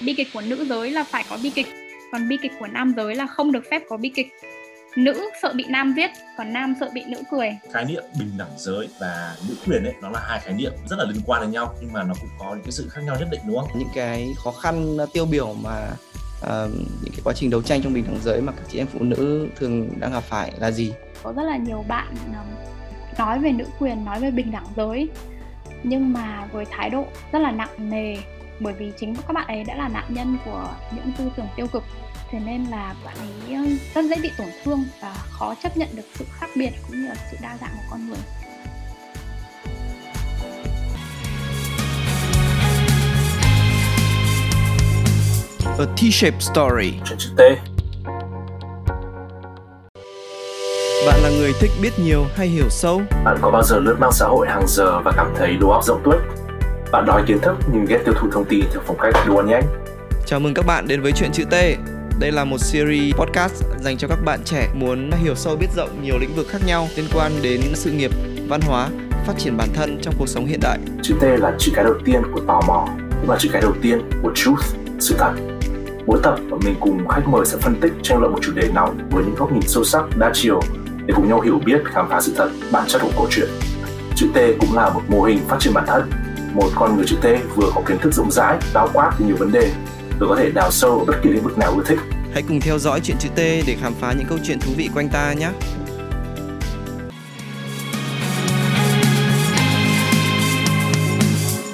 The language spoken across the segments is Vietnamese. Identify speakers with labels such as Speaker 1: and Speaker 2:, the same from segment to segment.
Speaker 1: bi kịch của nữ giới là phải có bi kịch. Còn bi kịch của nam giới là không được phép có bi kịch. Nữ sợ bị nam giết còn nam sợ bị nữ cười.
Speaker 2: Khái niệm bình đẳng giới và nữ quyền ấy nó là hai khái niệm rất là liên quan đến nhau nhưng mà nó cũng có những cái sự khác nhau nhất định đúng không?
Speaker 3: Những cái khó khăn tiêu biểu mà uh, những cái quá trình đấu tranh trong bình đẳng giới mà các chị em phụ nữ thường đang gặp phải là gì?
Speaker 1: Có rất là nhiều bạn nói về nữ quyền nói về bình đẳng giới nhưng mà với thái độ rất là nặng nề bởi vì chính các bạn ấy đã là nạn nhân của những tư tưởng tiêu cực thế nên là bạn ấy rất dễ bị tổn thương và khó chấp nhận được sự khác biệt cũng như là sự đa dạng của con người
Speaker 4: A T-shaped story. Bạn là người thích biết nhiều hay hiểu sâu?
Speaker 2: Bạn có bao giờ lướt mạng xã hội hàng giờ và cảm thấy đầu óc rộng tuếch? Bạn đòi kiến thức nhưng ghét tiêu thụ thông tin theo phong cách đua nhanh?
Speaker 4: Chào mừng các bạn đến với Chuyện chữ T. Đây là một series podcast dành cho các bạn trẻ muốn hiểu sâu biết rộng nhiều lĩnh vực khác nhau liên quan đến sự nghiệp, văn hóa, phát triển bản thân trong cuộc sống hiện đại.
Speaker 2: Chữ T là chữ cái đầu tiên của tò mò, cũng là chữ cái đầu tiên của truth, sự thật. Mỗi tập mình cùng khách mời sẽ phân tích tranh luận một chủ đề nóng với những góc nhìn sâu sắc, đa chiều để cùng nhau hiểu biết, khám phá sự thật, bản chất của câu chuyện. Chữ T cũng là một mô hình phát triển bản thân. Một con người chữ T vừa có kiến thức rộng rãi, bao quát về nhiều vấn đề, vừa có thể đào sâu ở bất kỳ lĩnh vực nào ưa thích.
Speaker 4: Hãy cùng theo dõi chuyện chữ T để khám phá những câu chuyện thú vị quanh ta nhé.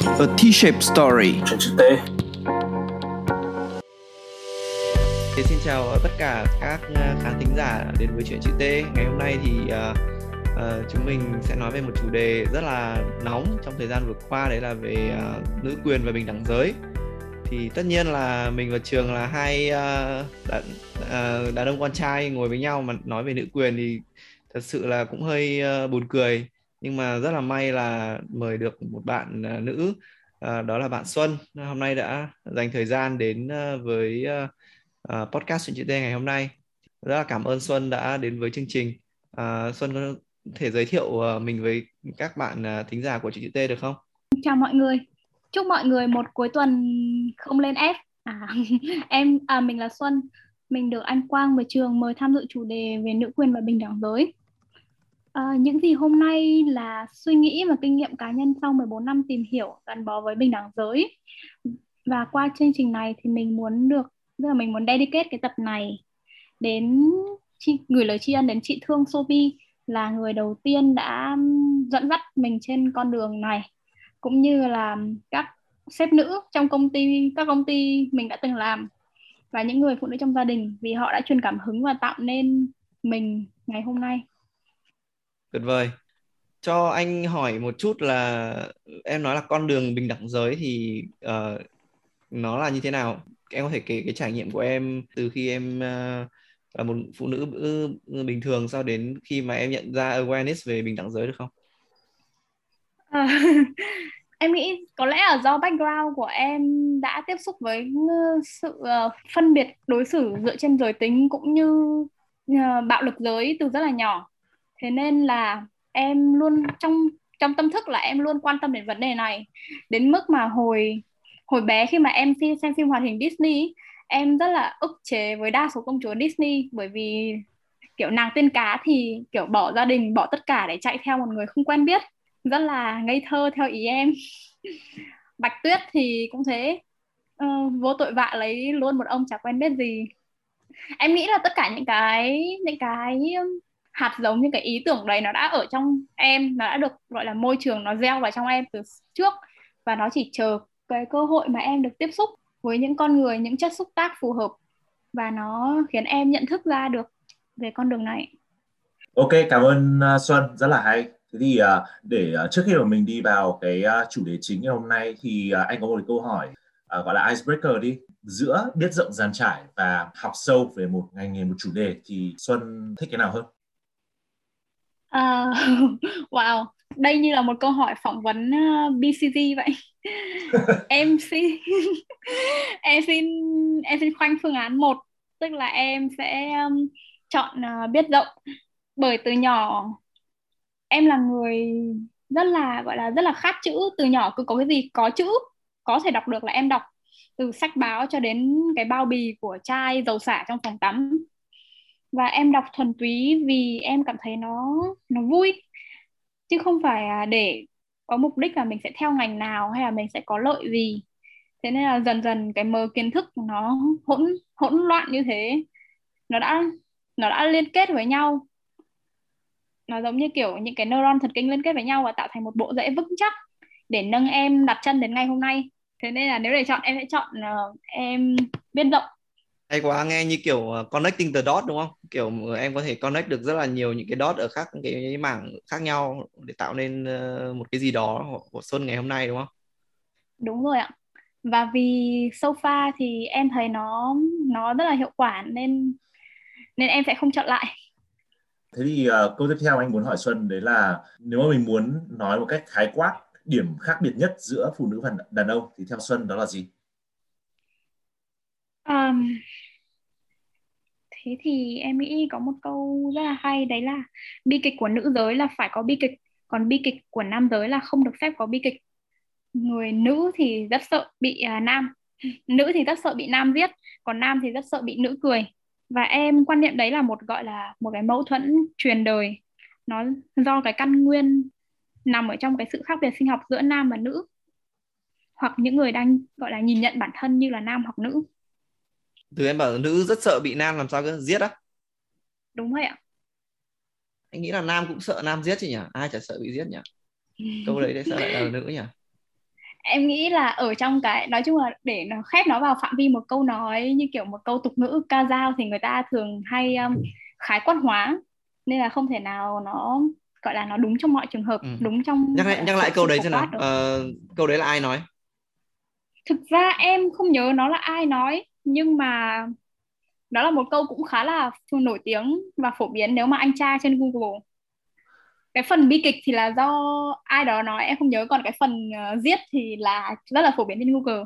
Speaker 4: A T-shaped story.
Speaker 2: Chuyện chữ T
Speaker 4: xin chào tất cả các khán thính giả đến với chuyện chữ T. Ngày hôm nay thì uh, uh, chúng mình sẽ nói về một chủ đề rất là nóng trong thời gian vừa qua đấy là về uh, nữ quyền và bình đẳng giới. Thì tất nhiên là mình và Trường là hai uh, đàn, uh, đàn ông con trai ngồi với nhau mà nói về nữ quyền thì thật sự là cũng hơi uh, buồn cười nhưng mà rất là may là mời được một bạn uh, nữ uh, đó là bạn Xuân hôm nay đã dành thời gian đến uh, với uh, uh, podcast chuyện chữ T ngày hôm nay. Rất là cảm ơn Xuân đã đến với chương trình. Uh, Xuân có thể giới thiệu ờ, mình với các bạn ờ, thính giả của chị chữ T được không?
Speaker 1: Chào mọi người. Chúc mọi người một cuối tuần không lên ép. À, em à mình là Xuân. Mình được anh Quang và trường mời tham dự chủ đề về nữ quyền và bình đẳng giới. À, những gì hôm nay là suy nghĩ và kinh nghiệm cá nhân sau 14 năm tìm hiểu gắn bó với bình đẳng giới. Và qua chương trình này thì mình muốn được tức là mình muốn dedicate cái tập này đến chi, gửi lời tri ân đến chị Thương Sophie là người đầu tiên đã dẫn dắt mình trên con đường này cũng như là các sếp nữ trong công ty các công ty mình đã từng làm và những người phụ nữ trong gia đình vì họ đã truyền cảm hứng và tạo nên mình ngày hôm nay.
Speaker 4: Tuyệt vời. Cho anh hỏi một chút là em nói là con đường bình đẳng giới thì uh, nó là như thế nào? em có thể kể cái trải nghiệm của em từ khi em uh, là một phụ nữ ừ, bình thường sao đến khi mà em nhận ra awareness về bình đẳng giới được không?
Speaker 1: À, em nghĩ có lẽ là do background của em đã tiếp xúc với ừ, sự ờ, phân biệt đối xử dựa trên giới tính cũng như ờ, bạo lực giới từ rất là nhỏ. Thế nên là em luôn trong trong tâm thức là em luôn quan tâm đến vấn đề này đến mức mà hồi hồi bé khi mà em xem phim hoạt hình Disney em rất là ức chế với đa số công chúa Disney bởi vì kiểu nàng tiên cá thì kiểu bỏ gia đình bỏ tất cả để chạy theo một người không quen biết. Rất là ngây thơ theo ý em. Bạch Tuyết thì cũng thế. Uh, vô tội vạ lấy luôn một ông chả quen biết gì. Em nghĩ là tất cả những cái những cái um, hạt giống những cái ý tưởng đấy nó đã ở trong em nó đã được gọi là môi trường nó gieo vào trong em từ trước và nó chỉ chờ cái cơ hội mà em được tiếp xúc với những con người những chất xúc tác phù hợp và nó khiến em nhận thức ra được về con đường này.
Speaker 2: Ok cảm ơn uh, xuân rất là hay. Thế thì uh, để uh, trước khi mà mình đi vào cái chủ đề chính ngày hôm nay thì anh có một câu hỏi gọi là icebreaker đi. Giữa biết rộng dàn trải và học sâu về một ngành nghề một chủ đề thì xuân thích cái nào hơn?
Speaker 1: Uh, wow. Đây như là một câu hỏi phỏng vấn BCG vậy em xin em xin em xin khoanh phương án một tức là em sẽ um, chọn uh, biết rộng. Bởi từ nhỏ em là người rất là gọi là rất là khát chữ. Từ nhỏ cứ có cái gì có chữ có thể đọc được là em đọc. Từ sách báo cho đến cái bao bì của chai dầu xả trong phòng tắm. Và em đọc thuần túy vì em cảm thấy nó nó vui. Chứ không phải à, để có mục đích là mình sẽ theo ngành nào hay là mình sẽ có lợi gì. Thế nên là dần dần cái mớ kiến thức nó hỗn hỗn loạn như thế nó đã nó đã liên kết với nhau. Nó giống như kiểu những cái neuron thần kinh liên kết với nhau và tạo thành một bộ rễ vững chắc để nâng em đặt chân đến ngày hôm nay. Thế nên là nếu để chọn em sẽ chọn uh, em biết rộng
Speaker 4: hay quá nghe như kiểu ờ, connecting the dot đúng không? Kiểu em có thể connect được rất là nhiều những cái dot ở các cái mảng khác nhau để tạo nên uh, một cái gì đó của Xuân ngày hôm nay đúng không?
Speaker 1: Đúng rồi ạ. Và vì so far thì em thấy nó nó rất là hiệu quả nên nên em sẽ không chọn lại.
Speaker 2: Thế thì uh, câu tiếp theo anh muốn hỏi Xuân đấy là nếu mà mình muốn nói một cách khái quát điểm khác biệt nhất giữa phụ nữ và đàn ông thì theo Xuân đó là gì?
Speaker 1: Um, thế thì em nghĩ có một câu rất là hay đấy là bi kịch của nữ giới là phải có bi kịch còn bi kịch của nam giới là không được phép có bi kịch. Người nữ thì rất sợ bị uh, nam. Nữ thì rất sợ bị nam giết còn nam thì rất sợ bị nữ cười. Và em quan niệm đấy là một gọi là một cái mâu thuẫn truyền đời. Nó do cái căn nguyên nằm ở trong cái sự khác biệt sinh học giữa nam và nữ. Hoặc những người đang gọi là nhìn nhận bản thân như là nam hoặc nữ
Speaker 4: từ em bảo nữ rất sợ bị nam làm sao cơ? Giết á?
Speaker 1: Đúng vậy ạ.
Speaker 4: Anh nghĩ là nam cũng sợ nam giết chứ nhỉ? Ai chả sợ bị giết nhỉ? Câu đấy sao lại là nữ nhỉ?
Speaker 1: Em nghĩ là ở trong cái nói chung là để nó khép nó vào phạm vi một câu nói như kiểu một câu tục ngữ ca dao thì người ta thường hay um, khái quát hóa. Nên là không thể nào nó gọi là nó đúng trong mọi trường hợp ừ. đúng trong
Speaker 4: nhắc lại nhắc lại câu đấy cho nào. uh, câu đấy là ai nói?
Speaker 1: Thực ra em không nhớ nó là ai nói nhưng mà đó là một câu cũng khá là nổi tiếng và phổ biến nếu mà anh tra trên Google. Cái phần bi kịch thì là do ai đó nói em không nhớ. Còn cái phần uh, giết thì là rất là phổ biến trên Google.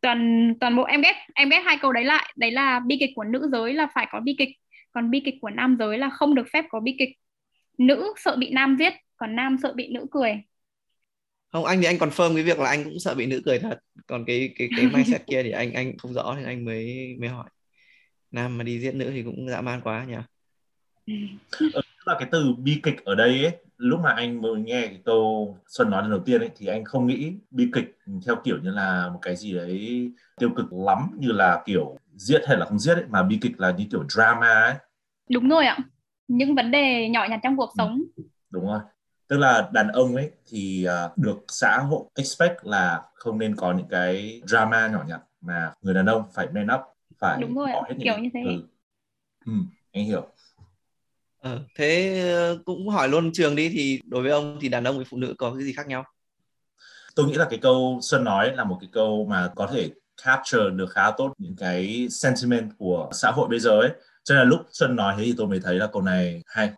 Speaker 1: Toàn toàn bộ em ghép em ghép hai câu đấy lại. Đấy là bi kịch của nữ giới là phải có bi kịch. Còn bi kịch của nam giới là không được phép có bi kịch. Nữ sợ bị nam giết còn nam sợ bị nữ cười.
Speaker 4: Không anh thì anh còn phơm cái việc là anh cũng sợ bị nữ cười thật còn cái cái cái mindset kia thì anh anh không rõ nên anh mới mới hỏi. Nam mà đi giết nữ thì cũng dã man quá nhỉ?
Speaker 2: Ờ, là cái từ bi kịch ở đây ấy lúc mà anh mới nghe cái câu Xuân nói lần đầu tiên ấy thì anh không nghĩ bi kịch theo kiểu như là một cái gì đấy tiêu cực lắm như là kiểu giết hay là không giết ấy mà bi kịch là như kiểu drama ấy.
Speaker 1: Đúng rồi ạ. Những vấn đề nhỏ nhặt trong cuộc ừ. sống.
Speaker 2: Đúng rồi tức là đàn ông ấy thì uh, được xã hội expect là không nên có những cái drama nhỏ nhặt mà người đàn ông phải man up phải
Speaker 1: đúng rồi
Speaker 2: bỏ
Speaker 1: hết kiểu như thế.
Speaker 2: ừ. ừ anh hiểu.
Speaker 4: Ờ, thế ờ, cũng hỏi luôn trường đi thì đối với ông thì đàn ông với phụ nữ có cái gì khác nhau?
Speaker 2: Tôi nghĩ là cái câu xuân nói là một cái câu mà có thể capture được khá tốt những cái sentiment của xã hội bây giờ ấy. Cho nên là lúc xuân nói thế thì tôi mới thấy là câu này hay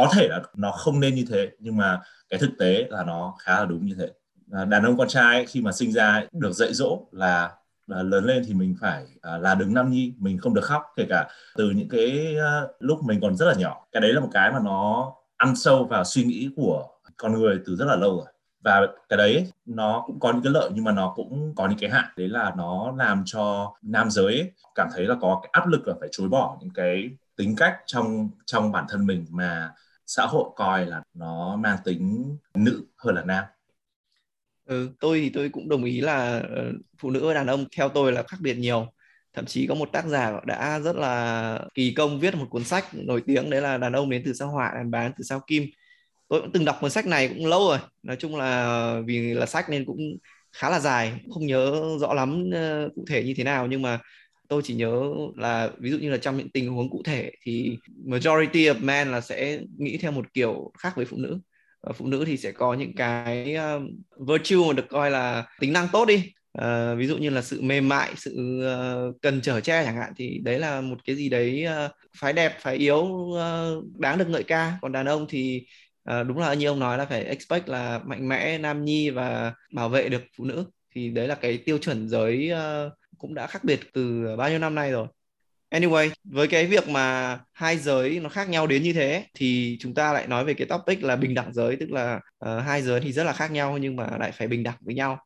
Speaker 2: có thể là nó không nên như thế nhưng mà cái thực tế là nó khá là đúng như thế. À, đàn ông con trai khi mà sinh ra được dạy dỗ là, là lớn lên thì mình phải à, là đứng nam nhi mình không được khóc. Kể cả từ những cái à, lúc mình còn rất là nhỏ cái đấy là một cái mà nó ăn sâu vào suy nghĩ của con người từ rất là lâu rồi. Và cái đấy nó cũng có những cái lợi nhưng mà nó cũng có những cái hạn. Đấy là nó làm cho nam giới ấy cảm thấy là có cái áp lực là phải chối bỏ những cái tính cách trong trong bản thân mình mà xã hội coi là nó mang tính nữ hơn là nam?
Speaker 4: Ừ, tôi thì tôi cũng đồng ý là ờ, phụ nữ và đàn ông theo tôi là khác biệt nhiều. Thậm chí có một tác giả đã rất là kỳ công viết một cuốn sách nổi tiếng đấy là đàn ông đến từ sao hỏa đàn bán từ sao kim. Tôi cũng từng đọc cuốn sách này cũng lâu rồi. Nói chung là vì là sách nên cũng khá là dài không nhớ rõ lắm ờ, cụ thể như thế nào. Nhưng mà tôi chỉ nhớ là ví dụ như là trong những tình huống cụ thể thì majority of men là sẽ nghĩ theo một kiểu khác với phụ nữ. Và phụ nữ thì sẽ có những cái uh, virtue mà được coi là tính năng tốt đi. Uh, ví dụ như là sự mềm mại sự uh, cần trở che chẳng hạn thì đấy là một cái gì đấy uh, phái đẹp phái yếu uh, đáng được ngợi ca. Còn đàn ông thì à, đúng là như ông nói là phải expect là mạnh mẽ nam nhi và bảo vệ được phụ nữ. Thì đấy là cái tiêu chuẩn giới uh, cũng đã khác biệt từ bao nhiêu năm nay rồi Anyway, với cái việc mà hai giới nó khác nhau đến như thế thì chúng ta lại nói về cái topic là bình đẳng giới tức là uh, hai giới thì rất là khác nhau nhưng mà lại phải bình đẳng với nhau.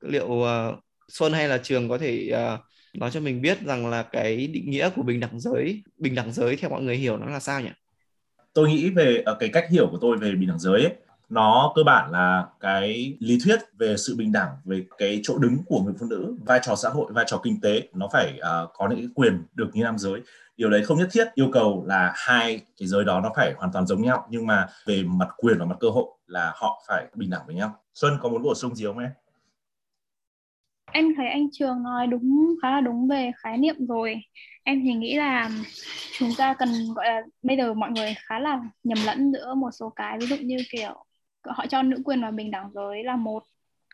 Speaker 4: Liệu uh, Xuân hay là Trường có thể uh, nói cho mình biết rằng là cái định nghĩa của bình đẳng giới bình đẳng giới theo mọi người hiểu nó là sao nhỉ
Speaker 2: tôi nghĩ về uh, cái cách hiểu của tôi về bình đẳng giới ấy, nó cơ bản là cái lý thuyết về sự bình đẳng về cái chỗ đứng của người phụ nữ vai trò xã hội vai trò kinh tế nó phải uh, có những cái quyền được như nam giới. Điều đấy không nhất thiết yêu cầu là hai cái giới đó nó phải hoàn toàn giống nhau nhưng mà về mặt quyền và mặt cơ hội là họ phải bình đẳng với nhau. Xuân có muốn bổ sung gì không em?
Speaker 1: Em thấy anh trường nói đúng khá là đúng về khái niệm rồi. Em thì nghĩ là chúng ta cần gọi là bây giờ mọi người khá là nhầm lẫn giữa một số cái ví dụ như kiểu họ cho nữ quyền và bình đẳng giới là một.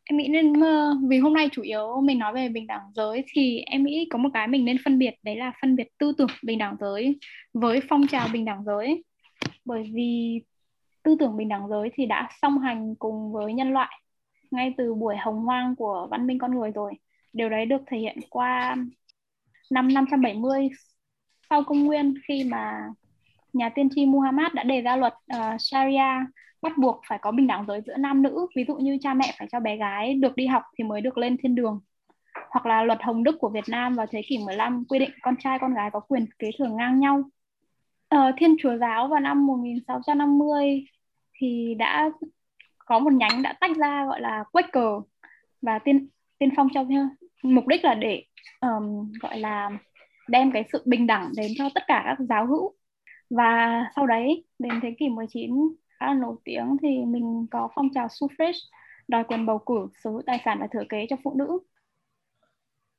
Speaker 1: Em nghĩ nên ờ, vì hôm nay chủ yếu mình nói về bình đẳng giới thì em nghĩ có một cái mình nên phân biệt đấy là phân biệt tư tưởng bình đẳng giới với phong trào bình đẳng giới. Bởi vì tư tưởng bình đẳng giới thì đã song hành cùng với nhân loại ngay từ buổi hồng hoang của văn minh con người rồi. Điều đấy được thể hiện qua năm 570 sau công nguyên khi mà nhà tiên tri Muhammad đã đề ra luật uh, Sharia bắt buộc phải có bình đẳng giới giữa nam nữ. Ví dụ như cha mẹ phải cho bé gái được đi học thì mới được lên thiên đường. Hoặc là luật Hồng Đức của Việt Nam vào thế kỷ 15 quy định con trai con gái có quyền kế thừa ngang nhau. Ờ, Thiên Chúa giáo vào năm 1650 thì đã có một nhánh đã tách ra gọi là Quaker. Và tiên tiên phong cho mục đích là để um, gọi là đem cái sự bình đẳng đến cho tất cả các giáo hữu. Và sau đấy đến thế kỷ 19 khá là nổi tiếng thì mình có phong trào suffrage đòi quyền bầu cử, sở hữu tài sản và thừa kế cho phụ nữ.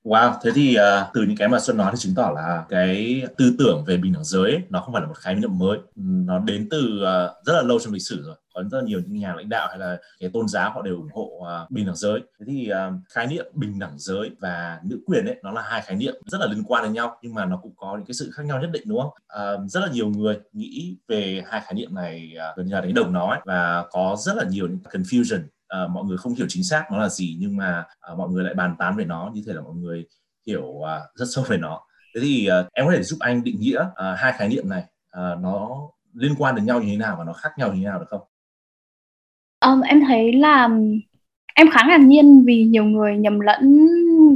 Speaker 2: Wow, thế thì uh, từ những cái mà Xuân nói thì chứng tỏ là cái tư tưởng về bình đẳng giới ấy, nó không phải là một khái niệm mới, nó đến từ uh, rất là lâu trong lịch sử rồi. Có rất là nhiều những nhà lãnh đạo hay là cái tôn giáo họ đều ủng hộ uh, bình đẳng giới. Thế thì uh, khái niệm bình đẳng giới và nữ quyền ấy nó là hai khái niệm rất là liên quan đến nhau nhưng mà nó cũng có những cái sự khác nhau nhất định đúng không? Uh, rất là nhiều người nghĩ về hai khái niệm này uh, gần như là đánh đồng nó ấy, và có rất là nhiều những confusion uh, mọi người không hiểu chính xác nó là gì nhưng mà uh, mọi người lại bàn tán về nó như thế là mọi người hiểu uh, rất sâu về nó. Thế thì uh, em có thể giúp anh định nghĩa uh, hai khái niệm này. Uh, nó liên quan đến nhau như thế nào và nó khác nhau như thế nào được không?
Speaker 1: Um, em thấy là em khá ngạc nhiên vì nhiều người nhầm lẫn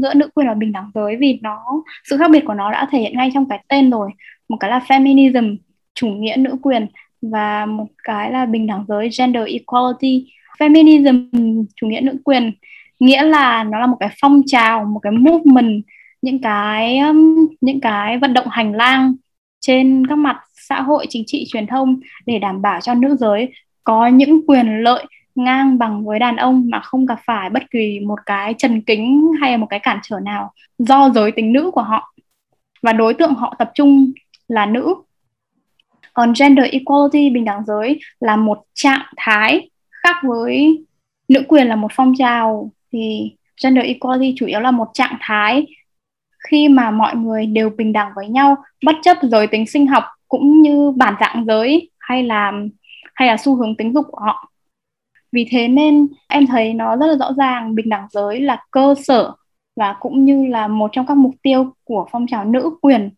Speaker 1: giữa nữ quyền và bình đẳng giới vì nó sự khác biệt của nó đã thể hiện ngay trong cái tên rồi. Một cái là feminism chủ nghĩa nữ quyền và một cái là bình đẳng giới gender equality feminism, chủ nghĩa nữ quyền, nghĩa là nó là một cái phong trào, một cái movement, những cái um, những cái vận động hành lang trên các mặt xã hội, chính trị, truyền thông để đảm bảo cho nữ giới có những quyền lợi ngang bằng với đàn ông mà không gặp phải bất kỳ một cái trần kính hay một cái cản trở nào do giới tính nữ của họ. Và đối tượng họ tập trung là nữ. Còn gender equality, bình đẳng giới là một trạng thái khác với nữ quyền là một phong trào, thì gender equality chủ yếu là một trạng thái. Khi mà mọi người đều bình đẳng với nhau, bất chấp giới tính sinh học cũng như bản dạng giới hay là hay là xu hướng tính dục của họ. Vì thế nên em thấy nó rất là rõ ràng, bình đẳng giới là cơ sở và cũng như là một trong các mục tiêu của phong trào nữ quyền.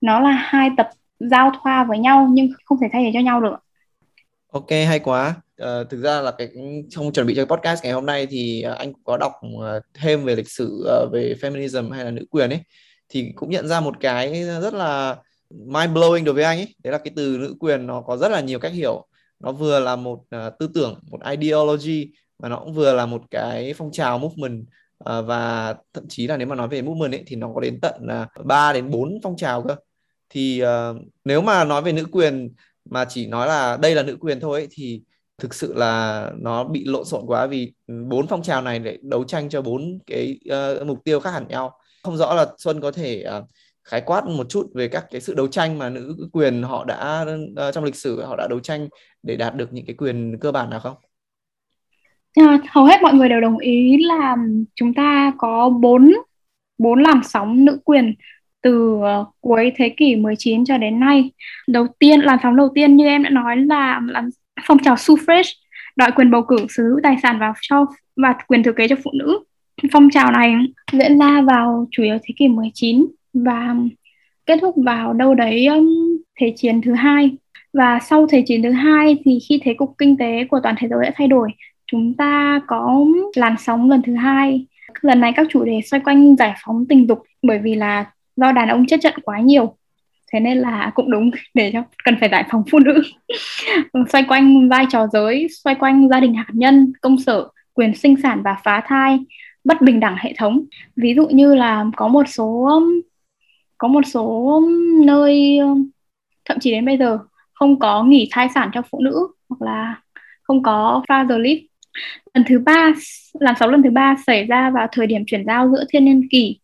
Speaker 1: Nó là hai tập giao thoa với nhau nhưng không thể thay thế cho nhau được.
Speaker 4: Ok, hay quá uh, thực ra là cái trong chuẩn bị cho podcast ngày hôm nay thì uh, anh có đọc uh, thêm về lịch sử uh, về feminism hay là nữ quyền ấy thì cũng nhận ra một cái rất là mind blowing đối với anh ấy. Đấy là cái từ nữ quyền nó có rất là nhiều cách hiểu. Nó vừa là một uh, tư tưởng một ideology và nó cũng vừa là một cái phong trào movement uh, và thậm chí là nếu mà nói về movement ấy thì nó có đến tận uh, 3 đến 4 phong trào cơ. Thì uh, nếu mà nói về nữ quyền mà chỉ nói là đây là nữ quyền thôi ấy, thì thực sự là nó bị lộn xộn quá vì bốn phong trào này để đấu tranh cho bốn cái uh, mục tiêu khác hẳn nhau không rõ là xuân có thể uh, khái quát một chút về các cái sự đấu tranh mà nữ quyền họ đã uh, trong lịch sử họ đã đấu tranh để đạt được những cái quyền cơ bản nào không?
Speaker 1: À, hầu hết mọi người đều đồng ý là chúng ta có bốn bốn làn sóng nữ quyền từ cuối thế kỷ 19 cho đến nay. Đầu tiên làn sóng đầu tiên như em đã nói là làn phong trào suffrage đòi quyền bầu cử sở hữu tài sản và cho, và quyền thừa kế cho phụ nữ. Phong trào này diễn ra vào chủ yếu thế kỷ 19 và kết thúc vào đâu đấy um, thế chiến thứ hai. Và sau thế chiến thứ hai thì khi thế cục kinh tế của toàn thế giới đã thay đổi, chúng ta có làn sóng lần thứ hai. Lần này các chủ đề xoay quanh giải phóng tình dục, bởi vì là do đàn ông chất trận quá nhiều thế nên là cũng đúng, để cho, cần phải giải phóng phụ nữ. Xoay quanh vai trò giới, xoay quanh gia đình hạt nhân, công sở, quyền sinh sản và phá thai, bất bình đẳng hệ thống. Ví dụ như là có một số, có một số nơi, thậm chí đến bây giờ không có nghỉ thai sản cho phụ nữ hoặc là không có father leave lần thứ ba, làn sóng lần thứ ba xảy ra vào thời điểm chuyển giao giữa thiên niên kỷ,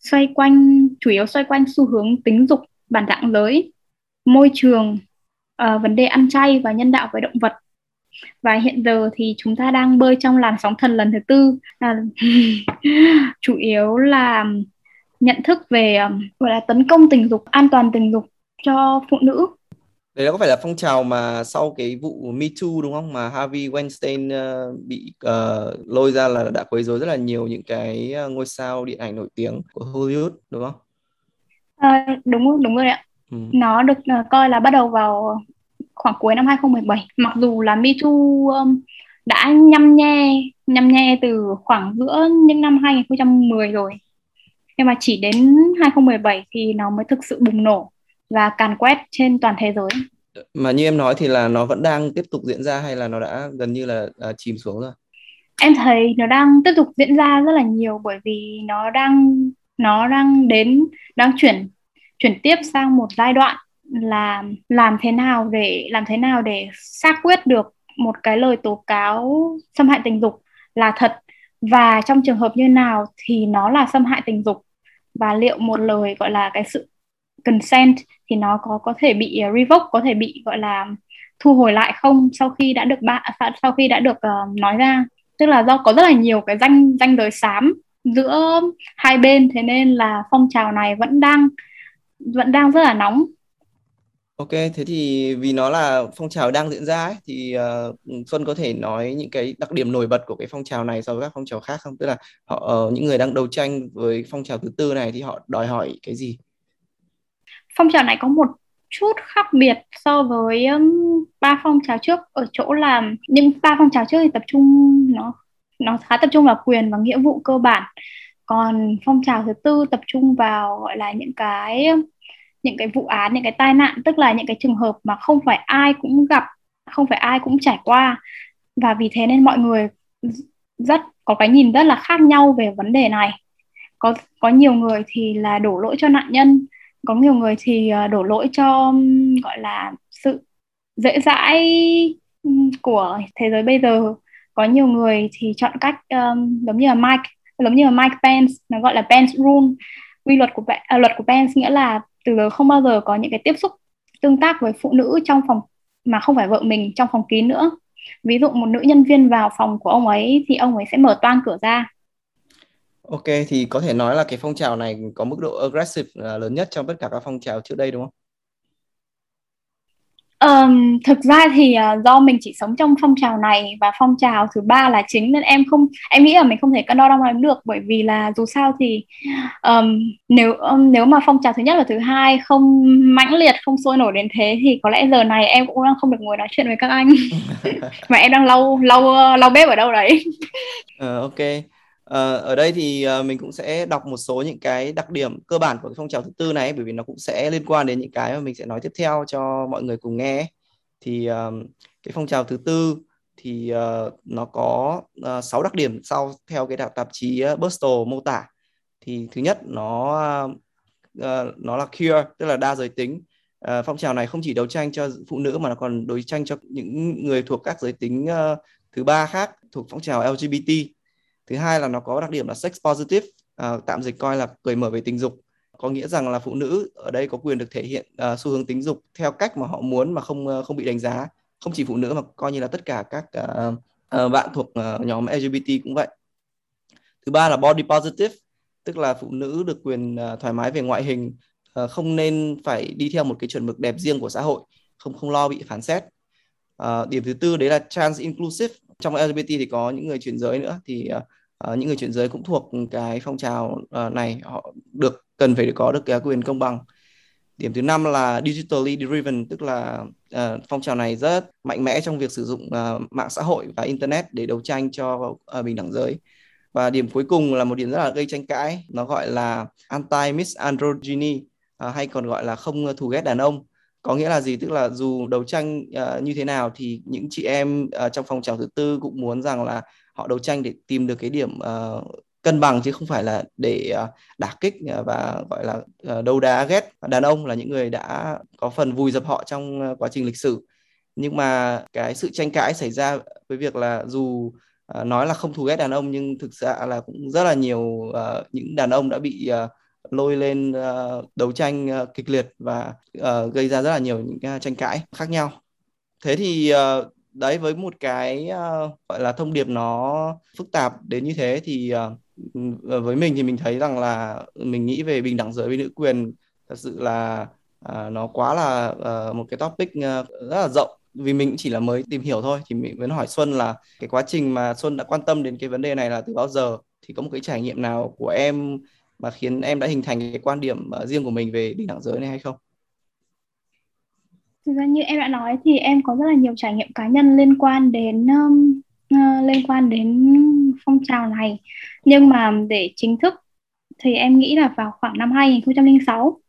Speaker 1: xoay quanh, chủ yếu xoay quanh xu hướng tính dục bản dạng giới môi trường uh, vấn đề ăn chay và nhân đạo với động vật và hiện giờ thì chúng ta đang bơi trong làn sóng thần lần thứ tư à, chủ yếu là nhận thức về um, gọi là tấn công tình dục an toàn tình dục cho phụ nữ
Speaker 4: Đấy có phải là phong trào mà sau cái vụ Me Too đúng không? Mà Harvey Weinstein uh, bị uh, lôi ra là đã quấy rối rất là nhiều những cái ngôi sao điện ảnh nổi tiếng của Hollywood đúng không?
Speaker 1: À, đúng đúng rồi ạ. Ừ. Nó được uh, coi là bắt đầu vào khoảng cuối năm 2017. Mặc dù là Me Too um, đã nhăm nhe nhăm nhe từ khoảng giữa những năm 2010 rồi. Nhưng mà chỉ đến 2017 thì nó mới thực sự bùng nổ và càn quét trên toàn thế giới.
Speaker 4: Mà như em nói thì là nó vẫn đang tiếp tục diễn ra hay là nó đã gần như là, là chìm xuống rồi?
Speaker 1: Em thấy nó đang tiếp tục diễn ra rất là nhiều bởi vì nó đang nó đang đến đang chuyển chuyển tiếp sang một giai đoạn là làm thế nào để làm thế nào để xác quyết được một cái lời tố cáo xâm hại tình dục là thật? Và trong trường hợp như nào thì nó là xâm hại tình dục? Và liệu một lời gọi là cái sự consent thì nó có có thể bị uh, revoke có thể bị gọi là thu hồi lại không sau khi đã được bạn sau khi đã được uh, nói ra? Tức là do có rất là nhiều cái danh danh giới xám giữa hai bên thế nên là phong trào này vẫn đang vẫn đang rất là nóng
Speaker 4: Ok, thế thì vì nó là phong trào đang diễn ra ấy, thì uh, Xuân có thể nói những cái đặc điểm nổi bật của cái phong trào này so với các phong trào khác không? Tức là họ uh, những người đang đấu tranh với phong trào thứ tư này thì họ đòi hỏi cái gì?
Speaker 1: Phong trào này có một chút khác biệt so với um, ba phong trào trước ở chỗ là những ba phong trào trước thì tập trung nó nó khá tập trung vào quyền và nghĩa vụ cơ bản. Còn phong trào thứ tư tập trung vào, gọi là, những cái những cái vụ án, những cái tai nạn, tức là những cái trường hợp mà không phải ai cũng gặp, không phải ai cũng trải qua. Và vì thế nên mọi người rất, có cái nhìn rất là khác nhau về vấn đề này. Có có nhiều người thì là đổ lỗi cho nạn nhân, có nhiều người thì ờ, đổ lỗi cho, gọi là, sự dễ dãi ừ, của thế giới bây giờ có nhiều người thì chọn cách um, giống như là Mike giống như là Mike Pence nó gọi là Pence rule. Quy luật của à, luật của Pence nghĩa là từ giờ không bao giờ có những cái tiếp xúc tương tác với phụ nữ trong phòng mà không phải vợ mình trong phòng kín nữa. Ví dụ một nữ nhân viên vào phòng của ông ấy thì ông ấy sẽ mở toang cửa ra.
Speaker 4: Ok thì có thể nói là cái phong trào này có mức độ aggressive là lớn nhất trong tất cả các phong trào trước đây đúng không?
Speaker 1: Um, thực ra thì uh, do mình chỉ sống trong phong trào này và phong trào thứ ba là chính nên em không em nghĩ là mình không thể cân đo đong đếm được. Bởi vì là dù sao thì um, nếu um, nếu mà phong trào thứ nhất và thứ hai không mãnh liệt không sôi nổi đến thế thì có lẽ giờ này em cũng đang không được ngồi nói chuyện với các anh. Mà em đang lau lau lau bếp ở đâu đấy.
Speaker 4: uh, ok Ờ, ở đây thì uh, mình cũng sẽ đọc một số những cái đặc điểm cơ bản của cái phong trào thứ tư này bởi vì nó cũng sẽ liên quan đến những cái mà mình sẽ nói tiếp theo cho mọi người cùng nghe. Thì uh, cái phong trào thứ tư thì uh, nó có uh, 6 đặc điểm sau theo cái tạp chí uh, Bristol mô tả. Thì thứ nhất nó uh, nó là queer tức là đa giới tính. Uh, phong trào này không chỉ đấu tranh cho phụ nữ mà nó còn đấu tranh cho những người thuộc các giới tính uh, thứ ba khác thuộc phong trào LGBT thứ hai là nó có đặc điểm là sex positive à, tạm dịch coi là cởi mở về tình dục. Có nghĩa rằng là phụ nữ ở đây có quyền được thể hiện uh, xu hướng tính dục theo cách mà họ muốn mà không uh, không bị đánh giá. Không chỉ phụ nữ mà coi như là tất cả các uh, uh, bạn thuộc uh, nhóm LGBT cũng vậy. Thứ ba là body positive tức là phụ nữ được quyền uh, thoải mái về ngoại hình uh, không nên phải đi theo một cái chuẩn mực đẹp riêng của xã hội không không lo bị phán xét. Uh, điểm thứ tư đấy là trans inclusive. Trong LGBT thì có những người chuyển giới nữa thì uh, uh, những người chuyển giới cũng thuộc cái phong trào uh, này họ được cần phải có được cái quyền công bằng. Điểm thứ năm là digitally driven tức là uh, phong trào này rất mạnh mẽ trong việc sử dụng uh, mạng xã hội và internet để đấu tranh cho uh, bình đẳng giới. Và điểm cuối cùng là một điểm rất là gây tranh cãi nó gọi là anti misandrogyny uh, hay còn gọi là không thù ghét đàn ông. Có nghĩa là gì? Tức là dù đấu tranh uh, như thế nào thì những chị em uh, trong phong trào thứ tư cũng muốn rằng là họ đấu tranh để tìm được cái điểm uh, cân bằng chứ không phải là để uh, đả kích ờ, và gọi là uh, đấu đá ghét. Đàn ông là những người đã có phần vùi dập họ trong uh, quá trình lịch sử. Nhưng mà cái sự tranh cãi xảy ra với việc là dù nói là không thù ghét đàn ông nhưng thực ra là cũng rất là nhiều uh, những đàn ông đã bị uh, lôi lên uh, đấu tranh uh, kịch liệt và uh, gây ra rất là nhiều những uh, tranh cãi khác nhau. Thế thì uh, đấy với một cái uh, gọi là thông điệp nó phức tạp đến như thế thì uh, với mình thì mình thấy rằng là mình nghĩ về bình đẳng giới với nữ quyền thật sự là uh, nó quá là uh, một cái topic uh, rất là rộng vì mình chỉ là mới tìm hiểu thôi thì mình vẫn hỏi Xuân là cái quá trình mà Xuân đã quan tâm đến cái vấn đề này là từ bao giờ thì có một cái trải nghiệm nào của em mà khiến em đã hình thành cái quan điểm uh, riêng của mình về bình đẳng giới này hay không?
Speaker 1: Thực ra như em đã nói thì em có rất là nhiều trải nghiệm cá nhân liên quan đến um, uh, liên quan đến phong trào này. Nhưng mà để chính thức thì em nghĩ là vào khoảng năm 2006.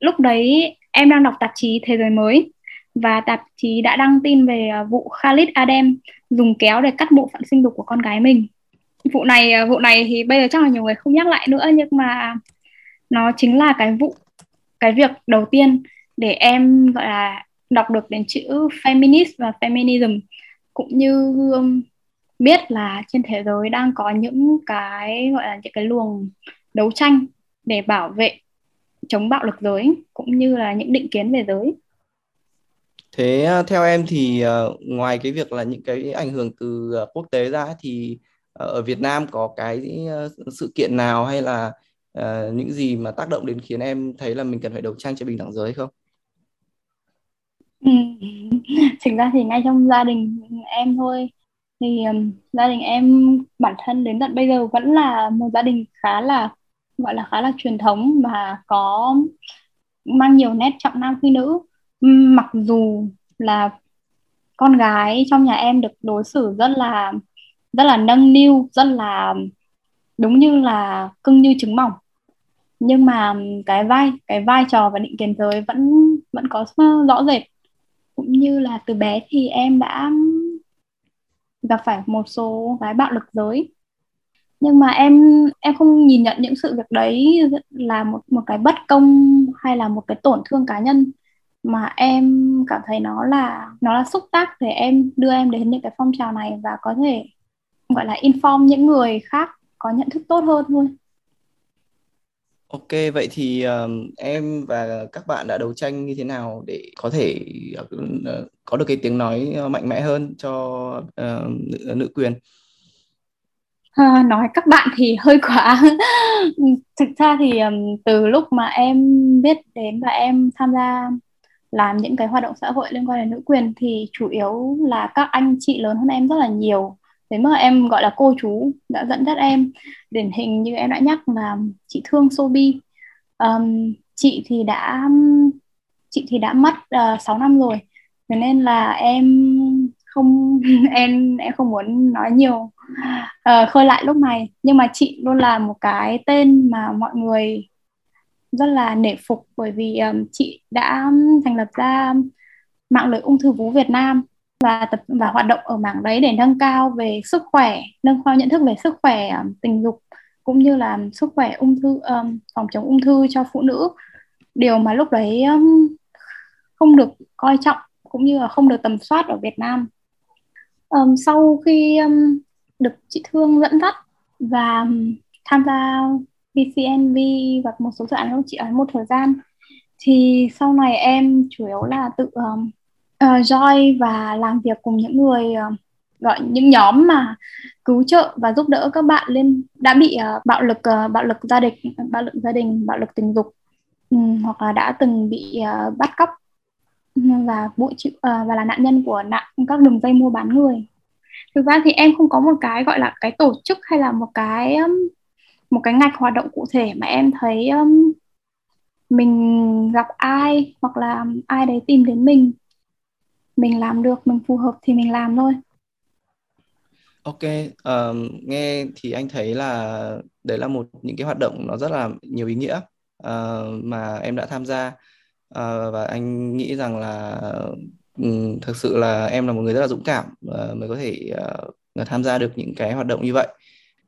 Speaker 1: Lúc đấy em đang đọc tạp chí Thế giới mới và tạp chí đã đăng tin về ờ, vụ Khalid Adem dùng kéo để cắt bộ phận sinh dục của con gái mình vụ này ờ, vụ này thì bây giờ chắc là nhiều người không nhắc lại nữa nhưng mà nó chính là cái vụ cái việc đầu tiên để em gọi là đọc được đến chữ feminist và feminism cũng như um, biết là trên thế giới đang có những cái gọi là những cái luồng đấu tranh để bảo vệ chống bạo lực giới cũng như là những định kiến về giới
Speaker 4: thế à, theo em thì uh, ngoài cái việc là những cái ảnh hưởng từ uh, quốc tế ra thì ờ, ở Việt Nam có cái sự kiện nào hay là uh, những gì mà tác động đến khiến em thấy là mình cần phải đấu tranh cho bình đẳng giới không?
Speaker 1: Ừ. Thực ra thì ngay trong gia đình em thôi. Thì um, gia đình em bản thân đến tận bây giờ vẫn là một gia đình khá là gọi là khá là truyền thống và có mang nhiều nét trọng nam khinh nữ. Mặc dù là con gái trong nhà em được đối xử rất là rất là nâng niu rất là đúng như là cưng như trứng mỏng. Nhưng mà cái vai cái vai trò và định kiến giới vẫn vẫn có rõ rệt cũng như là từ bé thì em đã gặp phải một số cái bạo lực giới. Nhưng mà em em không nhìn nhận những sự việc đấy là một một cái bất công hay là một cái tổn thương cá nhân, mà em cảm thấy nó là nó là xúc tác để em đưa em đến những cái phong trào này và có thể, gọi là, inform những người khác có nhận thức tốt hơn thôi.
Speaker 4: Ok, vậy thì um, em và các bạn đã đấu tranh như thế nào để có thể uh, có được cái tiếng nói ờ, mạnh mẽ hơn cho uh, nữ, nữ quyền?
Speaker 1: À, nói các bạn thì hơi quá. Thực ra thì um, từ lúc mà em biết đến và em tham gia làm những cái hoạt động xã hội liên quan đến nữ quyền thì chủ yếu là các anh chị lớn hơn em rất là nhiều thế mà em gọi là cô chú đã dẫn dắt em điển hình như em đã nhắc là chị Thương Sobi. Um, chị thì đã chị thì đã mất ờ, uh, 6 năm rồi. Thế nên là em không em em không muốn nói nhiều uh, khơi lại lúc này. Nhưng mà chị luôn là một cái tên mà mọi người rất là nể phục bởi vì um, chị đã thành lập ra mạng lưới ung thư vú Việt Nam và tập và hoạt động ở mảng đấy để nâng cao về sức khỏe nâng cao nhận thức về sức khỏe um, tình dục cũng như là sức khỏe ung thư um, phòng chống ung thư cho phụ nữ. Điều mà lúc đấy um, không được coi trọng cũng như là không được tầm soát ở Việt Nam. Um, sau khi um, được chị Thương dẫn dắt và um, tham gia VCNV và một số dự án của chị ấy một thời gian thì sau này em chủ yếu là tự um, Ờ, uh, join và làm việc cùng những người uh, gọi những nhóm mà cứu trợ và giúp đỡ các bạn lên đã bị uh, bạo lực uh, bạo lực gia đình bạo lực gia đình bạo lực tình dục um, hoặc là đã từng bị uh, bắt cóc ừ, và bụi chịu uh, và là nạn nhân của nạn các đường dây mua bán người. Thực ra thì em không có một cái gọi là cái tổ chức hay là một cái um, một cái ngạch hoạt động cụ thể mà em thấy um, mình gặp ai hoặc là ai đấy tìm đến mình mình làm được mình phù hợp thì mình làm thôi
Speaker 4: Ok, um, nghe thì anh thấy là đấy là một những cái hoạt động nó rất là nhiều ý nghĩa uh, mà em đã tham gia uh, và anh nghĩ rằng là um, thực sự là em là một người rất là dũng cảm uh, mới có thể uh, tham gia được những cái hoạt động như vậy.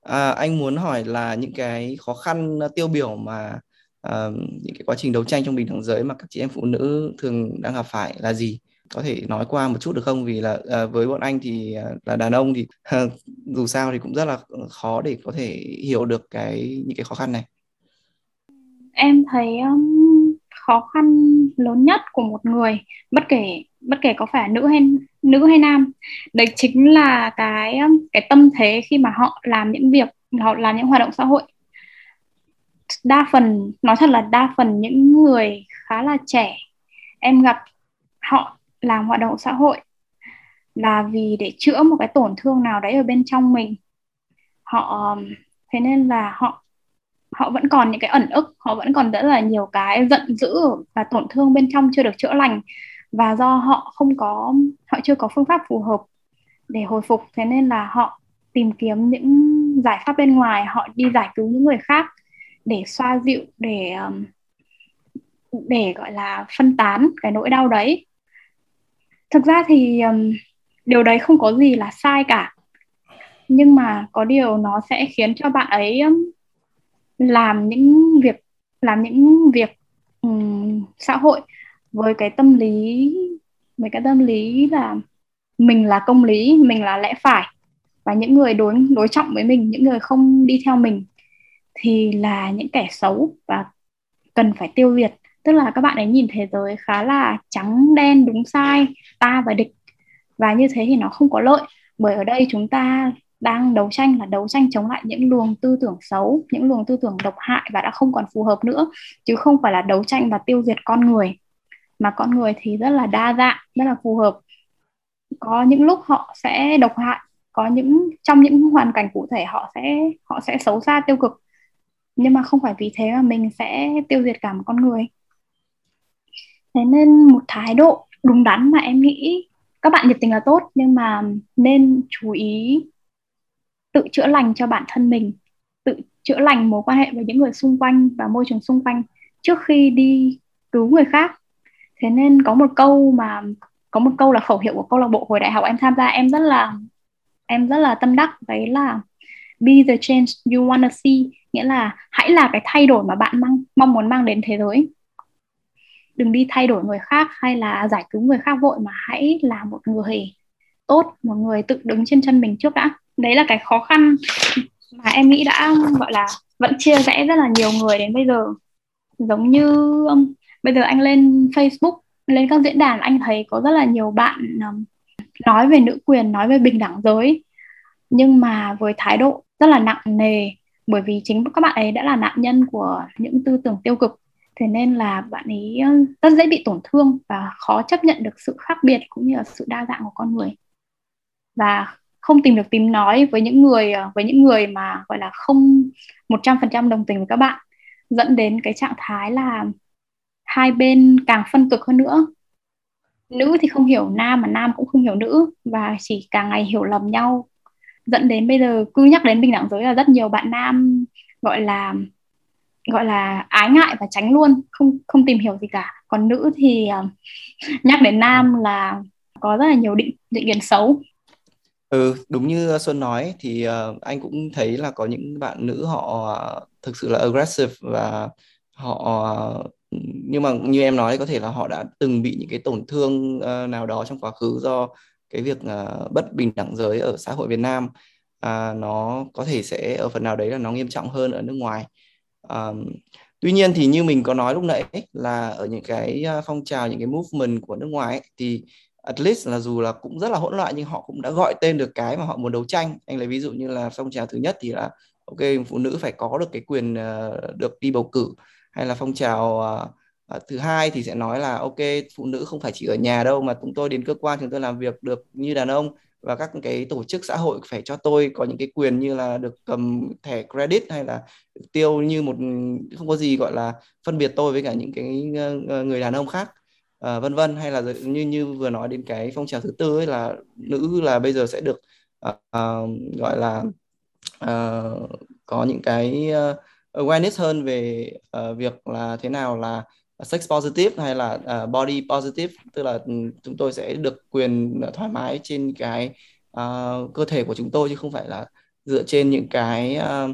Speaker 4: À, anh muốn hỏi là những cái khó khăn tiêu biểu mà uh, những cái quá trình đấu tranh trong bình đẳng giới mà các chị em phụ nữ thường đang gặp phải là gì? Có thể nói qua một chút được không? Vì là à, với bọn anh thì à, là đàn ông thì à, dù sao thì cũng rất là khó để có thể hiểu được cái những cái khó khăn này.
Speaker 1: Em thấy um, khó khăn lớn nhất của một người bất kể bất kể có phải nữ hay nữ hay nam đấy chính là cái cái tâm thế khi mà họ làm những việc họ làm những hoạt động xã hội. Đa phần nói thật là đa phần những người khá là trẻ em gặp họ làm hoạt động xã hội là vì để chữa một cái tổn thương nào đấy ở bên trong mình. Họ, thế nên là họ họ vẫn còn những cái ẩn ức, họ vẫn còn rất là nhiều cái giận dữ và tổn thương bên trong chưa được chữa lành và do họ không có, họ chưa có phương pháp phù hợp để hồi phục. Thế nên là họ tìm kiếm những giải pháp bên ngoài, họ đi giải cứu những người khác để xoa dịu, để để gọi là phân tán cái nỗi đau đấy thực ra thì um, điều đấy không có gì là sai cả. Nhưng mà có điều nó sẽ khiến cho bạn ấy um, làm những việc làm những việc um, xã hội với cái tâm lý với cái tâm lý là mình là công lý mình là lẽ phải. Và những người đối đối trọng với mình những người không đi theo mình thì là những kẻ xấu và cần phải tiêu diệt tức là các bạn ấy nhìn thế giới khá là trắng, đen, đúng sai, ta và địch. Và như thế thì nó không có lợi, bởi ở đây chúng ta đang đấu tranh là đấu tranh chống lại những luồng tư tưởng xấu, những luồng tư tưởng độc hại và đã không còn phù hợp nữa, chứ không phải là đấu tranh và tiêu diệt con người. Mà con người thì rất là đa dạng, rất là phù hợp. Có những lúc họ sẽ độc hại, có những, trong những hoàn cảnh cụ thể họ sẽ họ sẽ xấu xa, tiêu cực. Nhưng mà không phải vì thế mà mình sẽ tiêu diệt cả một con người thế nên một thái độ đúng đắn mà em nghĩ các bạn nhiệt tình là tốt nhưng mà nên chú ý tự chữa lành cho bản thân mình tự chữa lành mối quan hệ với những người xung quanh và môi trường xung quanh trước khi đi cứu người khác. Thế nên có một câu mà có một câu là khẩu hiệu của câu lạc bộ hồi đại học em tham gia em rất là em rất là tâm đắc đấy là be the change you wanna see nghĩa là hãy là cái thay đổi mà bạn mang, mong muốn mang đến thế giới đừng đi thay đổi người khác hay là giải cứu người khác vội mà hãy là một người tốt một người tự đứng trên chân mình trước đã. Đấy là cái khó khăn mà em nghĩ đã gọi là vẫn chia rẽ rất là nhiều người đến bây giờ. Giống như um, bây giờ anh lên Facebook lên các diễn đàn anh thấy có rất là nhiều bạn um, nói về nữ quyền nói về bình đẳng giới. Nhưng mà với thái độ rất là nặng nề bởi vì chính các bạn ấy đã là nạn nhân của những tư tưởng tiêu cực thế nên là bạn ấy ờ, rất dễ bị tổn thương và khó chấp nhận được sự khác biệt cũng như là sự đa dạng của con người. Và không tìm được tiếng nói với những người ờ, với những người mà, gọi là, không 100% đồng tình với các bạn, dẫn đến cái trạng thái là hai bên càng phân cực hơn nữa. Nữ thì không hiểu nam mà nam cũng không hiểu nữ và chỉ càng ngày hiểu lầm nhau, dẫn đến bây giờ cứ nhắc đến bình đẳng giới là rất nhiều bạn nam, gọi là gọi là ái ngại và tránh luôn không không tìm hiểu gì cả. Còn nữ thì uh, nhắc đến nam là có rất là nhiều định định kiến xấu.
Speaker 4: Ừ đúng như xuân nói thì uh, anh cũng thấy là có những bạn nữ họ uh, thực sự là aggressive và họ uh, nhưng mà như em nói có thể là họ đã từng bị những cái tổn thương uh, nào đó trong quá khứ do cái việc uh, bất bình đẳng giới ở xã hội Việt Nam. Uh, nó có thể sẽ ở phần nào đấy là nó nghiêm trọng hơn ở nước ngoài um, tuy nhiên thì như mình có nói lúc nãy ấy, là ở những cái ờ, phong trào những cái movement của nước ngoài ấy, thì at least là dù là cũng rất là hỗn loạn nhưng họ cũng đã gọi tên được cái mà họ muốn đấu tranh. Anh lấy ví dụ như là phong trào thứ nhất thì là ok phụ nữ phải có được cái quyền uh, được đi bầu cử. Hay là phong trào uh, thứ hai thì sẽ nói là ok phụ nữ không phải chỉ ở nhà đâu mà chúng tôi đến cơ quan chúng tôi làm việc được như đàn ông và các cái tổ chức xã hội phải cho tôi có những cái quyền như là được cầm thẻ credit hay là tiêu như một không có gì gọi là phân biệt tôi với cả những cái ờ, ờ, người đàn ông khác uh, vân vân. Hay là như như vừa nói đến cái phong trào thứ tư ấy là nữ là bây giờ sẽ được uh, uh, gọi là uh, có những cái uh, awareness hơn về uh, việc là thế nào là sex positive hay là uh, body positive? Tức là ừ, chúng tôi sẽ được quyền thoải mái trên cái uh, cơ thể của chúng tôi chứ không phải là dựa trên những cái uh,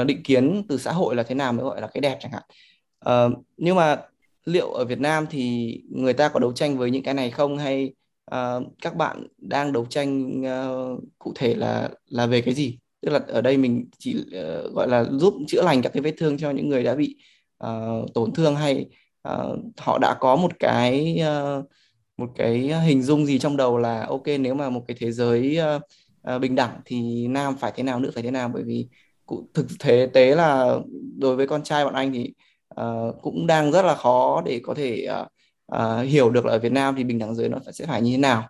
Speaker 4: uh, định kiến từ xã hội là thế nào mới gọi là cái đẹp chẳng hạn. Uh, nhưng mà liệu ở Việt Nam thì người ta có đấu tranh với những cái này không? Hay uh, các bạn đang đấu tranh uh, cụ thể là là về cái gì? Tức là ở đây mình chỉ uh, gọi là giúp chữa lành các cái vết thương cho những người đã bị uh, tổn thương hay uh, họ đã có một cái uh, một cái hình dung gì trong đầu là ok nếu mà một cái thế giới uh, uh, bình đẳng thì nam phải thế nào nữ phải thế nào? Bởi vì thực thế tế là đối với con trai bọn anh thì uh, cũng đang rất là khó để có thể uh, uh, hiểu được là ở Việt Nam thì bình đẳng giới nó sẽ phải như thế nào.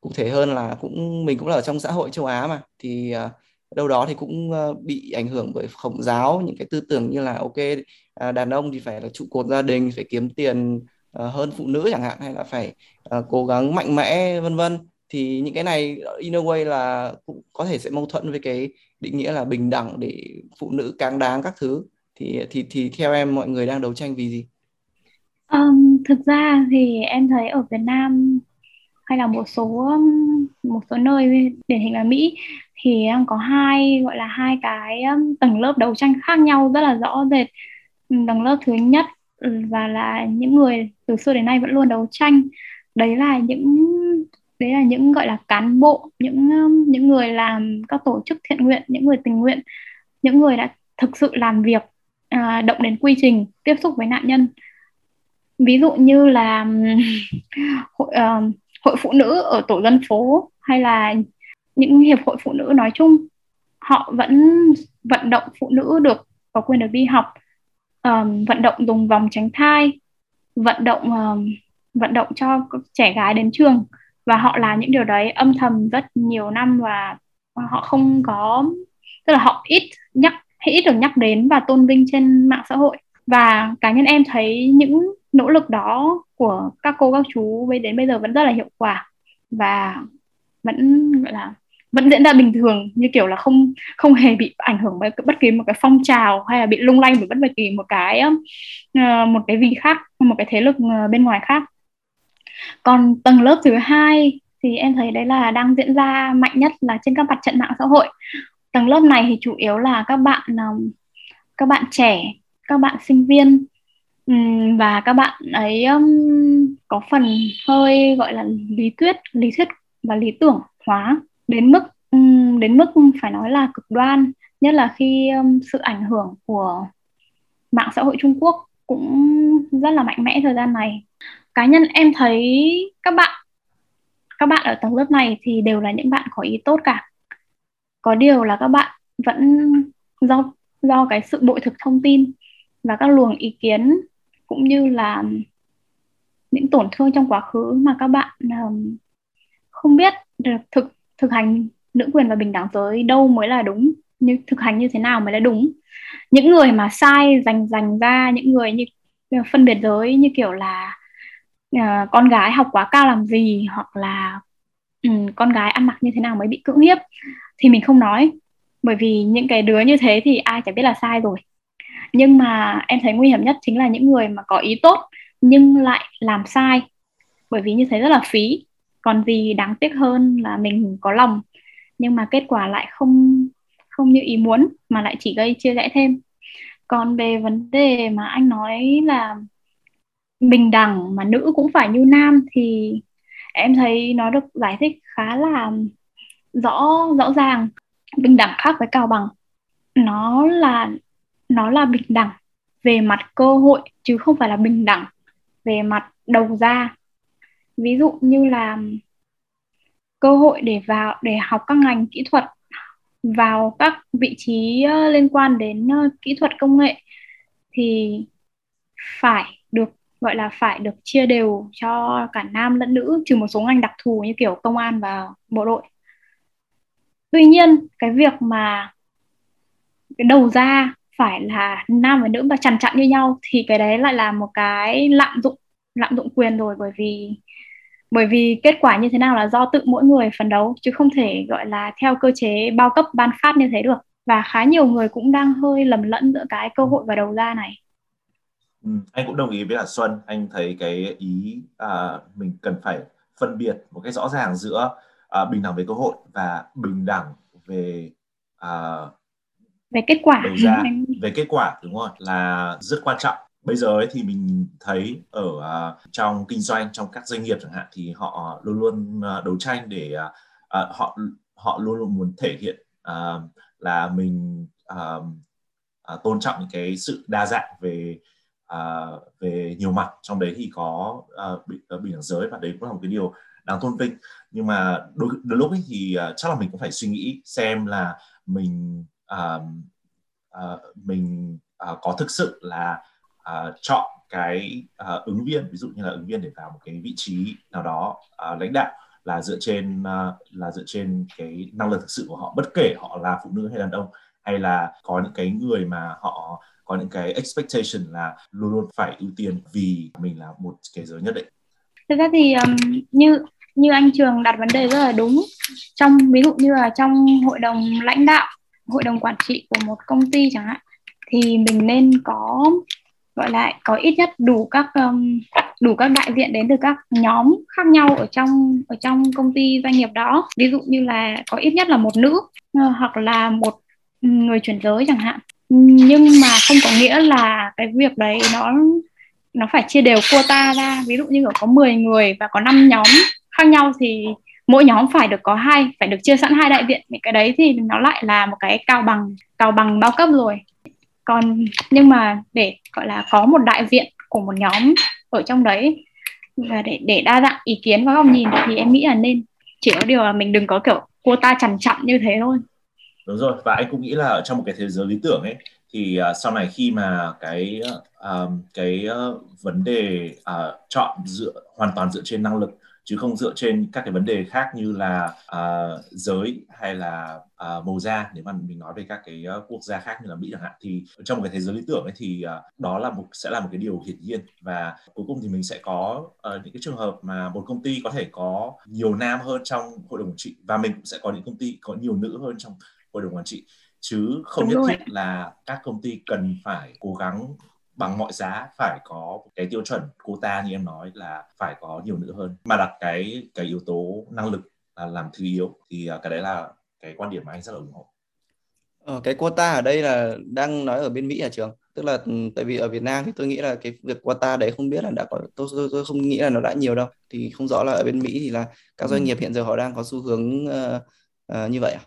Speaker 4: Cụ thể hơn là cũng mình cũng là ở trong xã hội châu Á mà thì uh, đâu đó thì cũng ờ, bị ảnh hưởng bởi khổng giáo những cái tư tưởng như là ok à, đàn ông thì phải là trụ cột gia đình phải kiếm tiền ờ, hơn phụ nữ chẳng hạn hay là phải ờ, cố gắng mạnh mẽ vân vân thì những cái này in a way là cũng có thể sẽ mâu thuẫn với cái định nghĩa là bình đẳng để phụ nữ càng đáng các thứ thì thì thì theo em mọi người đang đấu tranh vì gì?
Speaker 1: Um, thực ra thì em thấy ở Việt Nam hay là một số một số nơi điển hình là Mỹ thì đang có hai gọi là hai cái tầng lớp đấu tranh khác nhau rất là rõ rệt. Tầng lớp thứ nhất ừ, và là những người từ xưa đến nay vẫn luôn đấu tranh. Đấy là những đấy là những gọi là cán bộ những những người làm các tổ chức thiện nguyện những người tình nguyện những người đã thực sự làm việc à, động đến quy trình tiếp xúc với nạn nhân. Ví dụ như là hội uh, hội phụ nữ ở tổ dân phố hay là những hiệp hội phụ nữ nói chung họ vẫn vận động phụ nữ được có quyền được đi học um, vận động dùng vòng tránh thai vận động um, vận động cho trẻ gái đến trường. Và họ làm những điều đấy âm thầm rất nhiều năm và họ không có tức là họ ít nhắc ít được nhắc đến và tôn vinh trên mạng xã hội. Và cá nhân em thấy những nỗ lực đó của các cô các chú đến bây giờ vẫn rất là hiệu quả và vẫn gọi là vẫn diễn ra bình thường, như kiểu là không không hề bị ảnh hưởng bởi bất kỳ một cái phong trào hay là bị lung lay bởi bất kỳ một cái ờ, một cái gì khác, một cái thế lực ờ, bên ngoài khác. Còn tầng lớp thứ hai thì em thấy đấy là đang diễn ra mạnh nhất là trên các mặt trận mạng xã hội. Tầng lớp này thì chủ yếu là các bạn ờ, các bạn trẻ, các bạn sinh viên và các bạn ấy có phần hơi gọi là lý thuyết lý thuyết và lý tưởng hóa đến mức ừ, đến mức phải nói là cực đoan nhất là khi sự ảnh hưởng của mạng xã hội Trung Quốc cũng rất là mạnh mẽ thời gian này. Cá nhân em thấy các bạn các bạn ở tầng lớp này thì đều là những bạn có ý tốt cả. Có điều là các bạn vẫn do do cái sự bội thực thông tin và các luồng ý kiến cũng như là những tổn thương trong quá khứ mà các bạn um, không biết được thực thực hành nữ quyền và bình đẳng giới đâu mới là đúng như thực hành như thế nào mới là đúng. Những người mà sai dành dành ra những người như phân biệt giới như kiểu là uh, con gái học quá cao làm gì hoặc là um, con gái ăn mặc như thế nào mới bị cưỡng hiếp thì mình không nói. Bởi vì những cái đứa như thế thì ai chẳng biết là sai rồi. Nhưng mà em thấy nguy hiểm nhất chính là những người mà có ý tốt nhưng lại làm sai. Bởi vì như thế rất là phí còn gì đáng tiếc hơn là mình có lòng. Nhưng mà kết quả lại không không như ý muốn, mà lại chỉ gây chia rẽ thêm. Còn về vấn đề mà anh nói là bình đẳng mà nữ cũng phải như nam thì em thấy nó được giải thích khá là rõ rõ ràng. Bình đẳng khác với cao bằng. Nó là nó là bình đẳng về mặt cơ hội chứ không phải là bình đẳng về mặt đầu ra ví dụ như là cơ hội để vào, để học các ngành kỹ thuật vào các vị trí ờ, liên quan đến ờ, kỹ thuật công nghệ thì phải được, gọi là phải được chia đều cho cả nam lẫn nữ, trừ một số ngành đặc thù như kiểu công an và bộ đội. Tuy nhiên, cái việc mà cái đầu ra phải là nam và nữ và chằn chặn như nhau thì cái đấy lại là một cái lạm dụng lạm dụng quyền rồi, bởi vì bởi vì kết quả như thế nào là do tự mỗi người phấn đấu chứ không thể gọi là theo cơ chế bao cấp ban phát như thế được. Và khá nhiều người cũng đang hơi lầm lẫn giữa cái cơ hội và đầu ra này.
Speaker 2: Ừ, anh cũng đồng ý với cả Xuân. Anh thấy cái ý à, mình cần phải phân biệt một cách rõ ràng giữa à, bình đẳng về cơ hội và bình đẳng về à,
Speaker 1: về kết quả.
Speaker 2: đầu ra. Về kết quả đúng không là rất quan trọng bây giờ ấy thì mình thấy ở uh, trong kinh doanh trong các doanh nghiệp chẳng hạn thì họ luôn luôn uh, đấu tranh để uh, họ họ luôn luôn muốn thể hiện uh, là mình uh, uh, tôn trọng những cái sự đa dạng về uh, về nhiều mặt. Trong đấy thì có uh, bình đẳng giới và đấy cũng là một cái điều đáng tôn vinh. Nhưng mà đôi, đôi lúc ấy thì uh, chắc là mình cũng phải suy nghĩ xem là mình uh, uh, mình uh, có thực sự là uh, chọn cái uh, ứng viên ví dụ như là ứng viên để vào một cái vị trí nào đó uh, lãnh đạo là dựa trên uh, là dựa trên cái năng lực thực sự của họ bất kể họ là phụ nữ hay đàn ông hay là có những cái người mà họ có những cái expectation là luôn luôn phải ưu tiên vì mình là một cái giới nhất định.
Speaker 1: Thực ra thì um, như như anh Trường đặt vấn đề rất là đúng trong ví dụ như là trong hội đồng lãnh đạo hội đồng quản trị của một công ty chẳng hạn thì mình nên có gọi lại có ít nhất đủ các um, đủ các đại diện đến từ các nhóm khác nhau ở trong ở trong công ty doanh nghiệp đó. Ví dụ như là có ít nhất là một nữ uh, hoặc là một người chuyển giới chẳng hạn. Nhưng mà không có nghĩa là cái việc đấy nó nó phải chia đều quota ra. Ví dụ như có 10 người và có 5 nhóm khác nhau thì mỗi nhóm phải được có hai phải được chia sẵn hai đại diện. Thì cái đấy thì nó lại là một cái cao bằng cao bằng bao cấp rồi còn nhưng mà để gọi là có một đại diện của một nhóm ở trong đấy và để để đa dạng ý kiến và góc nhìn thì em nghĩ là nên. Chỉ có điều là mình đừng có kiểu quota chằn chặn như thế thôi.
Speaker 2: Đúng rồi và anh cũng nghĩ là ở trong một cái thế giới lý tưởng ấy thì uh, sau này khi mà cái uh, cái uh, vấn đề uh, chọn dựa hoàn toàn dựa trên năng lực chứ không dựa trên các cái vấn đề khác như là uh, giới hay là uh, màu da. Nếu mà mình nói về các cái uh, quốc gia khác như là Mỹ chẳng hạn thì trong một cái thế giới lý tưởng ấy thì uh, đó là một sẽ là một cái điều hiển nhiên. Và cuối cùng thì mình sẽ có uh, những cái trường hợp mà một công ty có thể có nhiều nam hơn trong hội đồng quản trị và mình cũng sẽ có những công ty có nhiều nữ hơn trong hội đồng quản trị. Chứ không Đúng nhất thiết là các công ty cần phải cố gắng bằng mọi giá phải có cái tiêu chuẩn quota như em nói là phải có nhiều nữ hơn mà đặt cái cái yếu tố năng lực là làm thứ yếu thì à, cái đấy là cái quan điểm mà anh rất là ủng hộ.
Speaker 4: Ờ, cái quota ở đây là đang nói ở bên Mỹ hả trường? Tức là ừ, tại vì ở Việt Nam thì tôi nghĩ là cái việc quota đấy không biết là đã có tôi tôi, tôi không nghĩ là nó đã nhiều đâu. Thì không rõ là ở bên Mỹ thì là các doanh ừ. nghiệp hiện giờ họ đang có xu hướng uh, uh, như vậy à?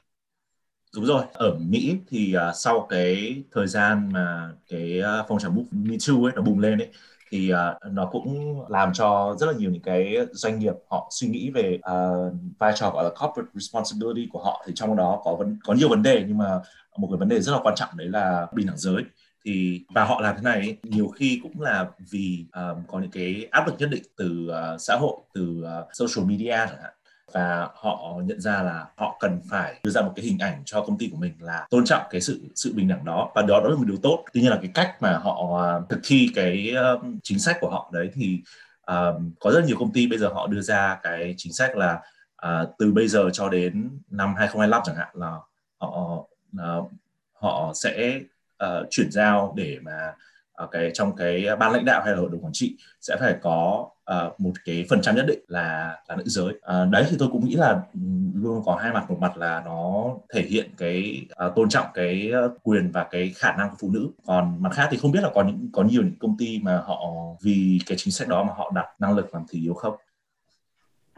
Speaker 2: Đúng rồi, ở Mỹ thì uh, sau cái thời gian mà cái uh, phong trào Me Too ấy nó bùng lên ấy thì uh, nó cũng làm cho rất là nhiều những cái doanh nghiệp họ suy nghĩ về uh, vai trò gọi là corporate responsibility của họ. Thì trong đó có vấn có nhiều vấn đề nhưng mà một cái vấn đề rất là quan trọng đấy là bình đẳng giới. Thì và họ làm thế này nhiều khi cũng là vì um, có những cái áp lực nhất định từ uh, xã hội từ uh, social media chẳng hạn và họ nhận ra là họ cần phải đưa ra một cái hình ảnh cho công ty của mình là tôn trọng cái sự sự bình đẳng đó. Và đó đó là một điều tốt. Tuy nhiên là cái cách mà họ ờ, thực thi cái ờ, chính sách của họ đấy thì um, có rất nhiều công ty bây giờ họ đưa ra cái chính sách là uh, từ bây giờ cho đến năm 2025 chẳng hạn là họ uh, họ sẽ uh, chuyển giao để mà ở cái trong cái ban lãnh đạo hay là hội đồng quản trị sẽ phải có uh, một cái phần trăm nhất định là là nữ giới. Uh, đấy thì tôi cũng nghĩ là ừ, luôn có hai mặt. Một mặt là nó thể hiện cái uh, tôn trọng cái quyền và cái khả năng của phụ nữ. Còn mặt khác thì không biết là có những có nhiều những công ty mà họ vì cái chính sách đó mà họ đặt năng lực làm thì yếu không?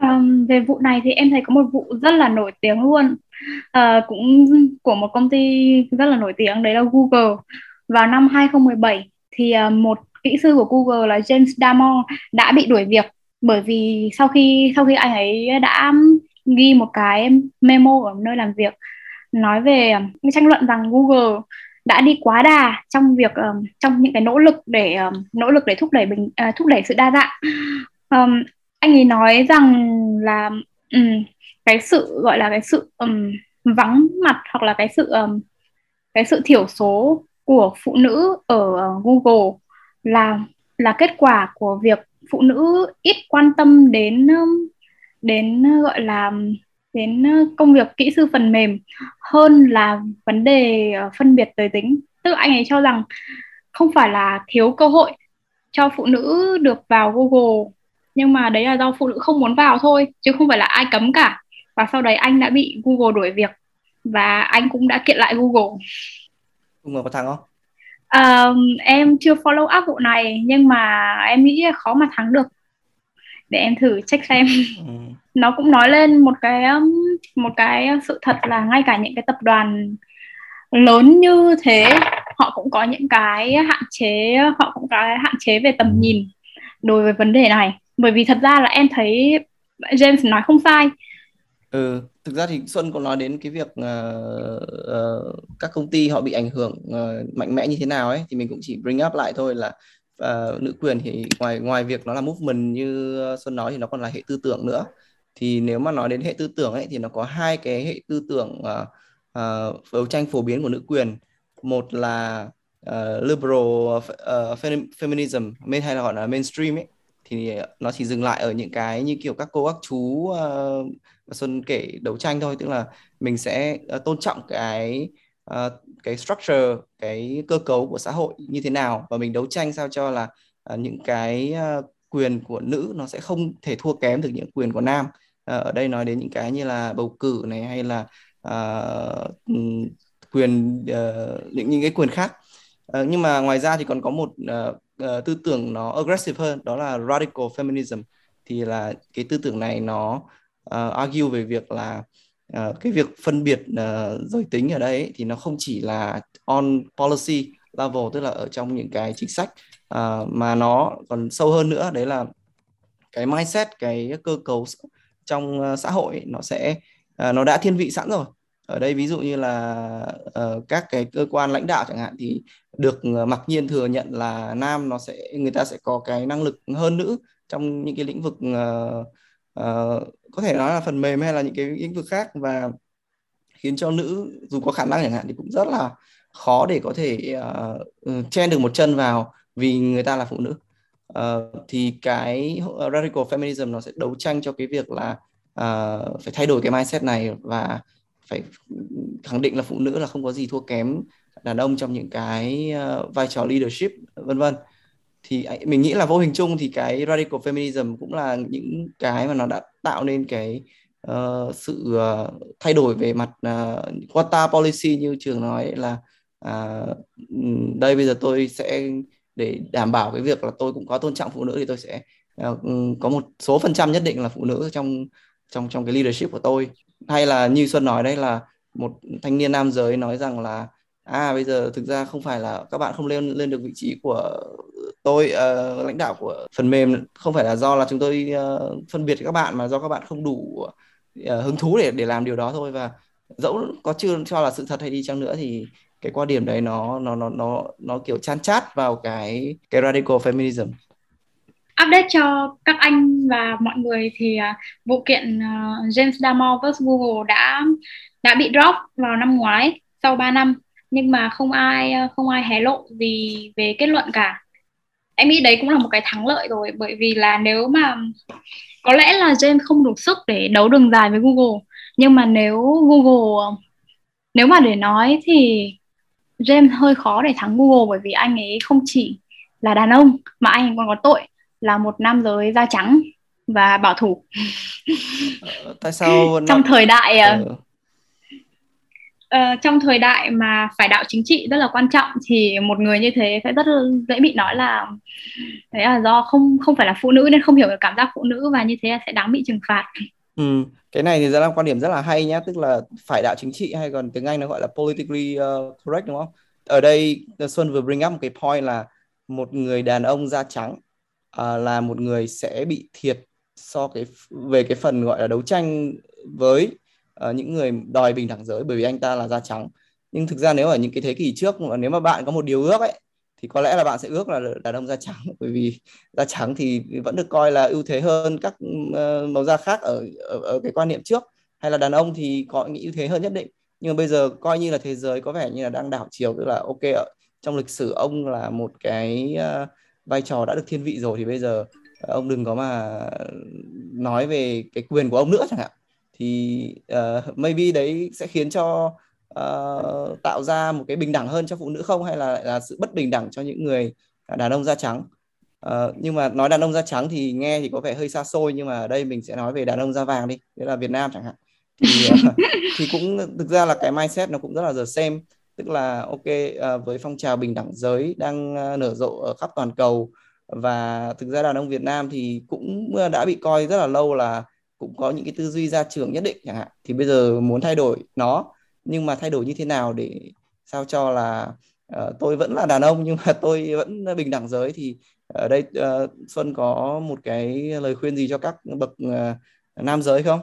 Speaker 1: Um, về vụ này thì em thấy có một vụ rất là nổi tiếng luôn. Uh, cũng của một công ty rất là nổi tiếng đấy là Google. Vào năm 2017 thì uh, một kỹ sư của Google là James Damore đã bị đuổi việc bởi vì sau khi sau khi anh ấy đã ghi một cái memo ở nơi làm việc nói về um, tranh luận rằng Google đã đi quá đà trong việc um, trong những cái nỗ lực để um, nỗ lực để thúc đẩy bình uh, thúc đẩy sự đa dạng. Um, anh ấy nói rằng là um, cái sự gọi là cái sự um, vắng mặt hoặc là cái sự um, cái sự thiểu số của phụ nữ ở uh, Google là là kết quả của việc phụ nữ ít quan tâm đến um, đến uh, gọi là, đến uh, công việc kỹ sư phần mềm hơn là vấn đề ờ, phân biệt giới tính. Tức là anh ấy cho rằng không phải là thiếu cơ hội cho phụ nữ được vào Google, nhưng mà đấy là do phụ nữ không muốn vào thôi, chứ không phải là ai cấm cả. Và sau đấy anh đã bị Google đuổi việc và anh cũng đã kiện lại Google.
Speaker 4: Google có thắng không?
Speaker 1: Uh, em chưa follow up vụ này nhưng mà em nghĩ khó mà thắng được. Để em thử check xem. Ừ. nó cũng nói lên một cái một cái sự thật là ngay cả những cái tập đoàn lớn như thế họ cũng có những cái hạn chế họ cũng có hạn chế về tầm nhìn đối với vấn đề này. Bởi vì thật ra là em thấy James nói không sai.
Speaker 4: Ừ thực ra thì Xuân có nói đến cái việc uh, uh, các công ty họ bị ảnh hưởng uh, mạnh mẽ như thế nào ấy thì mình cũng chỉ bring up lại thôi là uh, nữ quyền thì ngoài ngoài việc nó là movement như Xuân nói thì nó còn là hệ tư tưởng nữa. Thì nếu mà nói đến hệ tư tưởng ấy thì nó có hai cái hệ tư tưởng uh, uh, đấu tranh phổ biến của nữ quyền. Một là uh, liberal uh, feminism hay là gọi là mainstream ấy thì ờ, nó chỉ dừng lại ở những cái như kiểu các cô các chú uh, Xuân kể đấu tranh thôi. Tức là mình sẽ uh, tôn trọng cái uh, cái structure cái cơ cấu của xã hội như thế nào. Và mình đấu tranh sao cho là uh, những cái uh, quyền của nữ nó sẽ không thể thua kém được những quyền của nam. Uh, ở đây nói đến những cái như là bầu cử này hay là uh, quyền uh, những những cái quyền khác uh, nhưng mà ngoài ra thì còn có một uh, uh, tư tưởng nó aggressive hơn đó là radical feminism. Thì là cái tư tưởng này nó uh, argue về việc là uh, cái việc phân biệt uh, giới tính ở đây ấy, thì nó không chỉ là on policy level tức là ở trong những cái chính sách uh, mà nó còn sâu hơn nữa đấy là cái mindset cái cơ cấu trong uh, xã hội ấy, nó sẽ uh, nó đã thiên vị sẵn rồi ở đây ví dụ như là uh, các cái cơ quan lãnh đạo chẳng hạn thì được uh, mặc nhiên thừa nhận là nam nó sẽ người ta sẽ có cái năng lực hơn nữ trong những cái lĩnh vực uh, uh, có thể nói là phần mềm hay là những cái lĩnh vực khác và khiến cho nữ dù có khả năng chẳng hạn thì cũng rất là khó để có thể uh, chen được một chân vào vì người ta là phụ nữ. Uh, thì cái radical feminism nó sẽ đấu tranh cho cái việc là uh, phải thay đổi cái mindset này và phải khẳng định là phụ nữ là không có gì thua kém đàn ông trong những cái ờ, vai trò leadership vân vân. Thì à, mình nghĩ là vô hình chung thì cái radical feminism cũng là những cái mà nó đã tạo nên cái uh, sự uh, thay đổi về mặt uh, quota policy như trường nói là uh, đây bây giờ tôi sẽ để đảm bảo cái việc là tôi cũng có tôn trọng phụ nữ thì tôi sẽ uh, có một số phần trăm nhất định là phụ nữ trong trong trong cái leadership của tôi. Hay là như Xuân nói đây là một thanh niên nam giới nói rằng là à bây giờ thực ra không phải là các bạn không lên lên được vị trí của tôi uh, lãnh đạo của phần mềm. Không phải là do là chúng tôi uh, phân biệt các bạn mà do các bạn không đủ uh, hứng thú để để làm điều đó thôi. Và dẫu có chưa cho là sự thật hay đi chăng nữa thì cái quan điểm đấy nó nó nó nó nó kiểu chan chát vào cái cái radical feminism
Speaker 1: update cho các anh và mọi người thì uh, vụ kiện uh, James Damore vs Google đã đã bị drop vào năm ngoái sau 3 năm. Nhưng mà không ai à, không ai hé lộ gì về kết luận cả. Em nghĩ đấy cũng là một cái thắng lợi rồi bởi vì là nếu mà có lẽ là James không đủ sức để đấu đường dài với Google. Nhưng mà nếu Google nếu mà để nói thì James hơi khó để thắng Google bởi vì anh ấy không chỉ là đàn ông mà anh ấy còn có tội là một nam giới da trắng và bảo thủ.
Speaker 4: Ờ, tại sao
Speaker 1: trong thời đại uh, uh, trong thời đại mà phải đạo chính trị rất là quan trọng thì một người như thế sẽ rất dễ bị nói là đấy là do không không phải là phụ nữ nên không hiểu được cảm giác phụ nữ và như thế là sẽ đáng bị trừng phạt.
Speaker 4: Ừ, cái này thì ra là quan điểm rất là hay nhá, tức là phải đạo chính trị hay còn tiếng Anh nó gọi là politically uh, correct đúng không? Ở đây Xuân vừa bring up một cái point là một người đàn ông da trắng à, là một người sẽ bị thiệt so cái về cái phần gọi là đấu tranh với uh, những người đòi bình đẳng giới bởi vì anh ta là da trắng. Nhưng thực ra nếu ở những cái thế kỷ trước mà nếu mà bạn có một điều ước ấy thì có lẽ là bạn sẽ ước là đàn ông da trắng. Bởi vì da trắng thì vẫn được coi là ưu thế hơn các uh, màu da khác ở, ở ở cái quan niệm trước. Hay là đàn ông thì có những ưu thế hơn nhất định. Nhưng mà bây giờ coi như là thế giới có vẻ như là đang đảo chiều. Tức là ok trong lịch sử ông là một cái uh, vai trò đã được thiên vị rồi thì bây giờ ông đừng có mà nói về cái quyền của ông nữa chẳng hạn. Thì uh, maybe đấy sẽ khiến cho uh, tạo ra một cái bình đẳng hơn cho phụ nữ không? Hay là là sự bất bình đẳng cho những người đàn ông da trắng? Uh, nhưng mà nói đàn ông da trắng thì nghe thì có vẻ hơi xa xôi nhưng mà ở đây mình sẽ nói về đàn ông da vàng đi đấy là Việt Nam chẳng hạn. Thì uh, thì cũng thực ra là cái mindset nó cũng rất là the same tức là ok ờ, với phong trào bình đẳng giới đang ờ, nở rộ ở khắp toàn cầu và thực ra đàn ông Việt Nam thì cũng ờ, đã bị coi rất là lâu là cũng có những cái tư duy ra trường nhất định chẳng hạn thì bây giờ muốn thay đổi nó nhưng mà thay đổi như thế nào để sao cho là uh, tôi vẫn là đàn ông nhưng mà tôi vẫn bình đẳng giới thì ở đây uh, Xuân có một cái lời khuyên gì cho các bậc uh, nam giới không?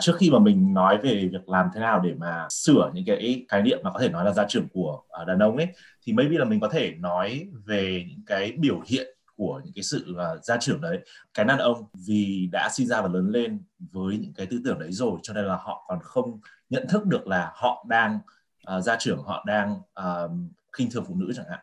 Speaker 2: Trước khi mà mình nói về việc làm thế nào để mà sửa những cái khái niệm mà có thể nói là gia trưởng của à, đàn ông ấy thì maybe là mình có thể nói về những cái biểu hiện của những cái sự à, gia trưởng đấy. Cái đàn ông vì đã sinh ra và lớn lên với những cái tư tưởng đấy rồi cho nên là họ còn không nhận thức được là họ đang uh, gia trưởng họ đang uh, khinh thường phụ nữ chẳng hạn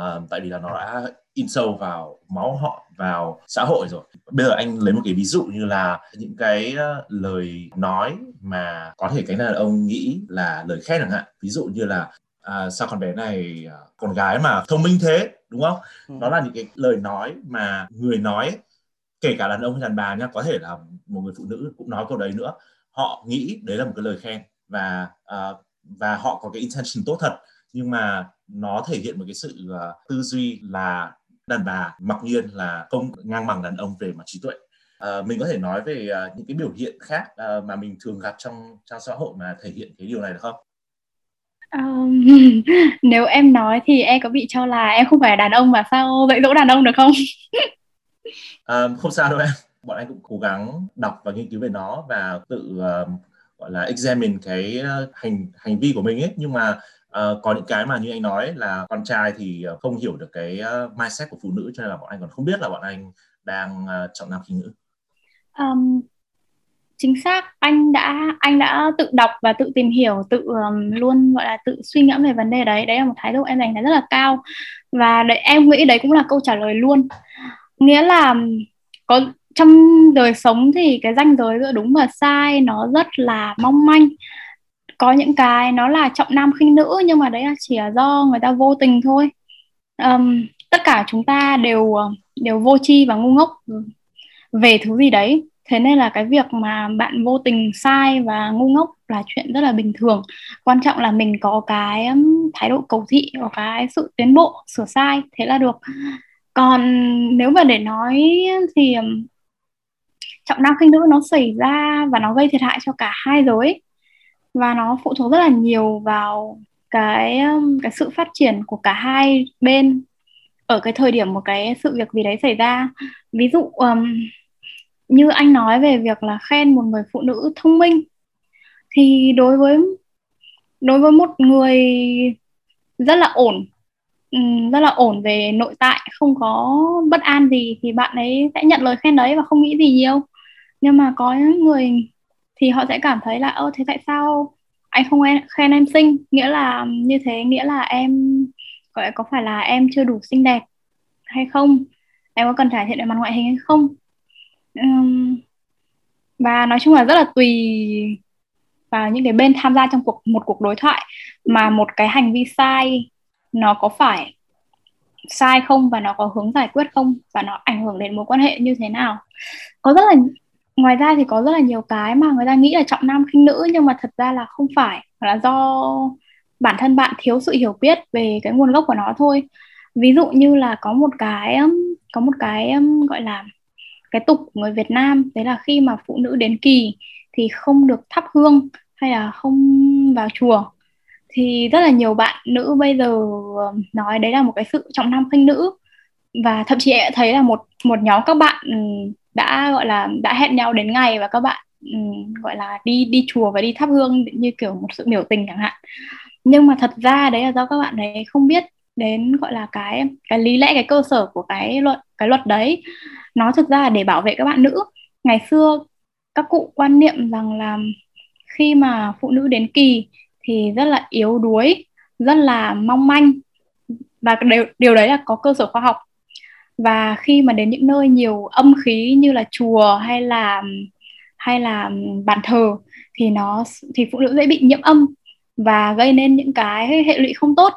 Speaker 2: uh, tại vì là nó đã in sâu vào máu họ vào xã hội rồi. Bây giờ anh lấy một cái ví dụ như là những cái lời nói mà có thể cái đàn ông nghĩ là lời khen chẳng hạn. Ví dụ như là à, sao con bé này con gái mà thông minh thế đúng không? Ừ. đó là những cái lời nói mà người nói kể cả đàn ông hay đàn bà nhá có thể là một người phụ nữ cũng nói câu đấy nữa. Họ nghĩ đấy là một cái lời khen và uh, và họ có cái intention tốt thật. Nhưng mà nó thể hiện một cái sự uh, tư duy là đàn bà mặc nhiên là không ngang bằng đàn ông về mặt trí tuệ uh, mình có thể nói về uh, những cái biểu hiện khác uh, mà mình thường gặp trong trong xã hội mà thể hiện cái điều này được không
Speaker 1: Um, nếu em nói thì em có bị cho là em không phải đàn ông mà sao dạy dỗ đàn ông được không?
Speaker 2: um, không sao đâu em. Bọn anh cũng cố gắng đọc và nghiên cứu về nó và tự uh, gọi là examine cái hành hành vi của mình ấy nhưng mà uh, có những cái mà như anh nói là con trai thì ờ, không hiểu được cái ờ, mindset của phụ nữ cho nên là bọn anh còn không biết là bọn anh đang uh, chọn nam khinh nữ.
Speaker 1: Um, chính xác anh đã anh đã tự đọc và tự tìm hiểu tự um, luôn gọi là tự suy ngẫm về vấn đề đấy. Đấy là một thái độ em dành thấy rất là cao và đấy, em nghĩ đấy cũng là câu trả lời luôn. Nghĩa là có trong đời sống thì cái ranh giới giữa đúng và sai nó rất là mong manh có những cái nó là trọng nam khinh nữ nhưng mà đấy là chỉ là do người ta vô tình thôi. Um, tất cả chúng ta đều ờ, đều vô tri và ngu ngốc về thứ gì đấy. Thế nên là cái việc mà bạn vô tình sai và ngu ngốc là chuyện rất là bình thường. Quan trọng là mình có cái thái độ cầu thị có cái sự tiến bộ sửa sai thế là được. Còn nếu mà để nói thì trọng nam khinh nữ nó xảy ra và nó gây thiệt hại cho cả hai giới và nó phụ thuộc rất là nhiều vào cái um, cái sự phát triển của cả hai bên ở cái thời điểm một cái sự việc gì đấy xảy ra. Ví dụ um, như anh nói về việc là khen một người phụ nữ thông minh thì đối với đối với một người rất là ổn rất là ổn về nội tại không có bất an gì thì bạn ấy sẽ nhận lời khen đấy và không nghĩ gì nhiều. Nhưng mà có những người thì họ sẽ cảm thấy là ơ thế tại sao anh không khen em xinh? Nghĩa là như thế nghĩa là em gọi có phải là em chưa đủ xinh đẹp hay không? Em có cần cải thiện về mặt ngoại hình hay không? Um, và nói chung là rất là tùy vào những cái bên tham gia trong cuộc một cuộc đối thoại mà một cái hành vi sai nó có phải sai không và nó có hướng giải quyết không và nó ảnh hưởng đến mối quan hệ như thế nào. Có rất là ngoài ra thì có rất là nhiều cái mà người ta nghĩ là trọng nam khinh nữ, nhưng mà thật ra là không phải là do bản thân bạn thiếu sự hiểu biết về cái nguồn gốc của nó thôi. Ví dụ như là có một cái có một cái gọi là cái tục của người Việt Nam, đấy là khi mà phụ nữ đến kỳ thì không được thắp hương hay là không vào chùa. Thì rất là nhiều bạn nữ bây giờ nói đấy là một cái sự trọng nam khinh nữ. Và thậm chí thấy là một một nhóm các bạn đã gọi là đã hẹn nhau đến ngày và các bạn gọi là đi đi chùa và đi thắp hương như kiểu một sự biểu tình chẳng hạn. Nhưng mà thật ra đấy là do các bạn ấy không biết đến gọi là cái cái lý lẽ cái cơ sở của cái luật cái luật đấy. Nó thực ra là để bảo vệ các bạn nữ. Ngày xưa các cụ quan niệm rằng là khi mà phụ nữ đến kỳ thì rất là yếu đuối rất là mong manh. Và điều, điều đấy là có cơ sở khoa học và khi mà đến những nơi nhiều âm khí như là chùa hay là hay là bàn thờ thì nó thì phụ nữ dễ bị nhiễm âm và gây nên những cái hệ lụy không tốt.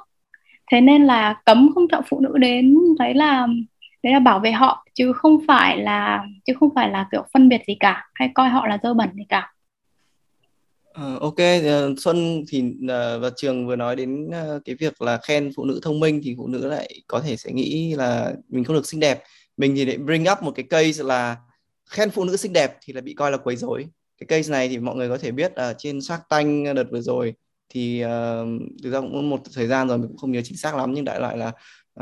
Speaker 1: Thế nên là cấm không cho phụ nữ đến, đấy là đấy là bảo vệ họ, chứ không phải là, chứ không phải là kiểu phân biệt gì cả, hay coi họ là dơ bẩn gì cả.
Speaker 4: Uh, ok, uh, Xuân thì uh, và Trường vừa nói đến uh, cái việc là khen phụ nữ thông minh thì phụ nữ lại có thể sẽ nghĩ là mình không được xinh đẹp. Mình thì lại bring up một cái case là khen phụ nữ xinh đẹp thì là bị coi là quấy rối. Cái case này thì mọi người có thể biết ở uh, trên Shark Tank đợt vừa rồi thì uh, thực ra cũng một thời gian rồi mình cũng không nhớ chính xác lắm nhưng đại loại là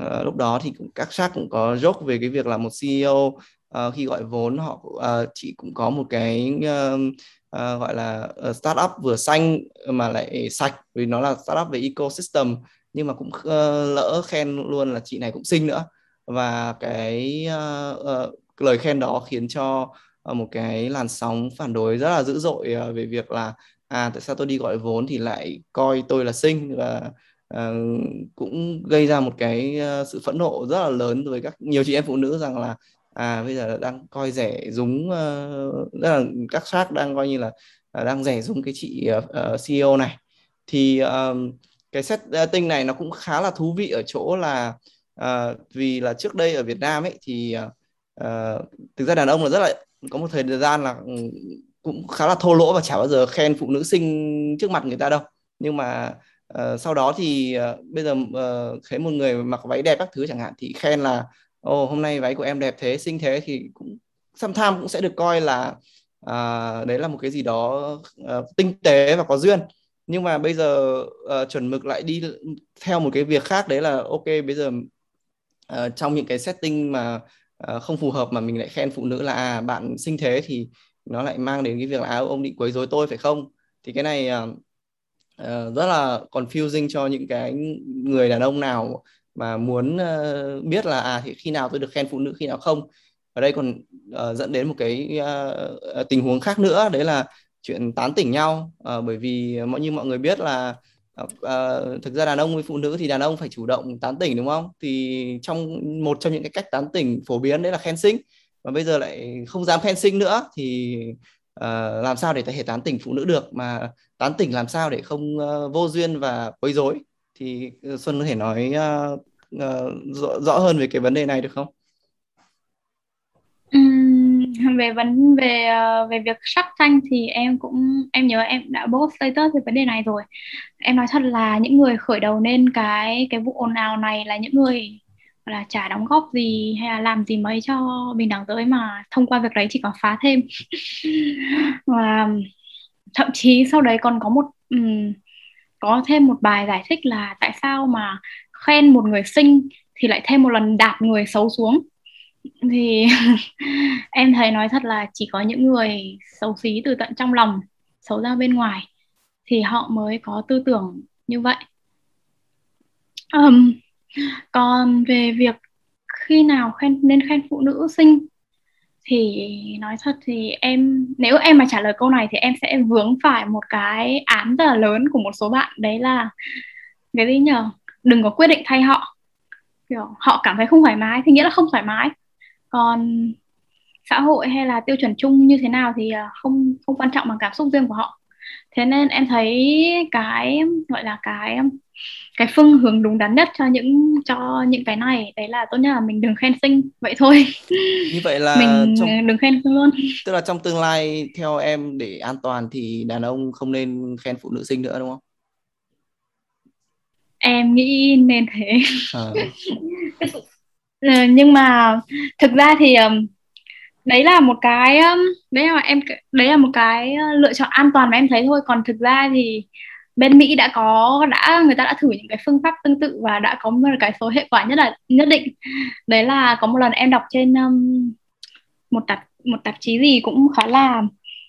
Speaker 4: uh, lúc đó thì cũng, các Shark cũng có joke về cái việc là một CEO uh, khi gọi vốn họ uh, chị cũng có một cái uh, uh, gọi là uh, startup vừa xanh mà lại sạch vì nó là startup về ecosystem nhưng mà cũng uh, lỡ khen luôn là chị này cũng xinh nữa. Và cái uh, uh, lời khen đó khiến cho uh, một cái làn sóng phản đối rất là dữ dội uh, về việc là à tại sao tôi đi gọi vốn thì lại coi tôi là xinh? Và uh, cũng gây ra một cái uh, sự phẫn nộ rất là lớn với các nhiều chị em phụ nữ rằng là à bây giờ đang coi rẻ dúng ờ, uh, rất là các sát đang coi như là uh, đang rẻ dúng cái chị ờ, uh, CEO này. Thì um, cái setting này nó cũng khá là thú vị ở chỗ là uh, vì là trước đây ở Việt Nam ấy thì uh, thực ra đàn ông là rất là có một thời gian là ừ, cũng khá là thô lỗ và chả bao giờ khen phụ nữ sinh trước mặt người ta đâu. Nhưng mà uh, sau đó thì uh, bây giờ uh, thấy một người mặc váy đẹp các thứ chẳng hạn thì khen là ồ hôm nay váy của em đẹp thế xinh thế thì cũng tham cũng sẽ được coi là à, đấy là một cái gì đó uh, tinh tế và có duyên. Nhưng mà bây giờ uh, chuẩn mực lại đi theo một cái việc khác đấy là ok bây giờ uh, trong những cái setting mà uh, không phù hợp mà mình lại khen phụ nữ là à bạn xinh thế thì nó lại mang đến cái việc là à, ông định quấy rối tôi phải không? Thì cái này uh, uh, rất là confusing cho những cái người đàn ông nào mà muốn uh, biết là à thì khi nào tôi được khen phụ nữ khi nào không. Ở đây còn uh, dẫn đến một cái uh, tình huống khác nữa đấy là chuyện tán tỉnh nhau. Uh, bởi vì mọi như mọi người biết là uh, thực ra đàn ông với phụ nữ thì đàn ông phải chủ động tán tỉnh đúng không? Thì trong một trong những cái cách tán tỉnh phổ biến đấy là khen xinh và bây giờ lại không dám khen xinh nữa thì uh, làm sao để thể tán tỉnh phụ nữ được? Mà tán tỉnh làm sao để không uh, vô duyên và quấy rối? Thì ờ, Xuân có thể nói uh, uh, rõ, rõ hơn về cái vấn đề này được không?
Speaker 1: Uhm, về vấn về uh, về việc sắc xanh thì em cũng em nhớ em đã post status về vấn đề này rồi em nói thật là những người khởi đầu nên cái cái vụ ồn ào này là những người là chả đóng góp gì hay là làm gì mấy cho bình đẳng giới mà thông qua việc đấy chỉ còn phá thêm và thậm chí sau đấy còn có một um, có thêm một bài giải thích là tại sao mà khen một người xinh thì lại thêm một lần đạp người xấu xuống. Thì em thấy nói thật là chỉ có những người xấu xí từ tận trong lòng xấu ra bên ngoài thì họ mới có tư tưởng như vậy. Um, còn về việc khi nào khen nên khen phụ nữ xinh thì nói thật thì em, nếu em mà trả lời câu này thì em sẽ vướng phải một cái án rất là lớn của một số bạn. Đấy là, cái gì nhờ? Đừng có quyết định thay họ. Kiểu, họ cảm thấy không thoải mái thì nghĩa là không thoải mái. Còn xã hội hay là tiêu chuẩn chung như thế nào thì à, không không quan trọng bằng cảm xúc riêng của họ thế nên em thấy cái gọi là cái cái phương hướng đúng đắn nhất cho những cho những cái này đấy là tốt nhất là mình đừng khen xinh vậy thôi.
Speaker 4: Như vậy là
Speaker 1: mình trong, đừng khen xinh luôn.
Speaker 4: Tức là trong tương lai theo em để an toàn thì đàn ông không nên khen phụ nữ xinh nữa đúng không?
Speaker 1: Em nghĩ nên thế. À. nhưng mà thực ra thì đấy là một cái đấy là em đấy là một cái lựa chọn an toàn mà em thấy thôi. Còn thực ra thì bên Mỹ đã có đã người ta đã thử những cái phương pháp tương tự và đã có một cái số hệ quả nhất là nhất định. Đấy là có một lần em đọc trên um, một tạp một tạp chí gì cũng khá là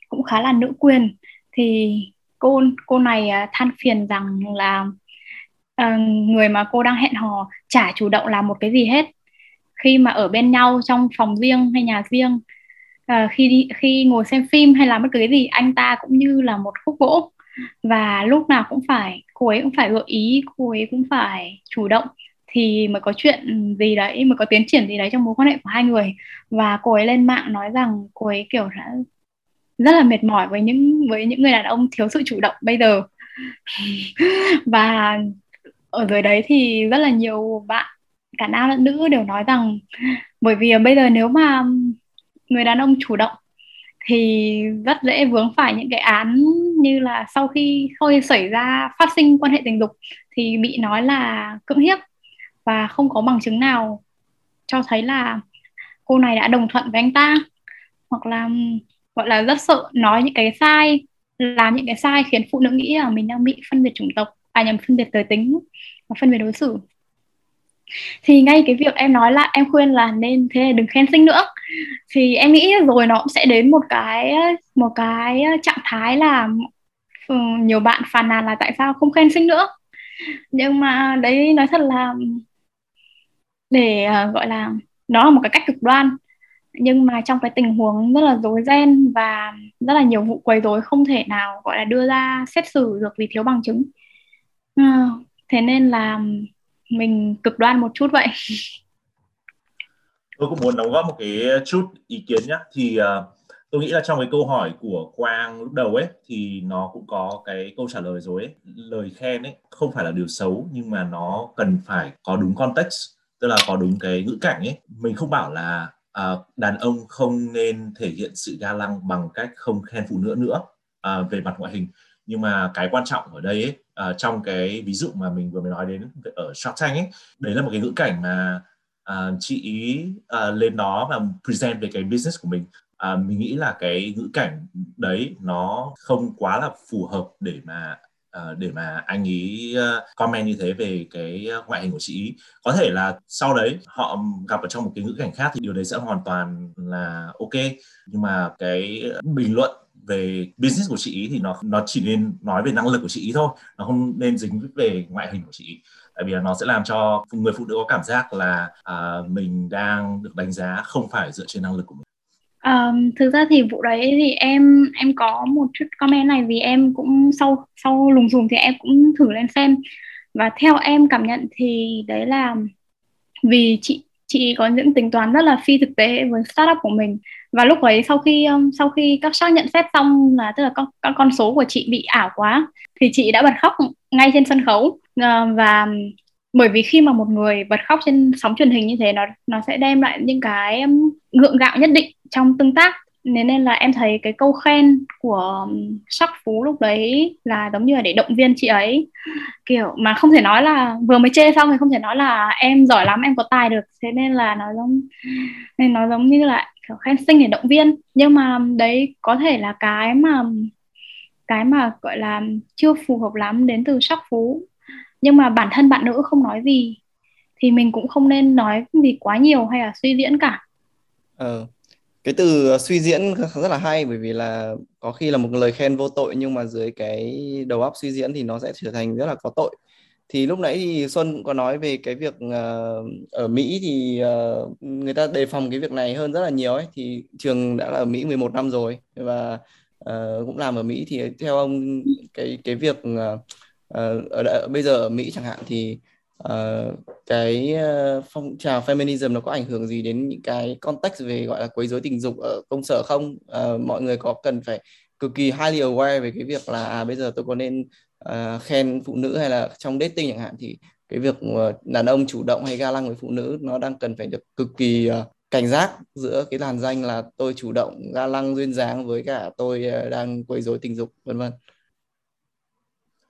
Speaker 1: cũng khá là nữ quyền. Thì cô cô này uh, than phiền rằng là uh, người mà cô đang hẹn hò chả chủ động làm một cái gì hết khi mà ở bên nhau trong phòng riêng hay nhà riêng à, khi đi khi ngồi xem phim hay làm bất cứ cái gì anh ta cũng như là một khúc gỗ. Và lúc nào cũng phải cô ấy cũng phải gợi ý cô ấy cũng phải chủ động thì mới có chuyện gì đấy mới có tiến triển gì đấy trong mối quan hệ của hai người. Và cô ấy lên mạng nói rằng cô ấy kiểu đã rất là mệt mỏi với những với những người đàn ông thiếu sự chủ động bây giờ. Và ở dưới đấy thì rất là nhiều bạn cả nam lẫn nữ đều nói rằng, bởi vì bây giờ nếu mà người đàn ông chủ động thì rất dễ vướng phải những cái án như là sau khi khơi xảy ra phát sinh quan hệ tình dục thì bị nói là cưỡng hiếp và không có bằng chứng nào cho thấy là cô này đã đồng thuận với anh ta. Hoặc là, gọi là rất sợ nói những cái sai, làm những cái sai khiến phụ nữ nghĩ là mình đang bị phân biệt chủng tộc à nhầm, phân biệt giới tính và phân biệt đối xử thì ngay cái việc em nói là em khuyên là nên thế đừng khen sinh nữa. Thì em nghĩ rồi nó cũng sẽ đến một cái một cái trạng thái là ừ, nhiều bạn phàn nàn là tại sao không khen sinh nữa. Nhưng mà đấy nói thật là để ờ, gọi là nó là một cái cách cực đoan. Nhưng mà trong cái tình huống rất là rối ren và rất là nhiều vụ quấy rối không thể nào gọi là đưa ra xét xử được vì thiếu bằng chứng. À, thế nên là mình cực đoan một chút vậy.
Speaker 2: Tôi cũng muốn đóng góp một cái chút ý kiến nhé thì uh, tôi nghĩ là trong cái câu hỏi của Quang lúc đầu ấy thì nó cũng có cái câu trả lời rồi ấy. Lời khen ấy không phải là điều xấu nhưng mà nó cần phải có đúng context tức là có đúng cái ngữ cảnh ấy. Mình không bảo là uh, đàn ông không nên thể hiện sự ga lăng bằng cách không khen phụ nữ nữa uh, về mặt ngoại hình. Nhưng mà cái quan trọng ở đây ấy, uh, trong cái ví dụ mà mình vừa mới nói đến ở Shark Tank ấy đấy là một cái ngữ cảnh mà uh, chị ý uh, lên đó và present về cái business của mình. Uh, mình nghĩ là cái ngữ cảnh đấy nó không quá là phù hợp để mà uh, để mà anh ý uh, comment như thế về cái ngoại hình của chị ý. Có thể là sau đấy họ gặp ở trong một cái ngữ cảnh khác thì điều đấy sẽ hoàn toàn là ok. Nhưng mà cái bình luận về business của chị ý thì nó nó chỉ nên nói về năng lực của chị ý thôi. Nó không nên dính về ngoại hình của chị ý. Tại vì là nó sẽ làm cho người phụ nữ có cảm giác là uh, mình đang được đánh giá không phải dựa trên năng lực của mình.
Speaker 1: Um, thực ra thì vụ đấy thì em em có một chút comment này vì em cũng sau sau lùng xùm thì em cũng thử lên xem. Và theo em cảm nhận thì đấy là vì chị chị có những tính toán rất là phi thực tế với startup của mình và lúc ấy sau khi um, sau khi các xác nhận xét xong là tức là con các con số của chị bị ảo quá thì chị đã bật khóc ngay trên sân khấu. Uh, và um, bởi vì khi mà một người bật khóc trên sóng truyền hình như thế nó nó sẽ đem lại những cái ngượng gượng gạo nhất định trong tương tác. Nên nên là em thấy cái câu khen của sắc phú lúc đấy là giống như là để động viên chị ấy. Kiểu mà không thể nói là vừa mới chê xong thì không thể nói là em giỏi lắm em có tài được. Thế nên là nó giống nên nó giống như là kiểu khen sinh để động viên. Nhưng mà đấy có thể là cái mà cái mà, gọi là, chưa phù hợp lắm đến từ sắc phú nhưng mà bản thân bạn nữ không nói gì thì mình cũng không nên nói gì quá nhiều hay là suy diễn cả.
Speaker 4: Ờ cái từ suy diễn rất là hay bởi vì là có khi là một lời khen vô tội nhưng mà dưới cái đầu óc suy diễn thì nó sẽ trở thành rất là có tội thì lúc nãy thì Xuân cũng có nói về cái việc uh, ở Mỹ thì uh, người ta đề phòng cái việc này hơn rất là nhiều ấy. Thì trường đã là ở Mỹ 11 năm rồi và uh, cũng làm ở Mỹ. Thì theo ông cái cái việc uh, ở, ở bây giờ ở Mỹ chẳng hạn thì uh, cái uh, phong trào feminism nó có ảnh hưởng gì đến những cái context về gọi là quấy rối tình dục ở công sở không? Uh, mọi người có cần phải cực kỳ highly aware về cái việc là à, bây giờ tôi có nên uh, khen phụ nữ hay là trong dating chẳng hạn thì cái việc ờ, đàn ông chủ động hay ga lăng với phụ nữ nó đang cần phải được cực kỳ uh, cảnh giác giữa cái làn danh là tôi chủ động ga lăng duyên dáng với cả tôi uh, đang quấy rối tình dục vân vân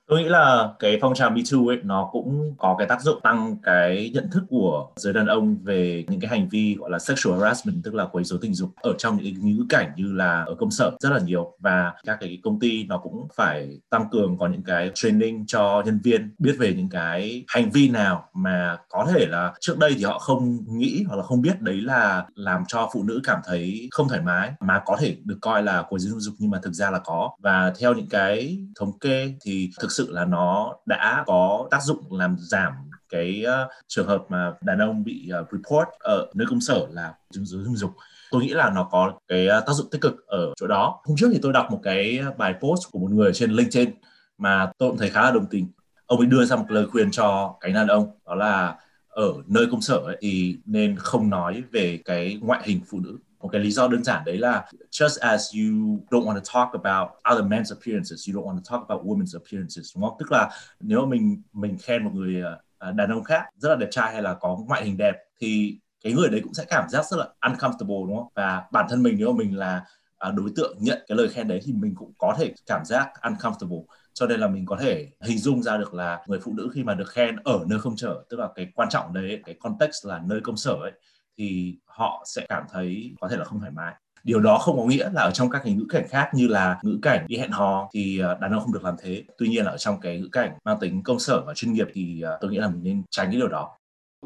Speaker 2: tôi nghĩ là cái phong trào Me Too ấy, nó cũng có cái tác dụng tăng cái nhận thức của giới đàn ông về những cái hành vi gọi là sexual harassment, tức là quấy rối tình dục ở trong những cái ngữ cảnh như là ở công sở rất là nhiều. Và các cái công ty nó cũng phải tăng cường có những cái training cho nhân viên, biết về những cái hành vi nào mà có thể là trước đây thì họ không nghĩ hoặc là không biết đấy là làm cho phụ nữ cảm thấy không thoải mái, mà có thể được coi là quấy rối tình dục nhưng mà thực ra là có. Và theo những cái thống kê thì thực sự là nó đã có tác dụng làm giảm cái uh, trường hợp mà đàn ông bị uh, report ở nơi công sở là chứng dưới tình dục. Tôi nghĩ là nó có cái uh, tác dụng tích cực ở chỗ đó. Hôm trước thì tôi đọc một cái bài post của một người trên LinkedIn mà tôi cũng thấy khá là đồng tình. Ông ấy đưa ra một lời khuyên cho cái đàn ông đó là ở nơi công sở ấy, thì nên không nói về cái ngoại hình phụ nữ một cái lý do đơn giản đấy là just as you don't want to talk about other men's appearances, you don't want to talk about women's appearances, đúng không? Tức là nếu mình mình khen một người ờ, ờ, đàn ông khác rất là đẹp trai hay là có ngoại hình đẹp thì cái người đấy cũng sẽ cảm giác rất là uncomfortable, đúng không? Và bản thân mình nếu mà mình là ờ, đối tượng nhận cái lời khen đấy thì mình cũng có thể cảm giác uncomfortable. Cho nên là mình có thể hình dung ra được là người phụ nữ khi mà được khen ở nơi không sở tức là cái quan trọng đấy, cái context là nơi công sở ấy thì họ sẽ cảm thấy có thể là không thoải mái điều đó không có nghĩa là ở trong các cái ngữ cảnh khác như là ngữ cảnh đi hẹn hò thì ờ, đàn ông không được làm thế tuy nhiên là ở trong cái ngữ cảnh mang tính công sở và chuyên nghiệp thì ờ, tôi nghĩ là mình nên tránh cái điều đó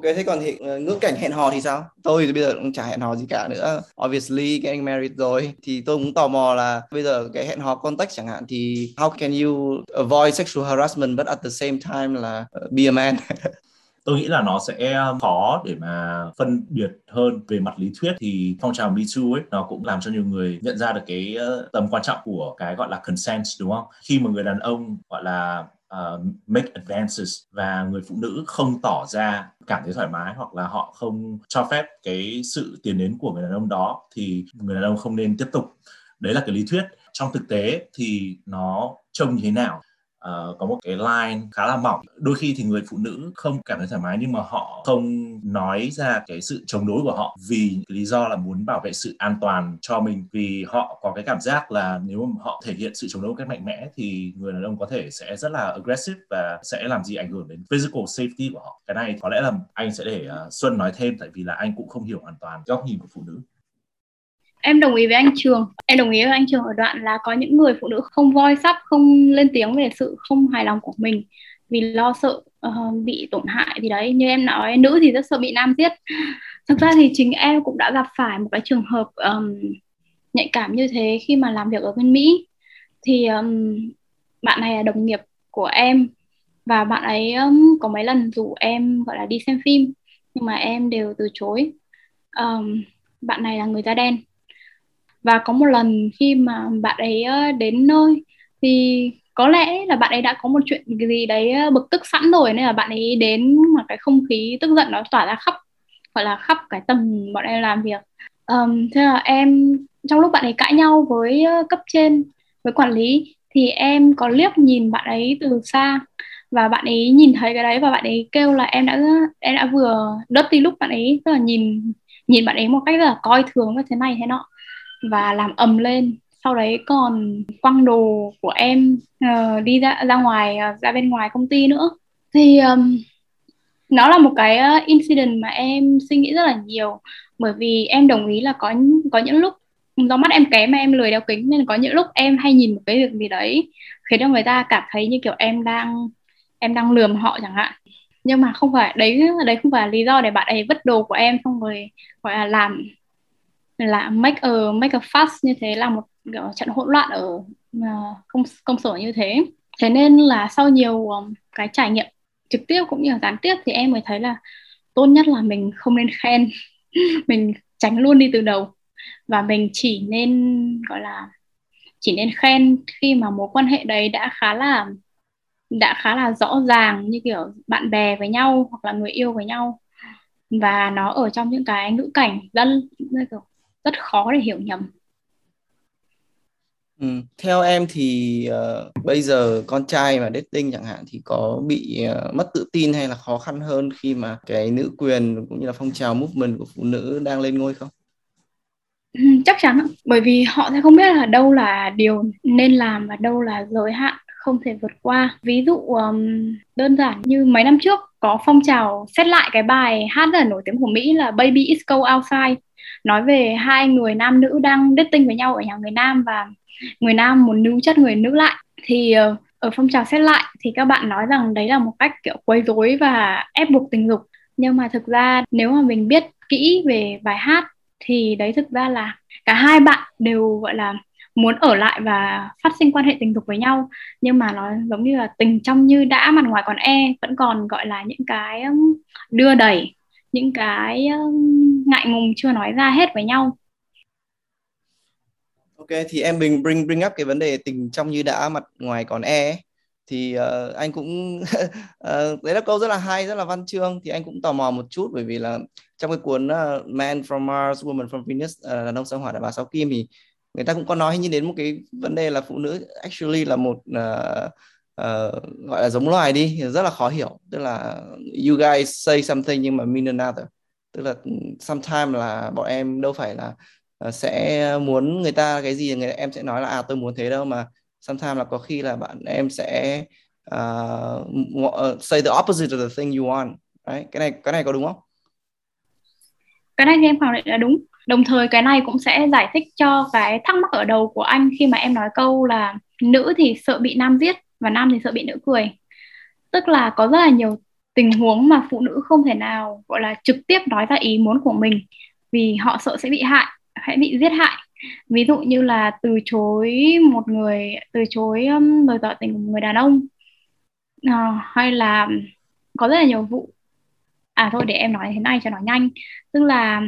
Speaker 4: Ok, thế còn thì ờ, ngữ cảnh hẹn hò thì sao? Tôi thì bây giờ cũng chả hẹn hò gì cả nữa. Obviously, getting married rồi. Thì tôi cũng tò mò là bây giờ cái hẹn hò context chẳng hạn thì how can you avoid sexual harassment but at the same time là be a man?
Speaker 2: tôi nghĩ là nó sẽ um, khó để mà phân biệt hơn về mặt lý thuyết. Thì phong trào Me Too ấy nó cũng làm cho nhiều người nhận ra được cái uh, tầm quan trọng của cái gọi là consent đúng không? Khi mà người đàn ông gọi là uh, make advances và người phụ nữ không tỏ ra cảm thấy thoải mái hoặc là họ không cho phép cái sự tiến đến của người đàn ông đó thì người đàn ông không nên tiếp tục. Đấy là cái lý thuyết. Trong thực tế thì nó trông như thế nào? Uh, có một cái line khá là mỏng. Đôi khi thì người phụ nữ không cảm thấy thoải mái nhưng mà họ không nói ra cái sự chống đối của họ vì lý do là muốn bảo vệ sự an toàn cho mình. Vì họ có cái cảm giác là nếu mà họ thể hiện sự chống đối một cách mạnh mẽ thì người đàn ông có thể sẽ rất là aggressive và sẽ làm gì ảnh hưởng đến physical safety của họ. Cái này có lẽ là anh sẽ để uh, Xuân nói thêm tại vì là anh cũng không hiểu hoàn toàn góc nhìn của phụ nữ
Speaker 1: em đồng ý với anh Trường. Em đồng ý với anh Trường ở đoạn là có những người phụ nữ không voi sắp không lên tiếng về sự không hài lòng của mình vì lo sợ uh, bị tổn hại thì đấy. Như em nói nữ thì rất sợ bị nam giết. Thực ra thì chính em cũng đã gặp phải một cái trường hợp um, nhạy cảm như thế khi mà làm việc ở bên Mỹ. Thì um, bạn này là đồng nghiệp của em và bạn ấy um, có mấy lần rủ em gọi là đi xem phim nhưng mà em đều từ chối. Um, bạn này là người da đen và có một lần khi mà bạn ấy ờ, đến nơi thì có lẽ là bạn ấy đã có một chuyện gì đấy ờ, bực tức sẵn rồi nên là bạn ấy đến mà cái không khí tức giận nó tỏa ra khắp gọi là khắp cái tầng bọn em làm việc. Um, thế là em trong lúc bạn ấy cãi nhau với ờ, cấp trên với quản lý thì em có liếc nhìn bạn ấy từ xa. Và bạn ấy nhìn thấy cái đấy và bạn ấy kêu là em đã em đã vừa đớt đi lúc bạn ấy tức là nhìn nhìn bạn ấy một cách rất là coi thường như thế này thế nọ và làm ầm lên. Sau đấy còn quăng đồ của em uh, đi ra ra ngoài uh, ra bên ngoài công ty nữa. Thì um, nó là một cái ờ, incident mà em suy nghĩ rất là nhiều. Bởi vì em đồng ý là có có những lúc do mắt em kém mà em lười đeo kính nên có những lúc em hay nhìn một cái việc gì đấy khiến cho người ta cảm thấy như kiểu em đang em đang lườm họ chẳng hạn. Nhưng mà không phải đấy đấy không phải lý do để bạn ấy vứt đồ của em xong rồi gọi là làm là make a make a fuss như thế là một kiểu trận hỗn loạn ở uh, công công sở như thế. Thế nên là sau nhiều um, cái trải nghiệm trực tiếp cũng như là gián tiếp thì em mới thấy là tốt nhất là mình không nên khen. Mình tránh luôn đi từ đầu. Và mình chỉ nên gọi là chỉ nên khen khi mà mối quan hệ đấy đã khá là đã khá là rõ ràng như kiểu bạn bè với nhau hoặc là người yêu với nhau. Và nó ở trong những cái ngữ cảnh rất, rất khó để hiểu nhầm
Speaker 4: Ừ. Theo em thì uh, bây giờ con trai mà dating chẳng hạn thì có bị uh, mất tự tin hay là khó khăn hơn khi mà cái nữ quyền cũng như là phong trào movement của phụ nữ đang lên ngôi không?
Speaker 1: Ừ, chắc chắn bởi vì họ sẽ không biết là đâu là điều nên làm và đâu là giới hạn không thể vượt qua ví dụ um, đơn giản như mấy năm trước có phong trào xét lại cái bài hát rất là nổi tiếng của Mỹ là Baby It's Cold Outside nói về hai người nam nữ đang dating với nhau ở nhà người nam và người nam muốn níu chất người nữ lại. Thì ờ, ở phong trào xét lại thì các bạn nói rằng đấy là một cách, kiểu, quấy rối và ép buộc tình dục. Nhưng mà thực ra nếu mà mình biết kỹ về bài hát thì đấy thực ra là cả hai bạn đều, gọi là, muốn ở lại và phát sinh quan hệ tình dục với nhau. Nhưng mà nó giống như là tình trong như đã, mặt ngoài còn e vẫn còn, gọi là, những cái đưa đẩy, những cái ngại ngùng chưa nói ra hết với nhau.
Speaker 4: Ok thì em bình bring bring up cái vấn đề tình trong như đã mặt ngoài còn e ấy. thì uh, anh cũng uh, đấy là câu rất là hay rất là văn chương. Thì anh cũng tò mò một chút bởi vì là trong cái cuốn uh, Man from Mars, Woman from Venus uh, đàn ông sao hỏa đàn bà sao kim thì người ta cũng có nói như đến một cái vấn đề là phụ nữ actually là một uh, uh, gọi là giống loài đi rất là khó hiểu. Tức là you guys say something nhưng mà mean another tức là ừ, sometimes là bọn em đâu phải là ờ, sẽ muốn người ta cái gì người em sẽ nói là à tôi muốn thế đâu. Mà sometimes là có khi là bạn em sẽ uh, say the opposite of the thing you want. Đấy cái này cái này có đúng không?
Speaker 1: Cái này thì em khẳng định là đúng. Đồng thời cái này cũng sẽ giải thích cho cái thắc mắc ở đầu của anh khi mà em nói câu là nữ thì sợ bị nam giết và nam thì sợ bị nữ cười. Tức là có rất là nhiều tình huống mà phụ nữ không thể nào gọi là trực tiếp nói ra ý muốn của mình vì họ sợ sẽ bị hại hãy bị giết hại. Ví dụ như là từ chối một người từ chối um, lời tỏ tình của một người đàn ông à, hay là có rất là nhiều vụ. À thôi để em nói thế này cho nó nhanh. Tức là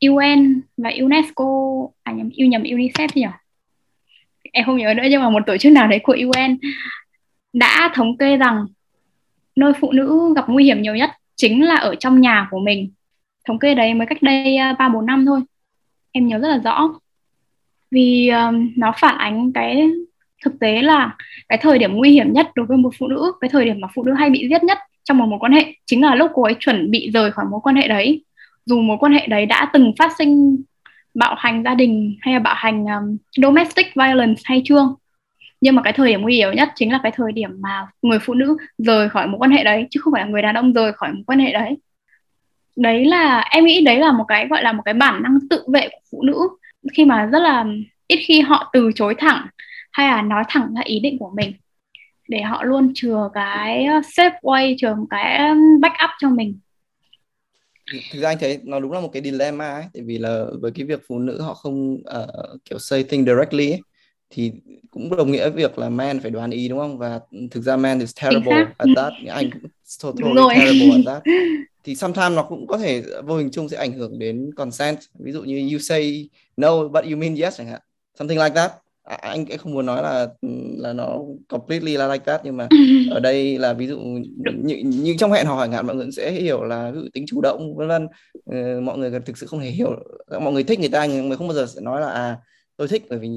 Speaker 1: UN và UNESCO à nhầm yêu nhầm UNICEF nhỉ? Em không nhớ nữa nhưng mà một tổ chức nào đấy của UN đã thống kê rằng nơi phụ nữ gặp nguy hiểm nhiều nhất chính là ở trong nhà của mình. Thống kê đấy mới cách đây à, ba bốn năm thôi. Em nhớ rất là rõ. Vì um, nó phản ánh cái thực tế là cái thời điểm nguy hiểm nhất đối với một phụ nữ cái thời điểm mà phụ nữ hay bị giết nhất trong một mối quan hệ chính là lúc cô ấy chuẩn bị rời khỏi mối quan hệ đấy. Dù mối quan hệ đấy đã từng phát sinh bạo hành gia đình hay là bạo hành um, domestic violence hay chưa nhưng mà cái thời điểm nguy hiểm nhất chính là cái thời điểm mà người phụ nữ rời khỏi mối quan hệ đấy chứ không phải là người đàn ông rời khỏi mối quan hệ đấy. Đấy là em nghĩ đấy là một cái gọi là một cái bản năng tự vệ của phụ nữ. Khi mà rất là ít khi họ từ chối thẳng hay là nói thẳng ra ý định của mình để họ luôn chừa cái ờ, safe way chừa một cái ờ, backup cho mình.
Speaker 4: Thực ra anh thấy nó đúng là một cái dilemma ấy tại vì là với cái việc phụ nữ họ không uh, kiểu say thing directly ấy, thì cũng đồng nghĩa việc là man phải đoán ý đúng không? Và thực ra man is terrible at that. Anh cũng totally terrible at that. Thì sometimes nó cũng có thể vô hình chung sẽ ảnh hưởng đến consent. Ví dụ như you say no but you mean yes chẳng hạn. Something like that. À, anh cũng không muốn nói là là nó completely là like that nhưng mà ở đây là ví dụ như, như trong hẹn hò hỏi ngạn mọi người sẽ hiểu là ví dụ tính chủ động vân vân. Uh, mọi người thực sự không thể hiểu mọi người thích người ta nhưng mà không bao giờ sẽ nói là à tôi thích bởi vì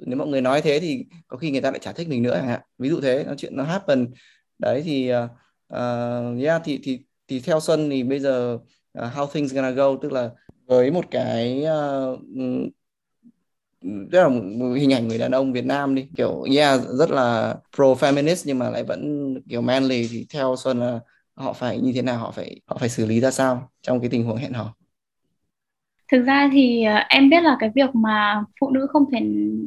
Speaker 4: nếu mọi người nói thế thì có khi người ta lại chả thích mình nữa chẳng hạn. Ví dụ thế nó chuyện nó happen. Đấy thì uh, yeah thì thì thì theo Xuân thì bây giờ uh, how things gonna go? Tức là với một cái uh, rất là một hình ảnh người đàn ông Việt Nam đi kiểu yeah rất là pro feminist nhưng mà lại vẫn kiểu manly thì theo Xuân là họ phải như thế nào? Họ phải họ phải xử lý ra sao trong cái tình huống hẹn hò?
Speaker 1: Thực ra thì ờ, em biết là cái việc mà phụ nữ không thể,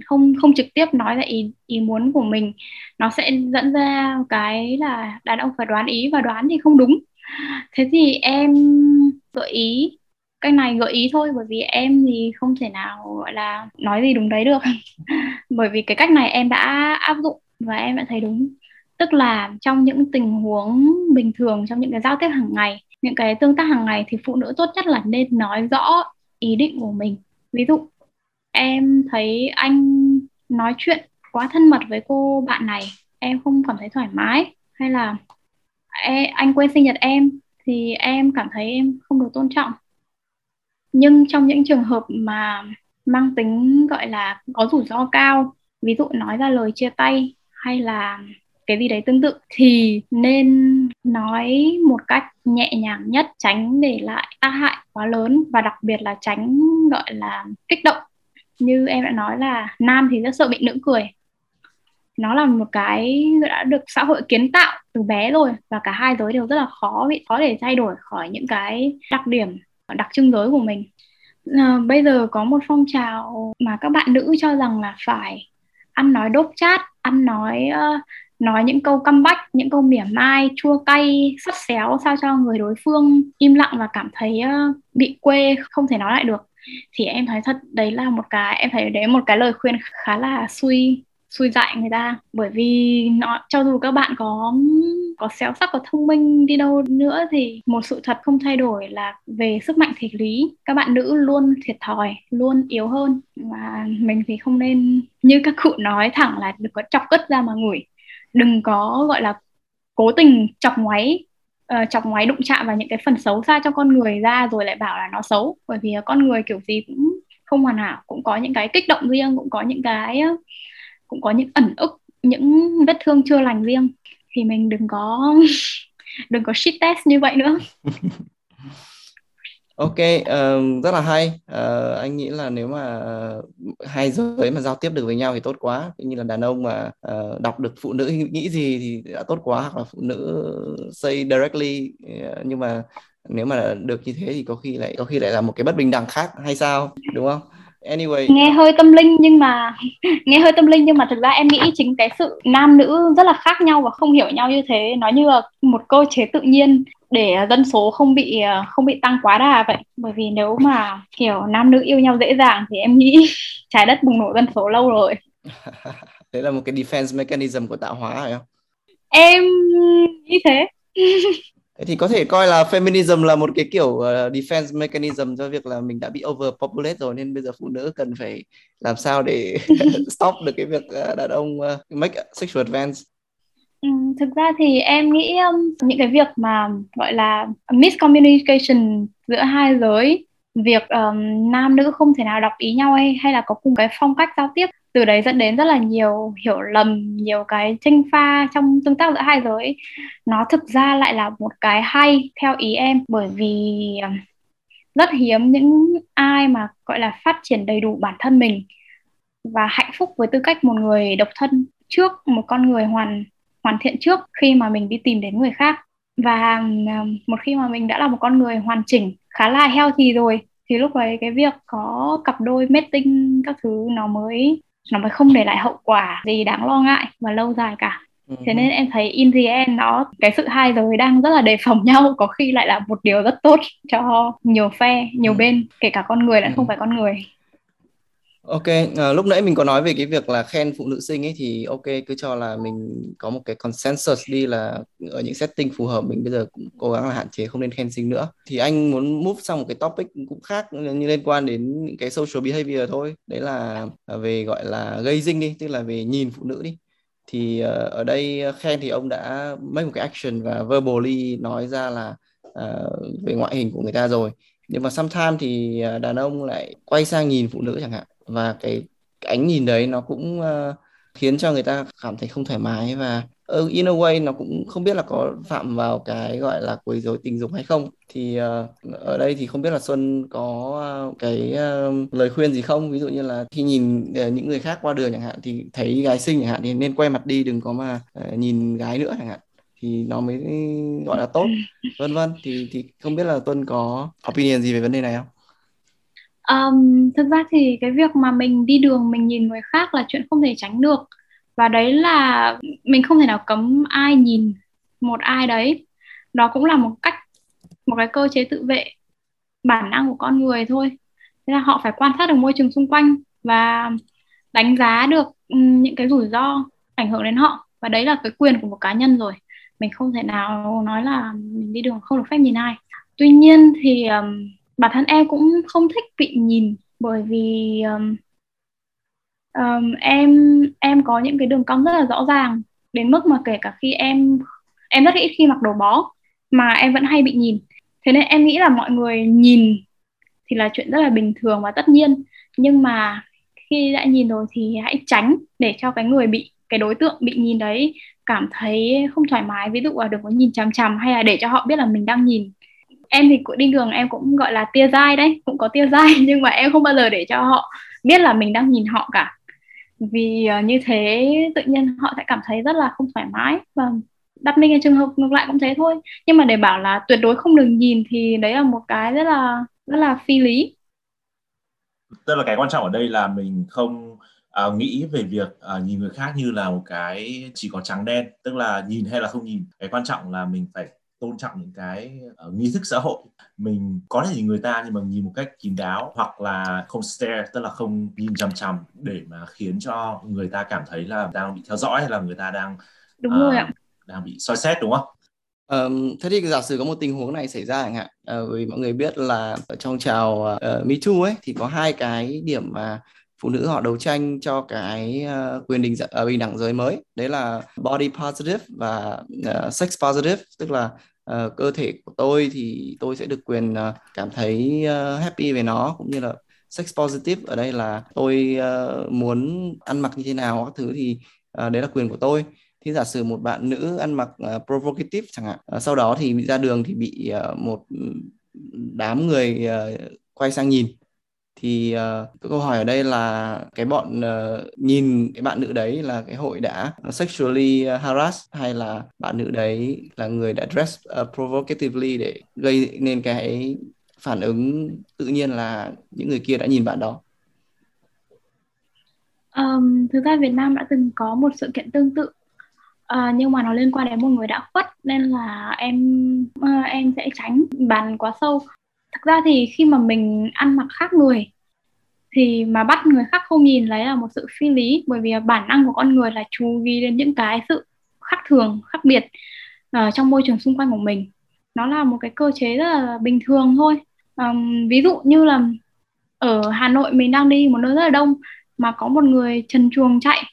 Speaker 1: không không trực tiếp nói ra ý ý muốn của mình, nó sẽ dẫn ra cái là đàn ông phải đoán ý và đoán thì không đúng. Thế thì em gợi ý, cái này gợi ý thôi, bởi vì em thì không thể nào, gọi là, nói gì đúng đấy được. Bởi vì cái cách này em đã áp dụng và em đã thấy đúng. Tức là trong những tình huống bình thường, trong những cái giao tiếp hàng ngày, những cái tương tác hàng ngày thì phụ nữ tốt nhất là nên nói rõ ý định của mình. Ví dụ, em thấy anh nói chuyện quá thân mật với cô bạn này, em không cảm thấy thoải mái, hay là e, anh quên sinh nhật em thì em cảm thấy em không được tôn trọng. Nhưng trong những trường hợp mà mang tính gọi là có rủi ro cao, ví dụ nói ra lời chia tay hay là cái gì đấy tương tự. Thì nên nói một cách nhẹ nhàng nhất tránh để lại tác hại quá lớn và đặc biệt là tránh gọi là kích động. Như em đã nói là nam thì rất sợ bị nữ cười. Nó là một cái đã được xã hội kiến tạo từ bé rồi và cả hai giới đều rất là khó bị khó để thay đổi khỏi những cái đặc điểm đặc trưng giới của mình. À, bây giờ có một phong trào mà các bạn nữ cho rằng là phải ăn nói đốt chát ăn nói uh, nói những câu căm bách những câu mỉa mai chua cay sắt xéo sao cho người đối phương im lặng và cảm thấy uh, bị quê không thể nói lại được. Thì em thấy thật đấy là một cái em thấy đấy một cái lời khuyên khá là suy xui dại người ta. Bởi vì nó cho dù các bạn có có xéo sắc có thông minh đi đâu nữa thì một sự thật không thay đổi là về sức mạnh thể lý các bạn nữ luôn thiệt thòi luôn yếu hơn. Và mình thì không nên như các cụ nói thẳng là được có chọc cất ra mà ngửi đừng có gọi là cố tình chọc ngoáy uh, chọc ngoáy đụng chạm vào những cái phần xấu xa trong con người ra rồi lại bảo là nó xấu. Bởi vì con người kiểu gì cũng không hoàn hảo cũng có những cái kích động riêng cũng có những cái cũng có những ẩn ức những vết thương chưa lành riêng. Thì mình đừng có đừng có shit test như vậy nữa.
Speaker 4: Ok, uh, rất là hay. Uh, anh nghĩ là nếu mà ờ, hai giới mà giao tiếp được với nhau thì tốt quá. Như là đàn ông mà uh, đọc được phụ nữ nghĩ gì thì đã tốt quá, hoặc là phụ nữ say directly. Uh, nhưng mà nếu mà được như thế thì có khi lại có khi lại là một cái bất bình đẳng khác hay sao, đúng không?
Speaker 1: Anyway. Nghe hơi tâm linh nhưng mà nghe hơi tâm linh nhưng mà thực ra em nghĩ chính cái sự nam nữ rất là khác nhau và không hiểu nhau như thế. Nó như là một cơ chế tự nhiên để dân số không bị không bị tăng quá đà vậy. Bởi vì nếu mà kiểu nam nữ yêu nhau dễ dàng thì em nghĩ trái đất bùng nổ dân số lâu rồi.
Speaker 4: Đấy là một cái defense mechanism của tạo hóa phải không?
Speaker 1: Em nghĩ thế
Speaker 4: Thế thì có thể coi là feminism là một cái kiểu uh, defense mechanism cho việc là mình đã bị overpopulate rồi nên bây giờ phụ nữ cần phải làm sao để stop được cái việc uh, đàn ông uh, make sexual advance.
Speaker 1: Ừ, thực ra thì em nghĩ um, những cái việc mà gọi là miscommunication giữa hai giới việc um, nam nữ không thể nào đọc ý nhau hay hay là có cùng cái phong cách giao tiếp từ đấy dẫn đến rất là nhiều hiểu lầm, nhiều cái tranh pha trong tương tác giữa hai giới nó thực ra lại là một cái hay, theo ý em, bởi vì à, rất hiếm những ai mà, gọi là, phát triển đầy đủ bản thân mình và hạnh phúc với tư cách một người độc thân trước, một con người hoàn hoàn thiện trước khi mà mình đi tìm đến người khác. Và à, một khi mà mình đã là một con người hoàn chỉnh, khá là healthy rồi, thì lúc ấy cái việc có cặp đôi, mating các thứ nó mới nó mới không để lại hậu quả gì đáng lo ngại và lâu dài cả ừ. thế nên em thấy in the end nó cái sự hai giới đang rất là đề phòng nhau có khi lại là một điều rất tốt cho nhiều phe nhiều ừ. bên kể cả con người lẫn ừ. không phải con người
Speaker 4: Ok, à, lúc nãy mình có nói về cái việc là khen phụ nữ sinh ấy thì ok cứ cho là mình có một cái consensus đi là ở những setting phù hợp mình bây giờ cũng cố gắng là hạn chế không nên khen sinh nữa. Thì anh muốn move sang một cái topic cũng khác như liên quan đến những cái social behavior thôi. Đấy là à, về gọi là gây dinh đi, tức là về nhìn phụ nữ đi. Thì uh, ở đây khen thì ông đã make một cái action và verbally nói ra là uh, về ngoại hình của người ta rồi nhưng mà sometimes thì à, đàn ông lại quay sang nhìn phụ nữ chẳng hạn và cái, cái ánh nhìn đấy nó cũng uh, khiến cho người ta cảm thấy không thoải mái và uh, in a way nó cũng không biết là có phạm vào cái gọi là quấy rối tình dục hay không. Thì uh, ở đây thì không biết là Xuân có uh, cái uh, lời khuyên gì không? Ví dụ như là khi nhìn uh, những người khác qua đường chẳng hạn thì thấy gái xinh chẳng hạn thì nên quay mặt đi đừng có mà uh, nhìn gái nữa chẳng hạn. Thì nó mới gọi là tốt vân vân. Thì thì không biết là Tuân có opinion gì về vấn đề này không?
Speaker 1: Um, thực ra thì cái việc mà mình đi đường mình nhìn người khác là chuyện không thể tránh được. Và đấy là mình không thể nào cấm ai nhìn một ai đấy. Đó cũng là một cách một cái cơ chế tự vệ bản năng của con người thôi. Thế là họ phải quan sát được môi trường xung quanh và đánh giá được những cái rủi ro ảnh hưởng đến họ. Và đấy là cái quyền của một cá nhân rồi. Mình không thể nào nói là mình đi đường không được phép nhìn ai. Tuy nhiên thì um, bản thân em cũng không thích bị nhìn bởi vì um, um, em em có những cái đường cong rất là rõ ràng đến mức mà kể cả khi em em rất ít khi mặc đồ bó mà em vẫn hay bị nhìn. Thế nên em nghĩ là mọi người nhìn thì là chuyện rất là bình thường và tất nhiên. Nhưng mà khi đã nhìn rồi thì hãy tránh để cho cái người bị cái đối tượng bị nhìn đấy cảm thấy không thoải mái. Ví dụ là đừng có nhìn chằm chằm hay là để cho họ biết là mình đang nhìn em thì cũng đi đường em cũng gọi là tia dai đấy cũng có tia dai nhưng mà em không bao giờ để cho họ biết là mình đang nhìn họ cả. Vì uh, như thế tự nhiên họ sẽ cảm thấy rất là không thoải mái và đặt mình trường hợp ngược lại cũng thế thôi. Nhưng mà để bảo là tuyệt đối không được nhìn thì đấy là một cái rất là rất là phi lý.
Speaker 2: Tức là cái quan trọng ở đây là mình không uh, nghĩ về việc uh, nhìn người khác như là một cái chỉ có trắng đen tức là nhìn hay là không nhìn. Cái quan trọng là mình phải tôn trọng những cái uh, nghi thức xã hội. Mình có thể nhìn người ta nhưng mà nhìn một cách kín đáo hoặc là không stare tức là không nhìn chằm chằm để mà khiến cho người ta cảm thấy là đang bị theo dõi hay là người ta đang
Speaker 1: đúng uh, rồi ạ.
Speaker 2: đang bị soi xét đúng không?
Speaker 4: Um, thế thì giả sử có một tình huống này xảy ra chẳng hạn uh, vì mọi người biết là ở trong trào uh, Me Too ấy thì có hai cái điểm mà phụ nữ họ đấu tranh cho cái uh, quyền định uh, bình đẳng giới mới. Đấy là body positive và uh, sex positive tức là uh, cơ thể của tôi thì tôi sẽ được quyền uh, cảm thấy uh, happy về nó cũng như là sex positive. Ở đây là tôi uh, muốn ăn mặc như thế nào các thứ thì uh, đấy là quyền của tôi. Thì giả sử một bạn nữ ăn mặc uh, provocative chẳng hạn uh, sau đó thì ra đường thì bị uh, một ừ, đám người uh, quay sang nhìn thì uh, câu hỏi ở đây là cái bọn uh, nhìn cái bạn nữ đấy là cái hội đã sexually ờ, harass hay là bạn nữ đấy là người đã dress uh, provocatively để gây nên cái phản ứng tự nhiên là những người kia đã nhìn bạn đó?
Speaker 1: Um, thực ra Việt Nam đã từng có một sự kiện tương tự. Uh, nhưng mà nó liên quan đến một người đã khuất nên là em uh, em sẽ tránh bàn quá sâu thực ra thì khi mà mình ăn mặc khác người thì mà bắt người khác không nhìn lấy là một sự phi lý. Bởi vì bản năng của con người là chú ý đến những cái sự khác thường khác biệt uh, trong môi trường xung quanh của mình. Nó là một cái cơ chế rất là bình thường thôi. Um, ví dụ như là ở Hà Nội mình đang đi một nơi rất là đông mà có một người trần chuồng chạy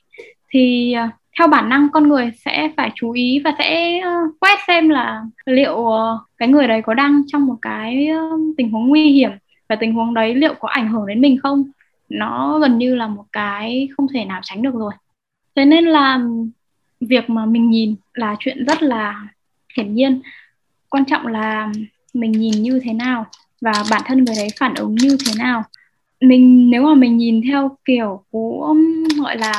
Speaker 1: thì uh, theo bản năng con người sẽ phải chú ý và sẽ ờ, quét xem là liệu ờ, cái người đấy có đang trong một cái ờ, tình huống nguy hiểm và tình huống đấy liệu có ảnh hưởng đến mình không? Nó gần như là một cái không thể nào tránh được rồi. Thế nên là việc mà mình nhìn là chuyện rất là hiển nhiên. Quan trọng là mình nhìn như thế nào và bản thân người đấy phản ứng như thế nào. Mình, nếu mà mình nhìn theo kiểu của gọi là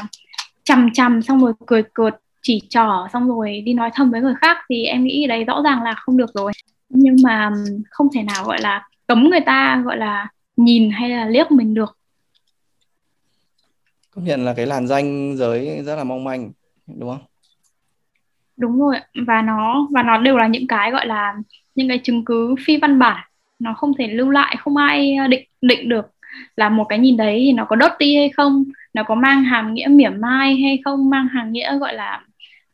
Speaker 1: chằm chằm xong rồi cười cợt chỉ trỏ xong rồi đi nói thầm với người khác thì em nghĩ đấy rõ ràng là không được rồi. Nhưng mà không thể nào gọi là cấm người ta gọi là nhìn hay là liếc mình được.
Speaker 4: Công nhận là cái làn danh giới rất là mong manh đúng không?
Speaker 1: Đúng rồi và nó và nó đều là những cái gọi là những cái chứng cứ phi văn bản. Nó không thể lưu lại không ai định định được là một cái nhìn đấy thì nó có đốt ti hay không? Nó có mang hàm nghĩa mỉa mai hay không? Mang hàm nghĩa gọi là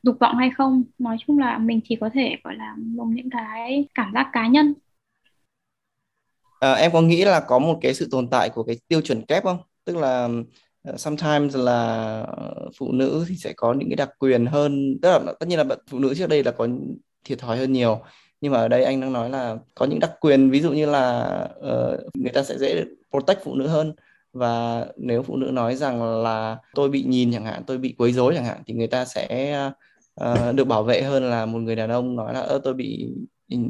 Speaker 1: dục vọng hay không? Nói chung là mình chỉ có thể gọi là dùng những cái cảm giác cá nhân.
Speaker 4: À, em có nghĩ là có một cái sự tồn tại của cái tiêu chuẩn kép không? Tức là ờ, sometimes là phụ nữ thì sẽ có những cái đặc quyền hơn tức là tất nhiên là phụ nữ trước đây là có thiệt thòi hơn nhiều nhưng mà ở đây anh đang nói là có những đặc quyền ví dụ như là uh, người ta sẽ dễ protect phụ nữ hơn. Và nếu phụ nữ nói rằng là tôi bị nhìn chẳng hạn tôi bị quấy rối chẳng hạn thì người ta sẽ uh, được bảo vệ hơn là một người đàn ông nói là ơ tôi bị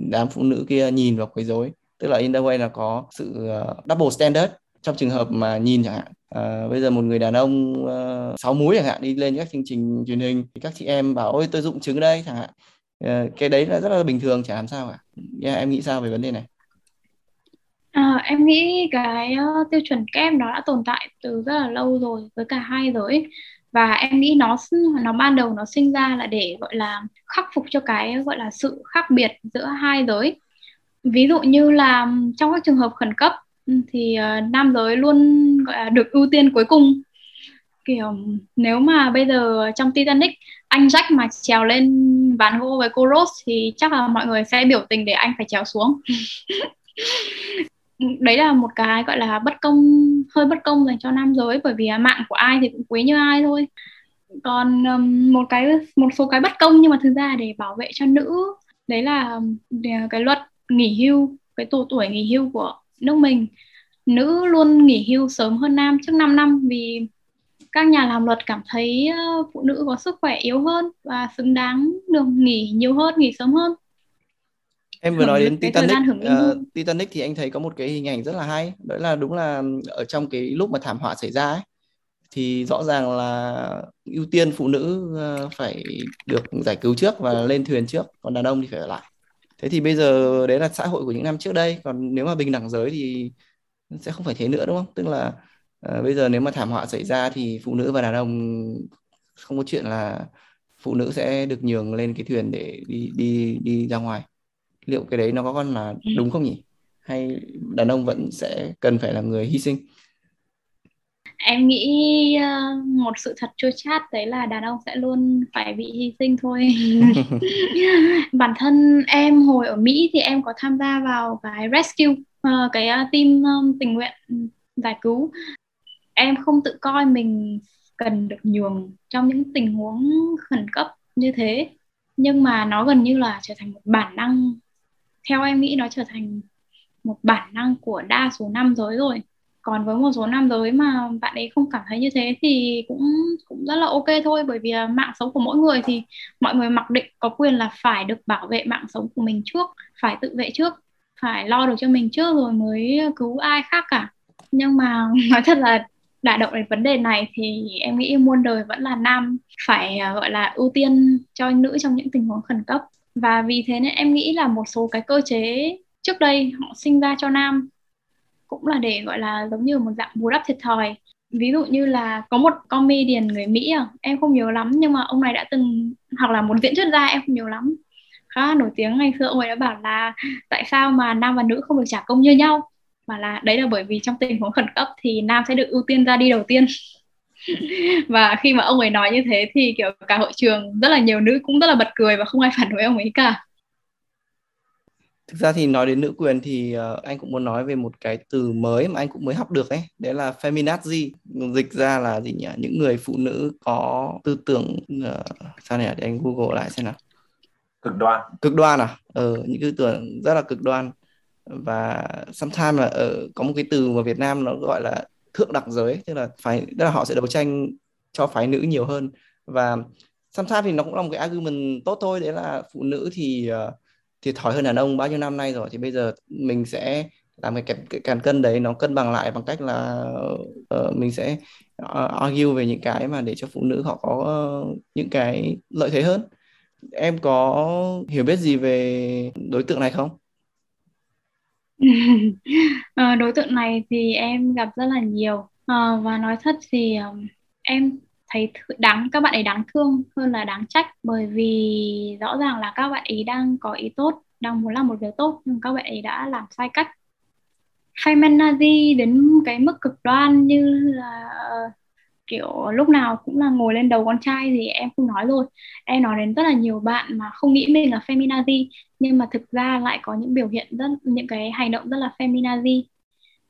Speaker 4: đám phụ nữ kia nhìn và quấy rối. Tức là in the way là có sự uh, double standard trong trường hợp mà nhìn chẳng hạn. À, bây giờ một người đàn ông uh, sáu múi chẳng hạn đi lên các chương trình truyền hình thì các chị em bảo ôi tôi dụng chứng đây chẳng hạn. Ờ, cái đấy là rất là bình thường chả làm sao cả. Yeah, em nghĩ sao về vấn đề này?
Speaker 1: À, em nghĩ cái uh, tiêu chuẩn kép nó đã tồn tại từ rất là lâu rồi với cả hai giới và em nghĩ nó nó ban đầu nó sinh ra là để gọi là khắc phục cho cái gọi là sự khác biệt giữa hai giới. Ví dụ như là trong các trường hợp khẩn cấp ừ, thì uh, nam giới luôn gọi là được ưu tiên cuối cùng. Kiểu nếu mà bây giờ trong Titanic anh Jack mà trèo lên ván gỗ với cô Rose thì chắc là mọi người sẽ biểu tình để anh phải trèo xuống. Đấy là một cái gọi là bất công hơi bất công dành cho nam giới bởi vì mạng của ai thì cũng quý như ai thôi. Còn um, một cái một số cái bất công nhưng mà thực ra để bảo vệ cho nữ đấy là cái luật nghỉ hưu cái tổ tuổi nghỉ hưu của nước mình. Nữ luôn nghỉ hưu sớm hơn nam trước 5 năm vì các nhà làm luật cảm thấy phụ nữ có sức khỏe yếu hơn và xứng đáng được nghỉ nhiều hơn nghỉ sớm hơn.
Speaker 4: Em vừa nói đến Titanic uh, Titanic thì anh thấy có một cái hình ảnh rất là hay. Đó là đúng là ở trong cái lúc mà thảm họa xảy ra ấy thì rõ ràng là ưu tiên phụ nữ uh, phải được giải cứu trước và lên thuyền trước còn đàn ông thì phải ở lại. Thế thì bây giờ đấy là xã hội của những năm trước đây còn nếu mà bình đẳng giới thì sẽ không phải thế nữa đúng không? Tức là uh, bây giờ nếu mà thảm họa xảy ra thì phụ nữ và đàn ông không có chuyện là phụ nữ sẽ được nhường lên cái thuyền để đi đi đi ra ngoài. Liệu cái đấy nó có còn là ừ. đúng không nhỉ? Hay đàn ông vẫn sẽ cần phải là người hy sinh?
Speaker 1: Em nghĩ uh, một sự thật chua chát đấy là đàn ông sẽ luôn phải bị hy sinh thôi. Bản thân em hồi ở Mỹ thì em có tham gia vào cái rescue uh, cái team tình nguyện giải cứu em không tự coi mình cần được nhường trong những tình huống khẩn cấp như thế. Nhưng mà nó gần như là trở thành một bản năng. Theo em nghĩ nó trở thành một bản năng của đa số nam giới rồi. Còn với một số nam giới mà bạn ấy không cảm thấy như thế thì cũng cũng rất là ok thôi. Bởi vì mạng sống của mỗi người thì mọi người mặc định có quyền là phải được bảo vệ mạng sống của mình trước, phải tự vệ trước, phải lo được cho mình trước rồi mới cứu ai khác cả. Nhưng mà nói thật là đả động đến vấn đề này thì em nghĩ muôn đời vẫn là nam phải à, gọi là ưu tiên cho nữ trong những tình huống khẩn cấp. Và vì thế nên em nghĩ là một số cái cơ chế trước đây họ sinh ra cho nam cũng là để gọi là giống như một dạng bù đắp thiệt thòi. Ví dụ như là có một comedian người Mỹ à, em không nhớ lắm nhưng mà ông này đã từng hoặc là một diễn thuyết gia em không nhớ lắm khá nổi tiếng. Ngày xưa ông ấy đã bảo là tại sao mà nam và nữ không được trả công như nhau? Mà là đấy là bởi vì trong tình huống khẩn cấp thì nam sẽ được ưu tiên ra đi đầu tiên. Và khi mà ông ấy nói như thế thì kiểu cả hội trường rất là nhiều nữ cũng rất là bật cười và không ai phản đối ông ấy cả.
Speaker 4: Thực ra thì nói đến nữ quyền thì uh, anh cũng muốn nói về một cái từ mới mà anh cũng mới học được ấy đấy là feminazi. Dịch ra là gì nhỉ? Những người phụ nữ có tư tưởng uh, sao nhỉ? Để anh google lại xem nào.
Speaker 2: Cực đoan.
Speaker 4: Cực đoan à? Ờ những tư tưởng rất là cực đoan và sometimes là ở có một cái từ mà Việt Nam nó gọi là thượng đẳng giới tức là phải tức là họ sẽ đấu tranh cho phái nữ nhiều hơn. Và sometimes thì nó cũng là một cái argument tốt thôi đấy là phụ nữ thì ờ, thì thỏi hơn đàn ông bao nhiêu năm nay rồi thì bây giờ mình sẽ làm cái, cái, cái càn cân đấy nó cân bằng lại bằng cách là uh, mình sẽ uh, argue về những cái mà để cho phụ nữ họ có uh, những cái lợi thế hơn. Em có hiểu biết gì về đối tượng này không?
Speaker 1: Ờ, đối tượng này thì em gặp rất là nhiều. Ờ, và nói thật thì um, em thấy đáng các bạn ấy đáng thương hơn là đáng trách. Bởi vì rõ ràng là các bạn ấy đang có ý tốt đang muốn làm một việc tốt nhưng các bạn ấy đã làm sai cách. Feminazi đến cái mức cực đoan như là ờ, kiểu, lúc nào cũng là ngồi lên đầu con trai thì em không nói rồi. Em nói đến rất là nhiều bạn mà không nghĩ mình là feminazi, nhưng mà thực ra lại có những biểu hiện rất, những cái hành động rất là feminazi,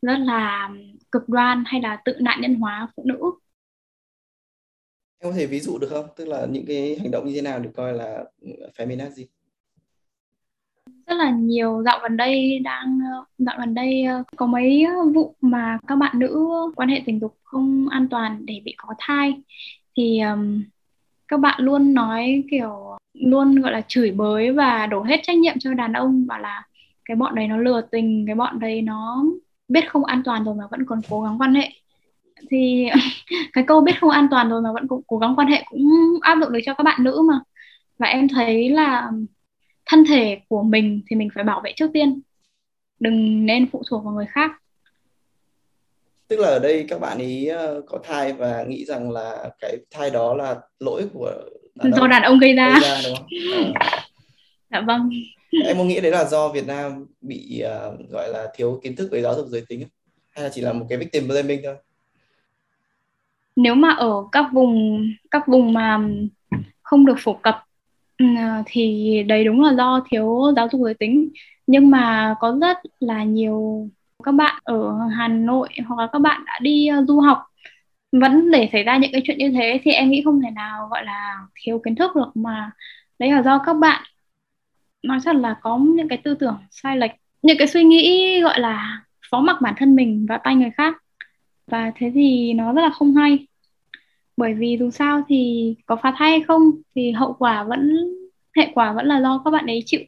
Speaker 1: rất là cực đoan hay là tự nạn nhân hóa phụ nữ.
Speaker 4: Em có thể ví dụ được không? Tức là những cái hành động như thế nào được coi là feminazi?
Speaker 1: Rất là nhiều. Dạo gần đây đang dạo gần đây ờ, có mấy vụ mà các bạn nữ quan hệ tình dục không an toàn để bị có thai. Thì um, các bạn luôn nói kiểu luôn gọi là chửi bới và đổ hết trách nhiệm cho đàn ông bảo là cái bọn đấy nó lừa tình cái bọn đấy nó biết không an toàn rồi mà vẫn còn cố gắng quan hệ. Thì cái câu biết không an toàn rồi mà vẫn cố, cố gắng quan hệ cũng áp dụng được cho các bạn nữ mà. Và em thấy là thân thể của mình thì mình phải bảo vệ trước tiên. Đừng nên phụ thuộc vào người khác.
Speaker 4: Tức là ở đây các bạn ý ờ, có thai và nghĩ rằng là cái thai đó là lỗi của
Speaker 1: đàn do ông, đàn ông gây ra, gây ra đúng không?
Speaker 4: À.
Speaker 1: dạ vâng.
Speaker 4: Em có nghĩ đấy là do Việt Nam bị uh, gọi là thiếu kiến thức về giáo dục giới tính hay là chỉ là một cái victim blaming thôi?
Speaker 1: Nếu mà ở các vùng các vùng mà không được phổ cập À, thì đấy đúng là do thiếu giáo dục giới tính. Nhưng mà có rất là nhiều các bạn ở Hà Nội hoặc là các bạn đã đi à, du học vẫn để xảy ra những cái chuyện như thế thì em nghĩ không thể nào, gọi là, thiếu kiến thức được. Mà đấy là do các bạn nói thật là có những cái tư tưởng sai lệch, những cái suy nghĩ, gọi là, phó mặc bản thân mình và tay người khác. Và thế thì nó rất là không hay bởi vì dù sao thì có phá thai hay không thì hậu quả vẫn, hệ quả vẫn là do các bạn ấy chịu.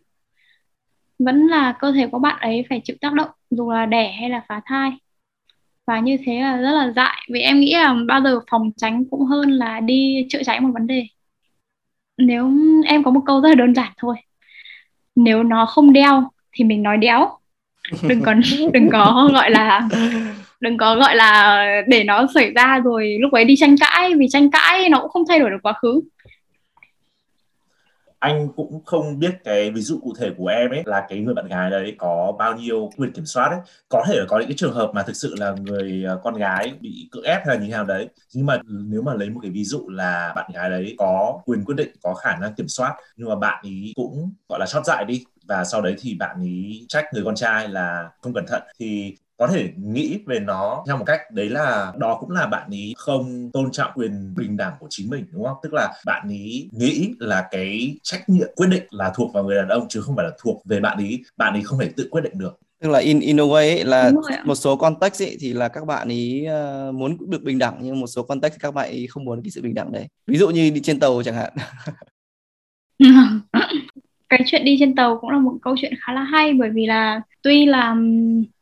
Speaker 1: Vẫn là cơ thể của bạn ấy phải chịu tác động, dù là đẻ hay là phá thai. Và như thế là rất là dại, vì em nghĩ là bao giờ phòng tránh cũng hơn là đi chữa cháy một vấn đề. Nếu em có một câu rất là đơn giản thôi, nếu nó không đeo thì mình nói đéo. Đừng có đừng có gọi là đừng có, gọi là, để nó xảy ra rồi lúc ấy đi tranh cãi, vì tranh cãi nó cũng không thay đổi được quá khứ.
Speaker 2: Anh cũng không biết cái ví dụ cụ thể của em ấy là cái người bạn gái đấy có bao nhiêu quyền kiểm soát ấy. Có thể có những cái trường hợp mà thực sự là người ờ, con gái bị cưỡng ép hay là như thế nào đấy. Nhưng mà nếu mà lấy một cái ví dụ là bạn gái đấy có quyền quyết định, có khả năng kiểm soát, nhưng mà bạn ý cũng, gọi là, chót dại đi, và sau đấy thì bạn ý trách người con trai là không cẩn thận, thì có thể nghĩ về nó theo một cách đấy là đó cũng là bạn ý không tôn trọng quyền bình đẳng của chính mình đúng không? Tức là bạn ý nghĩ là cái trách nhiệm quyết định là thuộc vào người đàn ông chứ không phải là thuộc về bạn ý. Bạn ý không thể tự quyết định được.
Speaker 4: Tức là in in a way ấy, là một số context ấy, thì là các bạn ý uh, muốn được bình đẳng nhưng một số context thì các bạn ý không muốn cái sự bình đẳng đấy. Ví dụ như đi trên tàu chẳng hạn.
Speaker 1: Cái chuyện đi trên tàu cũng là một câu chuyện khá là hay bởi vì là tuy là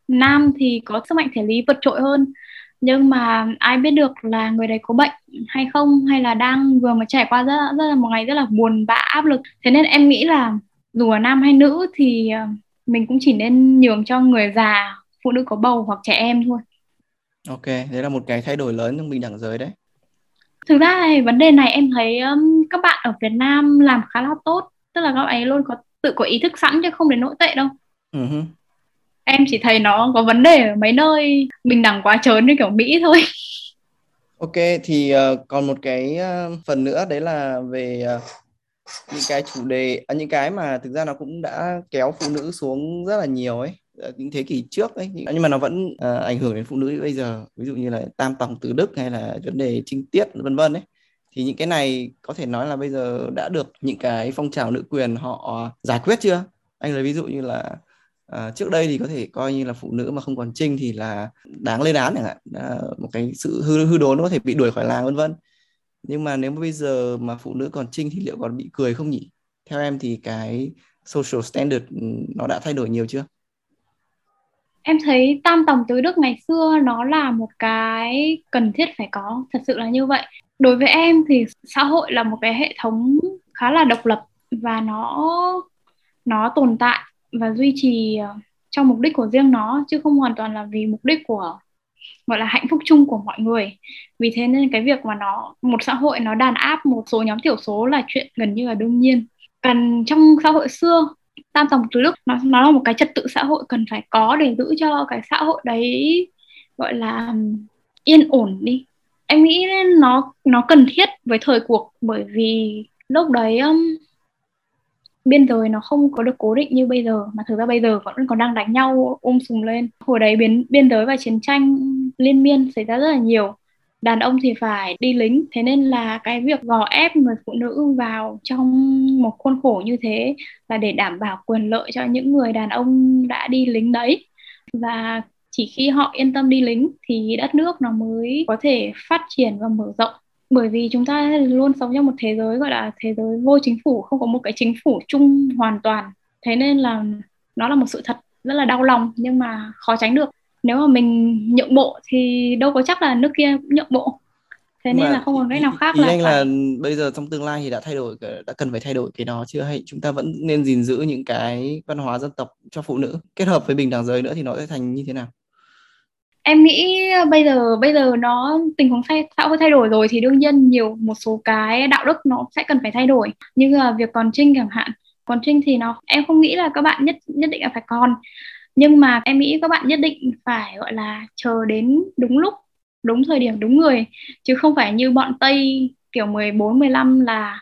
Speaker 1: nam thì có sức mạnh thể lý vượt trội hơn. Nhưng mà ai biết được là người đấy có bệnh hay không hay là đang vừa mới trải qua rất, rất là một ngày rất là buồn bã áp lực. Thế nên em nghĩ là dù là nam hay nữ thì ờ, mình cũng chỉ nên nhường cho người già phụ nữ có bầu hoặc trẻ em thôi.
Speaker 4: Ok đấy là một cái thay đổi lớn trong bình đẳng giới đấy.
Speaker 1: Thực ra thì vấn đề này em thấy um, các bạn ở Việt Nam làm khá là tốt. Tức là các ấy luôn có tự có ý thức sẵn chứ không đến nỗi tệ đâu. Uh-huh em chỉ thấy nó có vấn đề ở mấy nơi bình đẳng quá trớn như kiểu Mỹ thôi.
Speaker 4: Ok thì uh, còn một cái uh, phần nữa đấy là về uh, những cái chủ đề à, những cái mà thực ra nó cũng đã kéo phụ nữ xuống rất là nhiều ấy những thế kỷ trước ấy. Nhưng mà nó vẫn uh, ảnh hưởng đến phụ nữ bây giờ. Ví dụ như là tam tòng từ đức hay là vấn đề trinh tiết vân vân ấy. Thì những cái này có thể nói là bây giờ đã được những cái phong trào nữ quyền họ giải quyết chưa? Anh lấy ví dụ như là à, trước đây thì có thể coi như là phụ nữ mà không còn trinh thì là đáng lên án chẳng hạn. À, một cái sự hư hư đốn có thể bị đuổi khỏi làng vân vân. Nhưng mà nếu mà bây giờ mà phụ nữ còn trinh thì liệu còn bị cười không nhỉ? Theo em thì cái social standard ừ, nó đã thay đổi nhiều chưa?
Speaker 1: Em thấy tam tòng tứ đức ngày xưa nó là một cái cần thiết phải có thật sự là như vậy. Đối với em thì xã hội là một cái hệ thống khá là độc lập và nó nó tồn tại và duy trì ờ, cho mục đích của riêng nó chứ không hoàn toàn là vì mục đích của gọi là hạnh phúc chung của mọi người. Vì thế nên cái việc mà nó một xã hội nó đàn áp một số nhóm thiểu số là chuyện gần như là đương nhiên. Cần trong xã hội xưa tam dòng tứ đức nó nó là một cái trật tự xã hội cần phải có để giữ cho cái xã hội đấy gọi là yên ổn đi. Em nghĩ nó nó cần thiết với thời cuộc bởi vì lúc đấy um, biên giới nó không có được cố định như bây giờ, mà thực ra bây giờ vẫn còn đang đánh nhau um ôm sùng lên. Hồi đấy biến, biên giới và chiến tranh liên miên xảy ra rất là nhiều. Đàn ông thì phải đi lính, thế nên là cái việc gò ép người phụ nữ vào trong một khuôn khổ như thế là để đảm bảo quyền lợi cho những người đàn ông đã đi lính đấy. Và chỉ khi họ yên tâm đi lính thì đất nước nó mới có thể phát triển và mở rộng bởi vì chúng ta luôn sống trong một thế giới gọi là thế giới vô chính phủ không có một cái chính phủ chung hoàn toàn. Thế nên là nó là một sự thật rất là đau lòng nhưng mà khó tránh được. Nếu mà mình nhượng bộ thì đâu có chắc là nước kia cũng nhượng bộ. Thế nên là không còn cách nào khác
Speaker 4: ý là anh phải... là bây giờ trong tương lai thì đã thay đổi đã cần phải thay đổi cái đó chưa? Hay chúng ta vẫn nên gìn giữ những cái văn hóa dân tộc cho phụ nữ kết hợp với bình đẳng giới nữa thì nó sẽ thành như thế nào
Speaker 1: em nghĩ bây giờ bây giờ nó, tình huống xã hội thay đổi rồi thì đương nhiên nhiều, một số cái đạo đức nó sẽ cần phải thay đổi. Như là việc còn trinh chẳng hạn. Còn trinh thì nó, em không nghĩ là các bạn nhất nhất định là phải còn. Nhưng mà em nghĩ các bạn nhất định phải, gọi là, chờ đến đúng lúc, đúng thời điểm, đúng người. Chứ không phải như bọn tây kiểu 14 15 là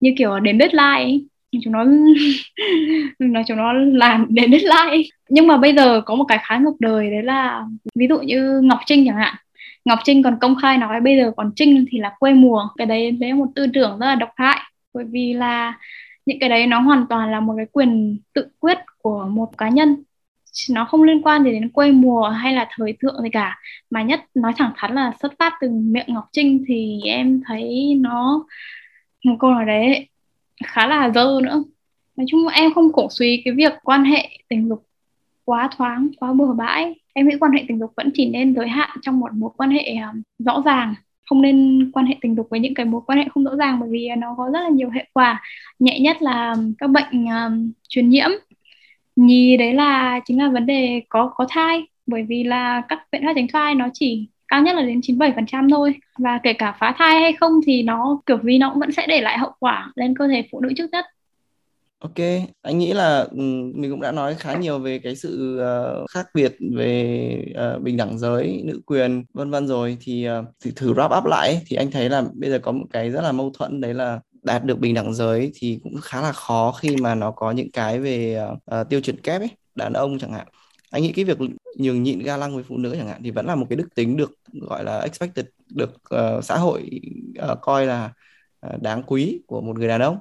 Speaker 1: như kiểu đến deadline ấy chúng nó nói chúng nó làm đến deadline. Nhưng mà bây giờ có một cái khá ngược đời, đấy là ví dụ như Ngọc Trinh chẳng hạn. Ngọc Trinh còn công khai nói bây giờ còn Trinh thì là quê mùa. Cái đấy đấy là một tư tưởng rất là độc hại. Bởi vì là những cái đấy nó hoàn toàn là một cái quyền tự quyết của một cá nhân. Nó không liên quan gì đến quê mùa hay là thời thượng gì cả. Mà nhất nói thẳng thắn là xuất phát từ miệng Ngọc Trinh thì em thấy nó một câu nói đấy khá là dơ nữa. Nói chung em không cổ suý cái việc quan hệ tình dục quá thoáng quá bừa bãi. Em nghĩ quan hệ tình dục vẫn chỉ nên giới hạn trong một mối quan hệ um, rõ ràng. Không nên quan hệ tình dục với những cái mối quan hệ không rõ ràng bởi vì nó có rất là nhiều hệ quả. Nhẹ nhất là các bệnh um, truyền nhiễm. Nhì đấy là chính là vấn đề có có thai bởi vì là các biện pháp tránh thai nó chỉ cao nhất là đến 97% thôi. Và kể cả phá thai hay không thì nó kiểu vì nó cũng vẫn sẽ để lại hậu quả lên cơ thể phụ nữ trước nhất.
Speaker 4: Ok, anh nghĩ là ừ, mình cũng đã nói khá nhiều về cái sự uh, khác biệt về uh, bình đẳng giới, nữ quyền, vân vân rồi. Thì, ờ, uh, thử, thử wrap up lại thì anh thấy là bây giờ có một cái rất là mâu thuẫn đấy là đạt được bình đẳng giới thì cũng khá là khó khi mà nó có những cái về uh, tiêu chuẩn kép ấy, đàn ông chẳng hạn anh nghĩ cái việc nhường nhịn ga lăng với phụ nữ chẳng hạn thì vẫn là một cái đức tính được gọi là expected được uh, xã hội uh, coi là uh, đáng quý của một người đàn ông.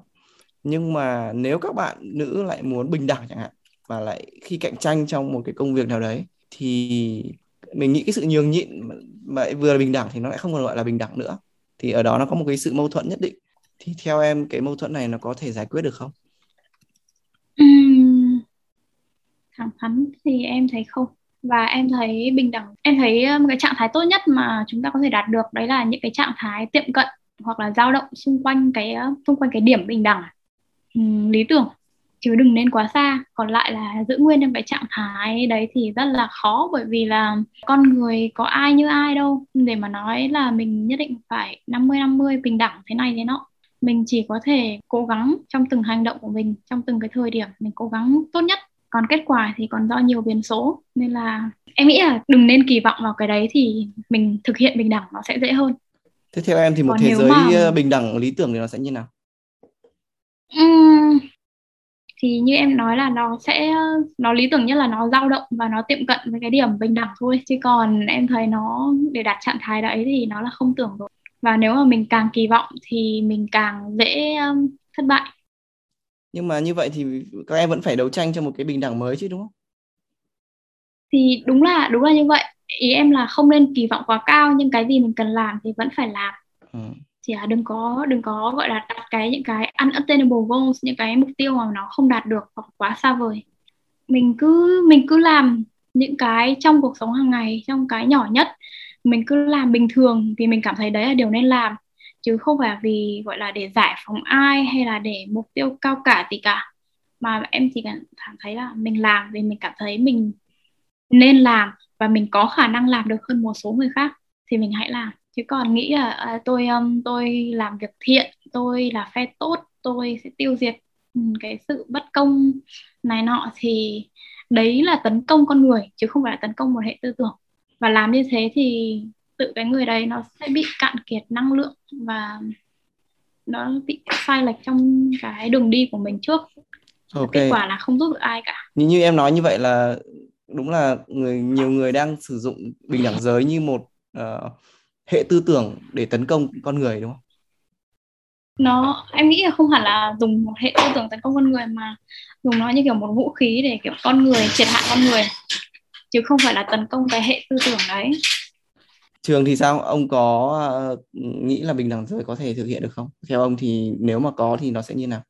Speaker 4: Nhưng mà nếu các bạn nữ lại muốn bình đẳng chẳng hạn và lại khi cạnh tranh trong một cái công việc nào đấy thì mình nghĩ cái sự nhường nhịn mà vừa là bình đẳng thì nó lại không còn gọi là bình đẳng nữa. Thì ở đó nó có một cái sự mâu thuẫn nhất định. Thì theo em cái mâu thuẫn này nó có thể giải quyết được không?
Speaker 1: Ừ thẳng thắn thì em thấy không? Và em thấy bình đẳng em thấy ờ, một cái trạng thái tốt nhất mà chúng ta có thể đạt được đấy là những cái trạng thái tiệm cận hoặc là dao động xung quanh cái ờ, xung quanh cái điểm bình đẳng. Uhm, lý tưởng chứ đừng nên quá xa. Còn lại là giữ nguyên trong cái trạng thái đấy thì rất là khó bởi vì là con người có ai như ai đâu. Để mà nói là mình nhất định phải 50 50 bình đẳng thế này thế nọ. Mình chỉ có thể cố gắng trong từng hành động của mình trong từng cái thời điểm mình cố gắng tốt nhất còn kết quả thì còn do nhiều biến số. Nên là em nghĩ là đừng nên kỳ vọng vào cái đấy thì mình thực hiện bình đẳng nó sẽ dễ hơn.
Speaker 4: Thế theo em thì một còn thế giới mà... Ờ, bình đẳng lý tưởng thì nó sẽ như nào?
Speaker 1: Uhm, thì như em nói là nó sẽ nó lý tưởng nhất là nó dao động và nó tiệm cận với cái điểm bình đẳng thôi. Chứ còn em thấy nó để đạt trạng thái đấy thì nó là không tưởng rồi. Và nếu mà mình càng kỳ vọng thì mình càng dễ thất bại
Speaker 4: nhưng mà như vậy thì các em vẫn phải đấu tranh cho một cái bình đẳng mới chứ đúng không?
Speaker 1: Thì đúng là đúng là như vậy. Ý em là không nên kỳ vọng quá cao nhưng cái gì mình cần làm thì vẫn phải làm. Ừ. chỉ là đừng có đừng có gọi là đặt cái những cái unattainable goals những cái mục tiêu mà nó không đạt được hoặc quá xa vời. Mình cứ mình cứ làm những cái trong cuộc sống hàng ngày trong cái nhỏ nhất. Mình cứ làm bình thường vì mình cảm thấy đấy là điều nên làm chứ không phải vì gọi là để giải phóng ai hay là để mục tiêu cao cả gì cả. Mà em chỉ cảm thấy là mình làm vì mình cảm thấy mình nên làm và mình có khả năng làm được hơn một số người khác thì mình hãy làm. Chứ còn nghĩ là à, tôi um, tôi làm việc thiện tôi là phe tốt tôi sẽ tiêu diệt ừ, cái sự bất công này nọ thì đấy là tấn công con người chứ không phải là tấn công một hệ tư tưởng. Và làm như thế thì tự cái người đấy nó sẽ bị cạn kiệt năng lượng và nó bị sai lệch trong cái đường đi của mình trước okay. kết quả là không giúp được ai cả
Speaker 4: như như em nói như vậy là đúng là người nhiều người đang sử dụng bình đẳng giới như một uh, hệ tư tưởng để tấn công con người đúng không?
Speaker 1: Nó em nghĩ là không hẳn là dùng một hệ tư tưởng tấn công con người mà dùng nó như kiểu một vũ khí để kiểu con người triệt hạ con người chứ không phải là tấn công cái hệ tư tưởng đấy
Speaker 4: trường thì sao? Ông có uh, nghĩ là bình đẳng giới có thể thực hiện được không? Theo ông thì nếu mà có thì nó sẽ như nào?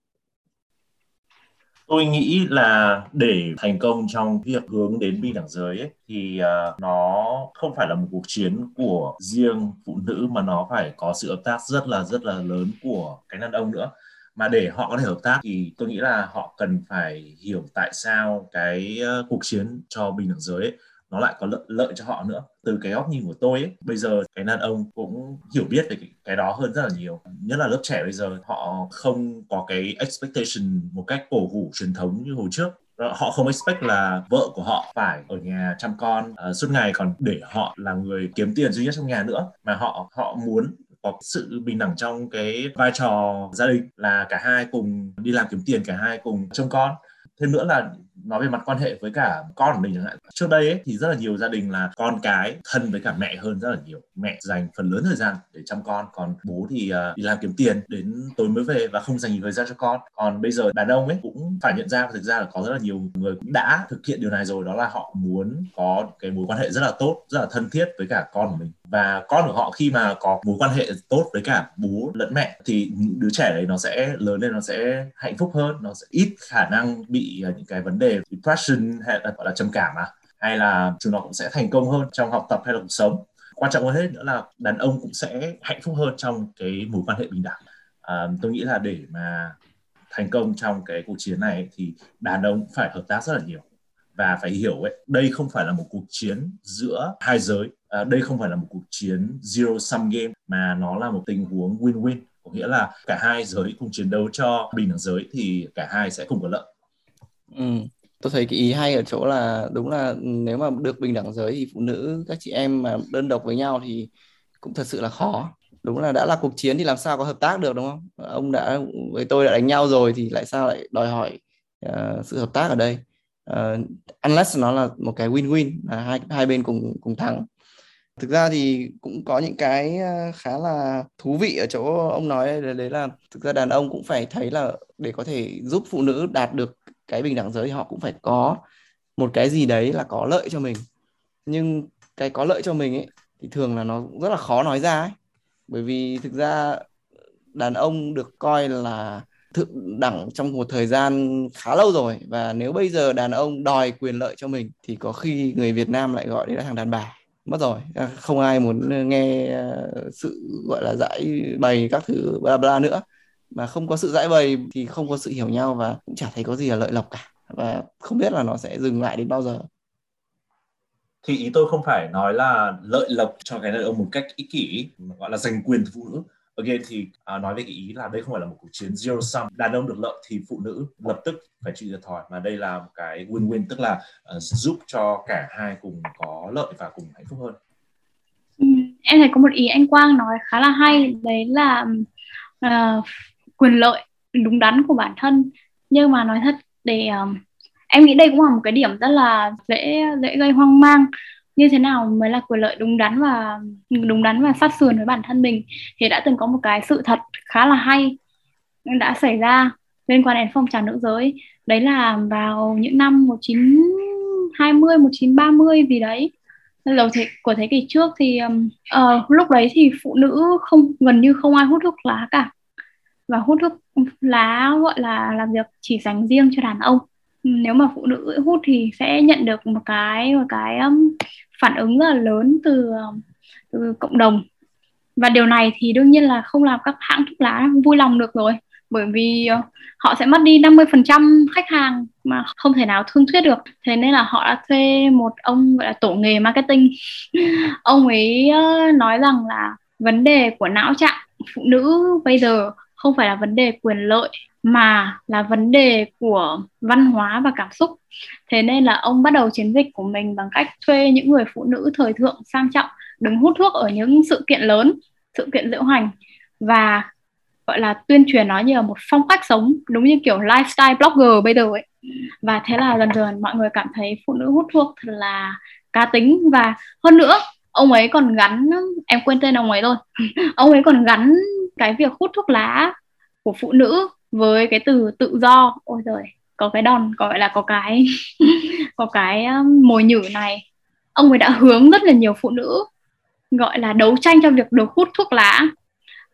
Speaker 2: Tôi nghĩ là để thành công trong việc hướng đến bình đẳng giới ấy, thì uh, nó không phải là một cuộc chiến của riêng phụ nữ mà nó phải có sự hợp tác rất là rất là lớn của cái đàn ông nữa. Mà để họ có thể hợp tác thì tôi nghĩ là họ cần phải hiểu tại sao cái uh, cuộc chiến cho bình đẳng giới ấy, nó lại có lợi, lợi cho họ nữa. Từ cái góc nhìn của tôi ấy bây giờ cái đàn ông cũng hiểu biết về cái, cái đó hơn rất là nhiều. Nhất là lớp trẻ bây giờ họ không có cái expectation một cách cổ hủ truyền thống như hồi trước. Ờ, họ không expect là vợ của họ phải ở nhà chăm con. Uh, suốt ngày còn để họ là người kiếm tiền duy nhất trong nhà nữa. Mà họ họ muốn có sự bình đẳng trong cái vai trò gia đình là cả hai cùng đi làm kiếm tiền cả hai cùng trông con. Thêm nữa là nói về mặt quan hệ với cả con của mình chẳng hạn. Trước đây ấy, thì rất là nhiều gia đình là con cái thân với cả mẹ hơn rất là nhiều. Mẹ dành phần lớn thời gian để chăm con còn bố thì uh, đi làm kiếm tiền đến tối mới về và không dành nhiều thời gian cho con. Còn bây giờ đàn ông ấy cũng phải nhận ra thực ra là có rất là nhiều người cũng đã thực hiện điều này rồi đó là họ muốn có cái mối quan hệ rất là tốt rất là thân thiết với cả con của mình. Và con của họ khi mà có mối quan hệ tốt với cả bố lẫn mẹ thì đứa trẻ đấy nó sẽ lớn lên nó sẽ hạnh phúc hơn nó sẽ ít khả năng bị uh, những cái vấn đề depression hay là gọi là trầm cảm à? Hay là chúng nó cũng sẽ thành công hơn trong học tập hay là cuộc sống? Quan trọng hơn hết nữa là đàn ông cũng sẽ hạnh phúc hơn trong cái mối quan hệ bình đẳng. À, tôi nghĩ là để mà thành công trong cái cuộc chiến này thì đàn ông phải hợp tác rất là nhiều. Và phải hiểu ấy đây không phải là một cuộc chiến giữa hai giới. À, đây không phải là một cuộc chiến zero sum game mà nó là một tình huống win win có nghĩa là cả hai giới cùng chiến đấu cho bình đẳng giới thì cả hai sẽ cùng có lợi.
Speaker 4: Ừ tôi thấy cái ý hay ở chỗ là đúng là nếu mà được bình đẳng giới thì phụ nữ các chị em mà đơn độc với nhau thì cũng thật sự là khó. Đúng là đã là cuộc chiến thì làm sao có hợp tác được đúng không? Ông đã với tôi đã đánh nhau rồi thì lại sao lại đòi hỏi uh, sự hợp tác ở đây? Uh, unless nó là một cái win-win là hai hai bên cùng cùng thắng. Thực ra thì cũng có những cái ờ, khá là thú vị ở chỗ ông nói đấy, đấy là thực ra đàn ông cũng phải thấy là để có thể giúp phụ nữ đạt được cái bình đẳng giới họ cũng phải có một cái gì đấy là có lợi cho mình. Nhưng cái có lợi cho mình ấy, thì thường là nó rất là khó nói ra ấy. Bởi vì thực ra đàn ông được coi là thượng đẳng trong một thời gian khá lâu rồi. Và nếu bây giờ đàn ông đòi quyền lợi cho mình, thì có khi người Việt Nam lại gọi đấy là thằng đàn bà. Mất rồi. Không ai muốn nghe ờ, sự gọi là giải bày các thứ bla bla nữa mà không có sự giải bày thì không có sự hiểu nhau và cũng chả thấy có gì là lợi lộc cả. Và không biết là nó sẽ dừng lại đến bao giờ.
Speaker 2: Thì ý tôi không phải nói là lợi lộc cho cái đàn ông một cách ích kỷ gọi là giành quyền phụ nữ. Again thì uh, nói về cái ý là đây không phải là một cuộc chiến zero sum. Đàn ông được lợi thì phụ nữ lập tức phải chịu thiệt thòi. Mà đây là một cái win-win tức là uh, giúp cho cả hai cùng có lợi và cùng hạnh phúc hơn.
Speaker 1: Ừ, em thấy có một ý anh Quang nói khá là hay. Đấy là uh, quyền lợi đúng đắn của bản thân. Nhưng mà nói thật để um, em nghĩ đây cũng là một cái điểm rất là dễ dễ gây hoang mang. Như thế nào mới là quyền lợi đúng đắn và đúng đắn và sát sườn với bản thân mình? Thì đã từng có một cái sự thật khá là hay đã xảy ra liên quan đến phong trào nữ giới. Đấy là vào những năm 1920 1930 gì đấy. Đầu thế, của thế kỷ trước thì uh, lúc đấy thì phụ nữ không gần như không ai hút thuốc lá cả và hút thuốc lá gọi là làm việc chỉ dành riêng cho đàn ông. Ừ, nếu mà phụ nữ hút thì sẽ nhận được một cái một cái phản ứng rất là lớn từ, từ cộng đồng. Và điều này thì đương nhiên là không làm các hãng thuốc lá vui lòng được rồi bởi vì ờ, họ sẽ mất đi 50% khách hàng mà không thể nào thương thuyết được. Thế nên là họ đã thuê một ông gọi là tổ nghề marketing. Ông ấy nói rằng là vấn đề của não trạng phụ nữ bây giờ không phải là vấn đề quyền lợi, mà là vấn đề của văn hóa và cảm xúc. Thế nên là ông bắt đầu chiến dịch của mình bằng cách thuê những người phụ nữ thời thượng sang trọng, đứng hút thuốc ở những sự kiện lớn, sự kiện diễu hành, và, gọi là, tuyên truyền nó như là một phong cách sống, đúng như kiểu lifestyle blogger bây giờ ấy. Và thế là dần dần mọi người cảm thấy phụ nữ hút thuốc thật là cá tính. Và hơn nữa, ông ấy còn gắn, em quên tên ông ấy rồi. Ông ấy còn gắn cái việc hút thuốc lá của phụ nữ với cái từ tự do. Ôi trời có cái đòn gọi là có cái có cái um, mồi nhử này. Ông ấy đã hướng rất là nhiều phụ nữ gọi là đấu tranh cho việc được hút thuốc lá.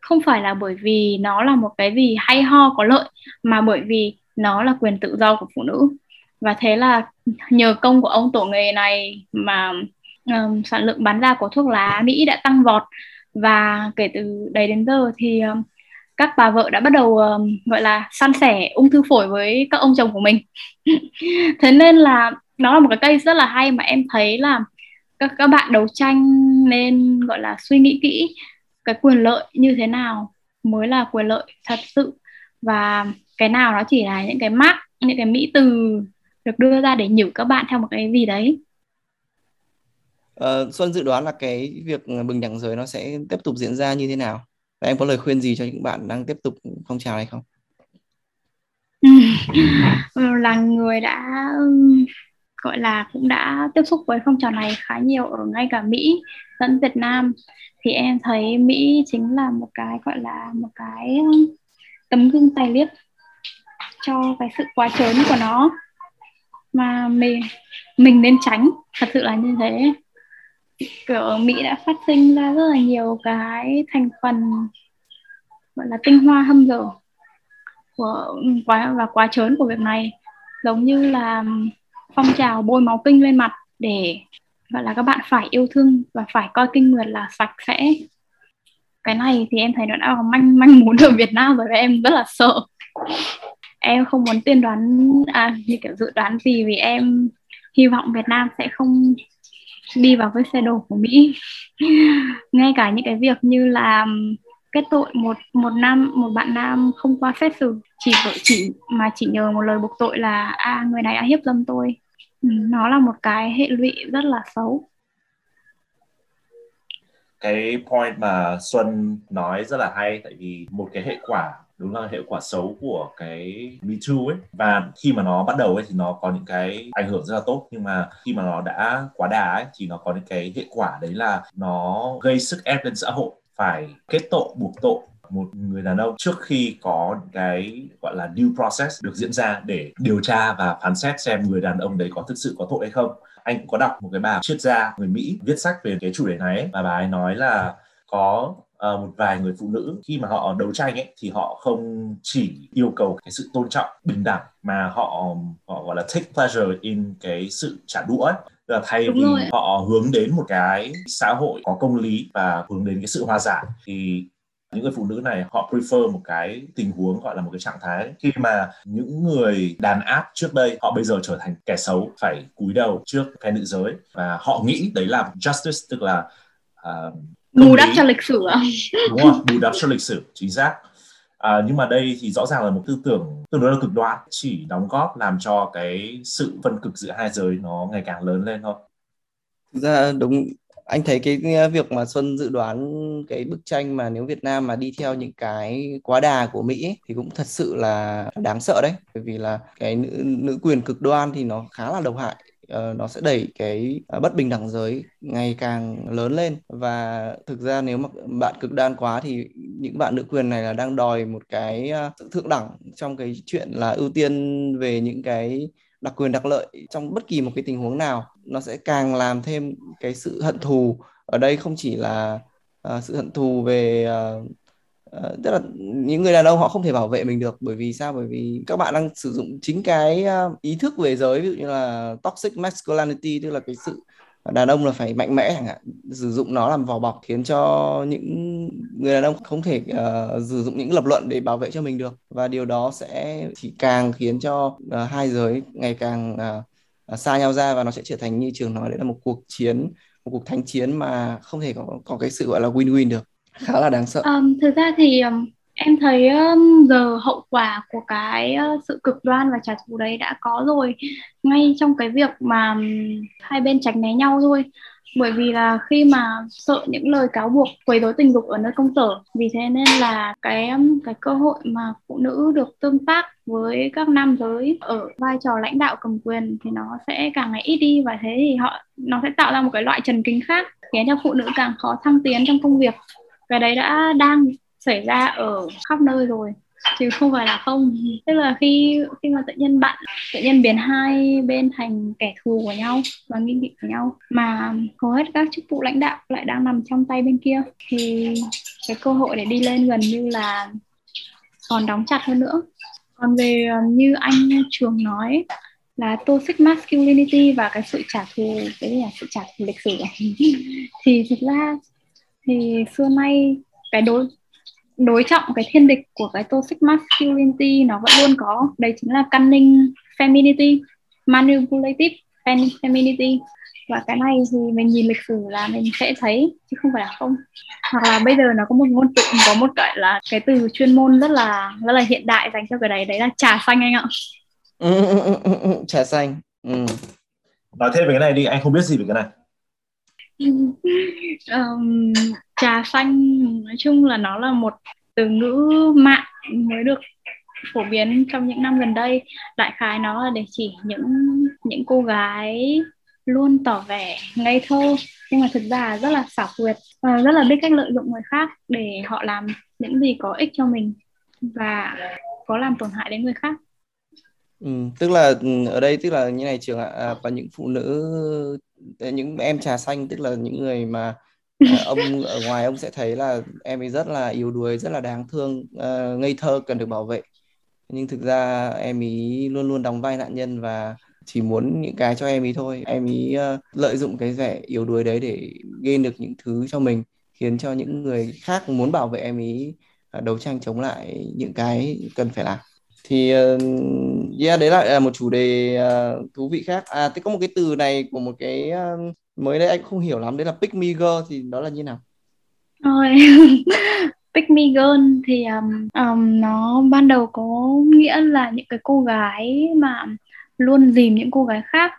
Speaker 1: Không phải là bởi vì nó là một cái gì hay ho có lợi mà bởi vì nó là quyền tự do của phụ nữ. Và thế là nhờ công của ông tổ nghề này mà um, sản lượng bán ra của thuốc lá Mỹ đã tăng vọt và kể từ đấy đến giờ thì um, các bà vợ đã bắt đầu ờ, gọi là san sẻ ung thư phổi với các ông chồng của mình. Thế nên là nó là một cái cây rất là hay mà em thấy là các các bạn đấu tranh nên gọi là suy nghĩ kỹ cái quyền lợi như thế nào mới là quyền lợi thật sự. Và cái nào nó chỉ là những cái mác những cái mỹ từ được đưa ra để nhử các bạn theo một cái gì đấy
Speaker 4: uh, Xuân dự đoán là cái việc bình đẳng giới nó sẽ tiếp tục diễn ra như thế nào? Và em có lời khuyên gì cho những bạn đang tiếp tục phong trào này không?
Speaker 1: Ừ, là người đã gọi là cũng đã tiếp xúc với phong trào này khá nhiều ở ngay cả Mỹ lẫn Việt Nam. Thì em thấy Mỹ chính là một cái gọi là một cái tấm gương tài liếc cho cái sự quá trớn của nó. Mà mình mình nên tránh thật sự là như thế kiểu ở Mỹ đã phát sinh ra rất là nhiều cái thành phần gọi là tinh hoa hâm dở của quá và quá trớn của việc này. Giống như là phong trào bôi máu kinh lên mặt để gọi là các bạn phải yêu thương và phải coi kinh nguyệt là sạch sẽ. Cái này thì em thấy nó đã manh manh muốn ở Việt Nam rồi và em rất là sợ. Em không muốn tiên đoán à, như kiểu dự đoán gì vì em hy vọng Việt Nam sẽ không đi vào với xe đồ của Mỹ. Ngay cả những cái việc như là kết tội một một nam một bạn nam không qua xét xử chỉ bởi chỉ mà chỉ nhờ một lời buộc tội là a à, người này đã hiếp dâm tôi. Nó là một cái hệ lụy rất là xấu.
Speaker 2: Cái point mà Xuân nói rất là hay tại vì một cái hệ quả đúng là hệ quả xấu của cái Me Too ấy. Và khi mà nó bắt đầu ấy thì nó có những cái ảnh hưởng rất là tốt. Nhưng mà khi mà nó đã quá đà ấy thì nó có những cái hệ quả đấy là nó gây sức ép lên xã hội phải kết tội buộc tội một người đàn ông trước khi có cái gọi là due process được diễn ra để điều tra và phán xét xem người đàn ông đấy có thực sự có tội hay không. Anh cũng có đọc một cái bà triết gia người Mỹ viết sách về cái chủ đề này ấy, và bà ấy nói là có uh, một vài người phụ nữ khi mà họ đấu tranh ấy thì họ không chỉ yêu cầu cái sự tôn trọng bình đẳng mà họ họ gọi là take pleasure in cái sự trả đũa ấy là thay Đúng vì rồi. họ hướng đến một cái xã hội có công lý và hướng đến cái sự hòa giải thì những người phụ nữ này họ prefer một cái tình huống gọi là một cái trạng thái khi mà những người đàn áp trước đây họ bây giờ trở thành kẻ xấu phải cúi đầu trước phe nữ giới và họ nghĩ đấy là justice tức là
Speaker 1: uh, bù đắp cho lịch sử à?
Speaker 2: đúng rồi bù đắp cho lịch sử chính xác À, nhưng mà đây thì rõ ràng là một tư tưởng tương đối là cực đoan chỉ đóng góp làm cho cái sự phân cực giữa hai giới nó ngày càng lớn lên thôi.
Speaker 4: Thực ra đúng anh thấy cái việc mà Xuân dự đoán cái bức tranh mà nếu Việt Nam mà đi theo những cái quá đà của Mỹ ấy, thì cũng thật sự là đáng sợ đấy bởi vì là cái nữ, nữ quyền cực đoan thì nó khá là độc hại uh, nó sẽ đẩy cái uh, bất bình đẳng giới ngày càng lớn lên. Và thực ra nếu mà bạn cực đoan quá thì những bạn nữ quyền này là đang đòi một cái uh, sự thượng đẳng trong cái chuyện là ưu tiên về những cái đặc quyền đặc lợi trong bất kỳ một cái tình huống nào. Nó sẽ càng làm thêm cái sự hận thù. Ở đây không chỉ là uh, sự hận thù về uh, uh, tức là những người đàn ông họ không thể bảo vệ mình được bởi vì sao? Bởi vì các bạn đang sử dụng chính cái uh, ý thức về giới ví dụ như là toxic masculinity tức là cái sự đàn ông là phải mạnh mẽ chẳng hạn sử dụng nó làm vỏ bọc khiến cho những người đàn ông không thể uh, sử dụng những lập luận để bảo vệ cho mình được. Và điều đó sẽ chỉ càng khiến cho uh, hai giới ngày càng uh, xa nhau ra và nó sẽ trở thành như trường nói đấy là một cuộc chiến một cuộc thánh chiến mà không thể có có cái sự gọi là win-win được khá là đáng sợ.
Speaker 1: Um, thực ra thì um, em thấy um, giờ hậu quả của cái uh, sự cực đoan và trả thù đấy đã có rồi. Ngay trong cái việc mà um, hai bên tránh né nhau thôi. Bởi vì là khi mà sợ những lời cáo buộc quấy rối tình dục ở nơi công sở vì thế nên là cái cái cơ hội mà phụ nữ được tương tác với các nam giới ở vai trò lãnh đạo cầm quyền thì nó sẽ càng ngày ít đi và thế thì họ nó sẽ tạo ra một cái loại trần kính khác khiến cho phụ nữ càng khó thăng tiến trong công việc cái đấy đã đang xảy ra ở khắp nơi rồi, chứ không phải là không. Tức là khi khi mà tự nhiên bạn, tự nhiên biến hai bên thành kẻ thù của nhau và nghi kỵ của nhau, mà hầu hết các chức vụ lãnh đạo lại đang nằm trong tay bên kia, thì cái cơ hội để đi lên gần như là còn đóng chặt hơn nữa. Còn về um, như anh trường nói, là toxic masculinity và cái sự trả thù, cái gì là sự trả thù lịch sử. Thì thực ra thì xưa nay cái đối đối trọng cái thiên địch của cái toxic masculinity nó vẫn luôn có. Đấy chính là cunning femininity manipulative femininity. Và cái này thì mình nhìn lịch sử là mình sẽ thấy chứ không phải là không. Hoặc là bây giờ nó có một ngôn từ có một cái là cái từ chuyên môn rất là rất là hiện đại dành cho cái đấy đấy là trà xanh anh ạ.
Speaker 4: Ừ, ừ, ừ, trà xanh. Ừ.
Speaker 2: nói thêm về cái này đi anh không biết gì về cái này
Speaker 1: um, trà xanh nói chung là nó là một từ ngữ mạng mới được phổ biến trong những năm gần đây. Đại khái nó là để chỉ những những cô gái luôn tỏ vẻ ngây thơ nhưng mà thực ra rất là xảo quyệt và rất là biết cách lợi dụng người khác để họ làm những gì có ích cho mình và có làm tổn hại đến người khác
Speaker 4: ừ, tức là ừ, ở đây tức là như này trường ạ à, có những phụ nữ những em trà xanh tức là những người mà uh, ông ở ngoài ông sẽ thấy là em ấy rất là yếu đuối rất là đáng thương uh, ngây thơ cần được bảo vệ. Nhưng thực ra em ấy luôn luôn đóng vai nạn nhân và chỉ muốn những cái cho em ấy thôi. Em ấy uh, lợi dụng cái vẻ yếu đuối đấy để gain được những thứ cho mình khiến cho những người khác muốn bảo vệ em ấy uh, đấu tranh chống lại những cái cần phải làm thì uh, yeah đấy lại là à, một chủ đề uh, thú vị khác. À thế có một cái từ này của một cái uh, mới đây anh không hiểu lắm đấy là pick me girl thì đó là như nào?
Speaker 1: Rồi pick me girl thì um, um, nó ban đầu có nghĩa là những cái cô gái mà luôn dìm những cô gái khác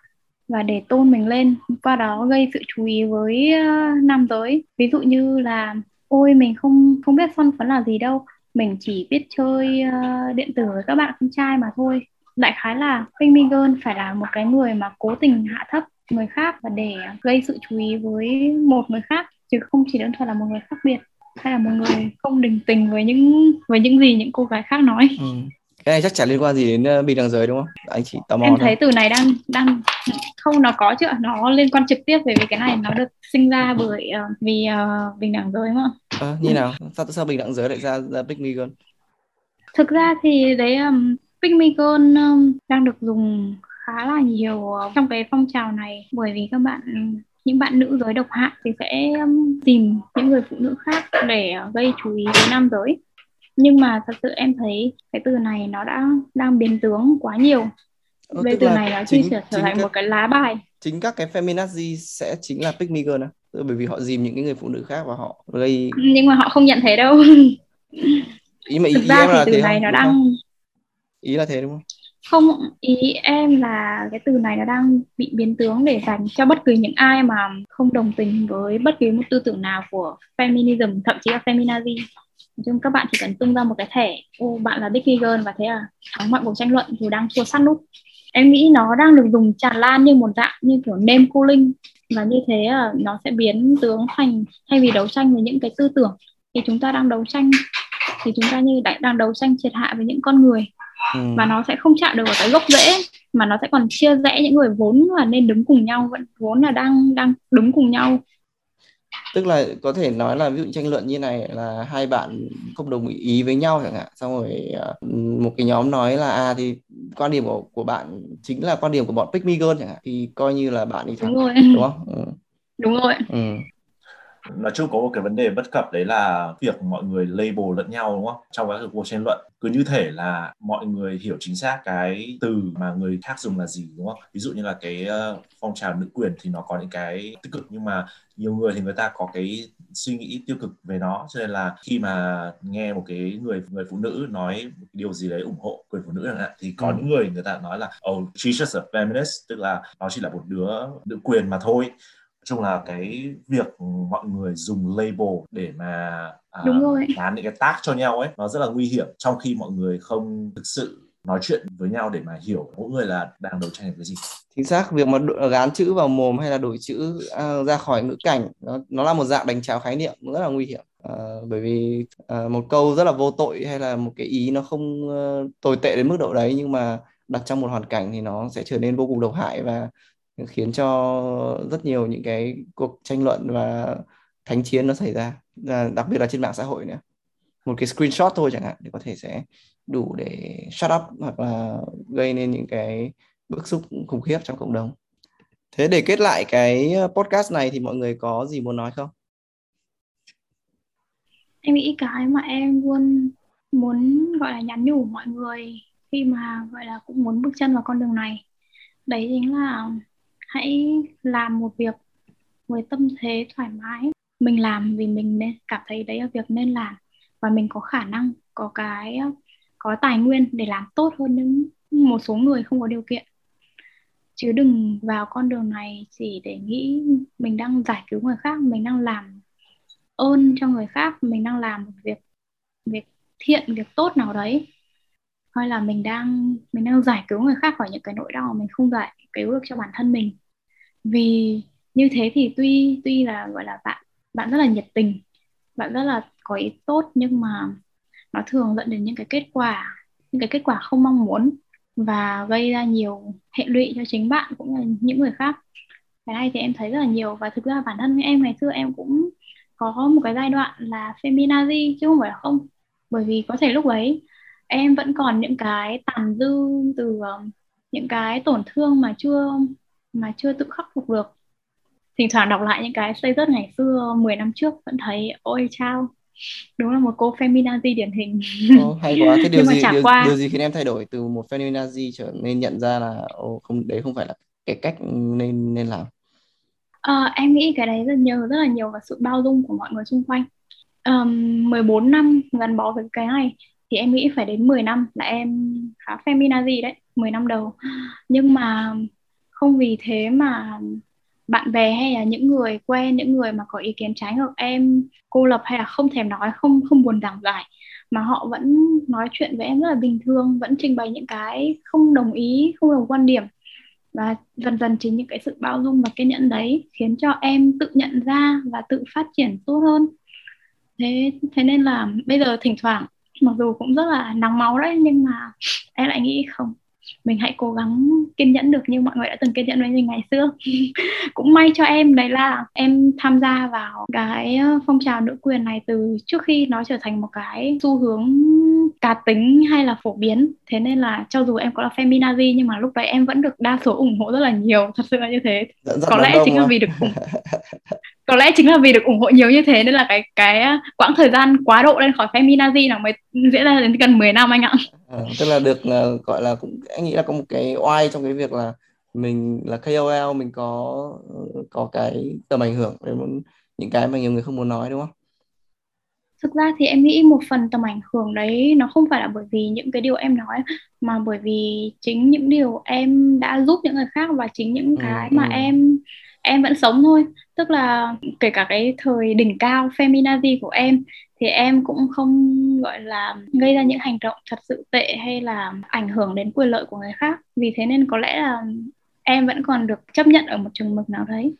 Speaker 1: và để tôn mình lên qua đó gây sự chú ý với uh, nam giới. Ví dụ như là ôi mình không không biết son phấn là gì đâu mình chỉ biết chơi uh, điện tử với các bạn con trai mà thôi đại khái là Pink Me Girl phải là một cái người mà cố tình hạ thấp người khác và để gây sự chú ý với một người khác chứ không chỉ đơn thuần là một người khác biệt hay là một người không đình tình với những với những gì những cô gái khác nói ừ
Speaker 4: cái này chắc chắn liên quan gì đến uh, bình đẳng giới đúng không? Anh chỉ tò mò
Speaker 1: em thấy từ này đang đang không nó có chứ nó liên quan trực tiếp bởi vì cái này nó được sinh ra bởi uh, vì uh, bình đẳng giới mà
Speaker 4: à, như nào? Sao sao bình đẳng giới lại ra ra Big Me
Speaker 1: thực ra thì đấy um, Big Me um, đang được dùng khá là nhiều trong cái phong trào này. Bởi vì các bạn những bạn nữ giới độc hại thì sẽ tìm những người phụ nữ khác để gây chú ý với nam giới nhưng mà thật sự em thấy cái từ này nó đã đang biến tướng quá nhiều. Về từ này nó chỉ trở thành một cái lá bài.
Speaker 4: chính các cái feminazi sẽ chính là pick me girl đó. bởi vì họ dìm những cái người phụ nữ khác và họ gây
Speaker 1: nhưng mà họ không nhận thấy đâu.
Speaker 4: Ý mà ý, Thực ý ra em
Speaker 1: thì
Speaker 4: là
Speaker 1: từ
Speaker 4: thế
Speaker 1: này
Speaker 4: không?
Speaker 1: nó đang
Speaker 4: ý là thế đúng không?
Speaker 1: Không ý em là cái từ này nó đang bị biến tướng để dành cho bất cứ những ai mà không đồng tình với bất kỳ một tư tưởng nào của feminism thậm chí là feminazi chung các bạn chỉ cần tung ra một cái thẻ ô bạn là Dicky Girl và thế là thắng mọi cuộc tranh luận dù đang chua sắt nút. Em nghĩ nó đang được dùng tràn lan như một dạng như kiểu name calling và như thế là nó sẽ biến tướng thành thay vì đấu tranh với những cái tư tưởng thì chúng ta đang đấu tranh thì chúng ta như đang, đang đấu tranh triệt hạ với những con người. Ừ. và nó sẽ không chạm được vào cái gốc rễ mà nó sẽ còn chia rẽ những người vốn là nên đứng cùng nhau vẫn vốn là đang đang đứng cùng nhau
Speaker 4: tức là có thể nói là ví dụ tranh luận như này là hai bạn không đồng ý với nhau chẳng hạn. Xong rồi uh, một cái nhóm nói là à thì quan điểm của của bạn chính là quan điểm của bọn pick me girl chẳng hạn. Thì coi như là bạn đi thắng đúng, rồi. đúng không? Ừ.
Speaker 1: đúng rồi. Ừ
Speaker 2: nói chung có một cái vấn đề bất cập đấy là việc mọi người label lẫn nhau đúng không? Trong các cuộc tranh luận. Cứ như thể là mọi người hiểu chính xác cái từ mà người khác dùng là gì đúng không? Ví dụ như là cái uh, phong trào nữ quyền thì nó có những cái tích cực nhưng mà nhiều người thì người ta có cái suy nghĩ tiêu cực về nó. Cho nên là khi mà nghe một cái người người phụ nữ nói một điều gì đấy ủng hộ quyền phụ nữ chẳng hạn thì có ừ. những người người ta nói là oh she's just a feminist. Tức là nó chỉ là một đứa nữ quyền mà thôi chung là cái việc mọi người dùng label để mà
Speaker 1: à, Đúng rồi.
Speaker 2: dán những cái tag cho nhau ấy nó rất là nguy hiểm. Trong khi mọi người không thực sự nói chuyện với nhau để mà hiểu mỗi người là đang đấu tranh cái gì.
Speaker 4: Chính xác việc mà gán chữ vào mồm hay là đổi chữ uh, ra khỏi ngữ cảnh nó, nó là một dạng đánh tráo khái niệm rất là nguy hiểm. Uh, bởi vì uh, một câu rất là vô tội hay là một cái ý nó không uh, tồi tệ đến mức độ đấy nhưng mà đặt trong một hoàn cảnh thì nó sẽ trở nên vô cùng độc hại và khiến cho rất nhiều những cái cuộc tranh luận và thánh chiến nó xảy ra à, đặc biệt là trên mạng xã hội nữa. Một cái screenshot thôi chẳng hạn, thì có thể sẽ đủ để shut up hoặc là gây nên những cái bức xúc khủng khiếp trong cộng đồng. Thế để kết lại cái ờ, podcast này thì mọi người có gì muốn nói không?
Speaker 1: Em nghĩ cái mà em luôn muốn, gọi là, nhắn nhủ mọi người khi mà, gọi là, cũng muốn bước chân vào con đường này, đấy chính là hãy làm một việc với tâm thế thoải mái. Mình làm vì mình nên cảm thấy đấy là việc nên làm. Và mình có khả năng, có cái, có tài nguyên để làm tốt hơn những, một số người không có điều kiện. Chứ đừng vào con đường này chỉ để nghĩ mình đang giải cứu người khác, mình đang làm ơn cho người khác, mình đang làm một việc việc thiện, việc tốt nào đấy hay là mình đang mình đang giải cứu người khác khỏi những cái nỗi đau mà mình không giải cứu được cho bản thân mình. Vì như thế thì tuy tuy là, gọi là bạn bạn rất là nhiệt tình, bạn rất là có ý tốt, nhưng mà nó thường dẫn đến những cái kết quả, những cái kết quả không mong muốn và gây ra nhiều hệ lụy cho chính bạn cũng như những người khác. Cái này thì em thấy rất là nhiều và thực ra bản thân em ngày xưa em cũng có một cái giai đoạn là feminazi chứ không phải là không. Bởi vì có thể lúc ấy em vẫn còn những cái tàn dư từ um, những cái tổn thương mà chưa mà chưa tự khắc phục được. Thỉnh thoảng đọc lại những cái status ngày xưa 10 năm trước vẫn thấy ôi chao. Đúng là một cô feminazi điển hình.
Speaker 4: Oh, hay quá. Thế điều gì điều, qua... điều gì khiến em thay đổi từ một feminazi trở nên nhận ra là oh, không đấy không phải là cái cách nên nên làm?
Speaker 1: À, em nghĩ cái đấy rất nhờ rất là nhiều vào sự bao dung của mọi người xung quanh. Um, 14 năm gắn bó với cái này thì em nghĩ phải đến 10 năm là em khá feminazi đấy 10 năm đầu. Nhưng mà không vì thế mà bạn bè hay là những người quen, những người mà có ý kiến trái ngược em, cô lập hay là không thèm nói, không không buồn giảng giải, mà họ vẫn nói chuyện với em rất là bình thường, vẫn trình bày những cái không đồng ý, không đồng quan điểm. Và dần dần chính những cái sự bao dung và kiên nhẫn đấy khiến cho em tự nhận ra và tự phát triển tốt hơn. Thế thế nên là bây giờ thỉnh thoảng mặc dù cũng rất là nóng máu đấy nhưng mà em lại nghĩ không mình hãy cố gắng kiên nhẫn được như mọi người đã từng kiên nhẫn với mình ngày xưa. Cũng may cho em đấy là em tham gia vào cái ờ, phong trào nữ quyền này từ trước khi nó trở thành một cái xu hướng cá tính hay là phổ biến. Thế nên là cho dù em có là feminazi nhưng mà lúc đấy em vẫn được đa số ủng hộ rất là nhiều. Thật sự là như thế.
Speaker 4: Dẫn dắt
Speaker 1: có lẽ chính là
Speaker 4: à?
Speaker 1: vì được có lẽ chính là vì được ủng hộ nhiều như thế nên là cái cái ờ, quãng thời gian quá độ lên khỏi feminazi nó mới diễn ra đến gần 10 năm anh ạ.
Speaker 4: Ờ, tức là được gọi là cũng anh nghĩ là có một cái oai trong cái việc là mình là KOL mình có có cái tầm ảnh hưởng đến những cái mà nhiều người không muốn nói đúng không?
Speaker 1: Thực ra thì em nghĩ một phần tầm ảnh hưởng đấy nó không phải là bởi vì những cái điều em nói mà bởi vì chính những điều em đã giúp những người khác và chính những
Speaker 4: Ừ,
Speaker 1: cái mà
Speaker 4: ừ.
Speaker 1: em em vẫn sống thôi. Tức là kể cả cái thời đỉnh cao feminazi của em thì em cũng không gọi là gây ra những hành động thật sự tệ hay là ảnh hưởng đến quyền lợi của người khác. Vì thế nên có lẽ là em vẫn còn được chấp nhận ở một chừng mực nào đấy.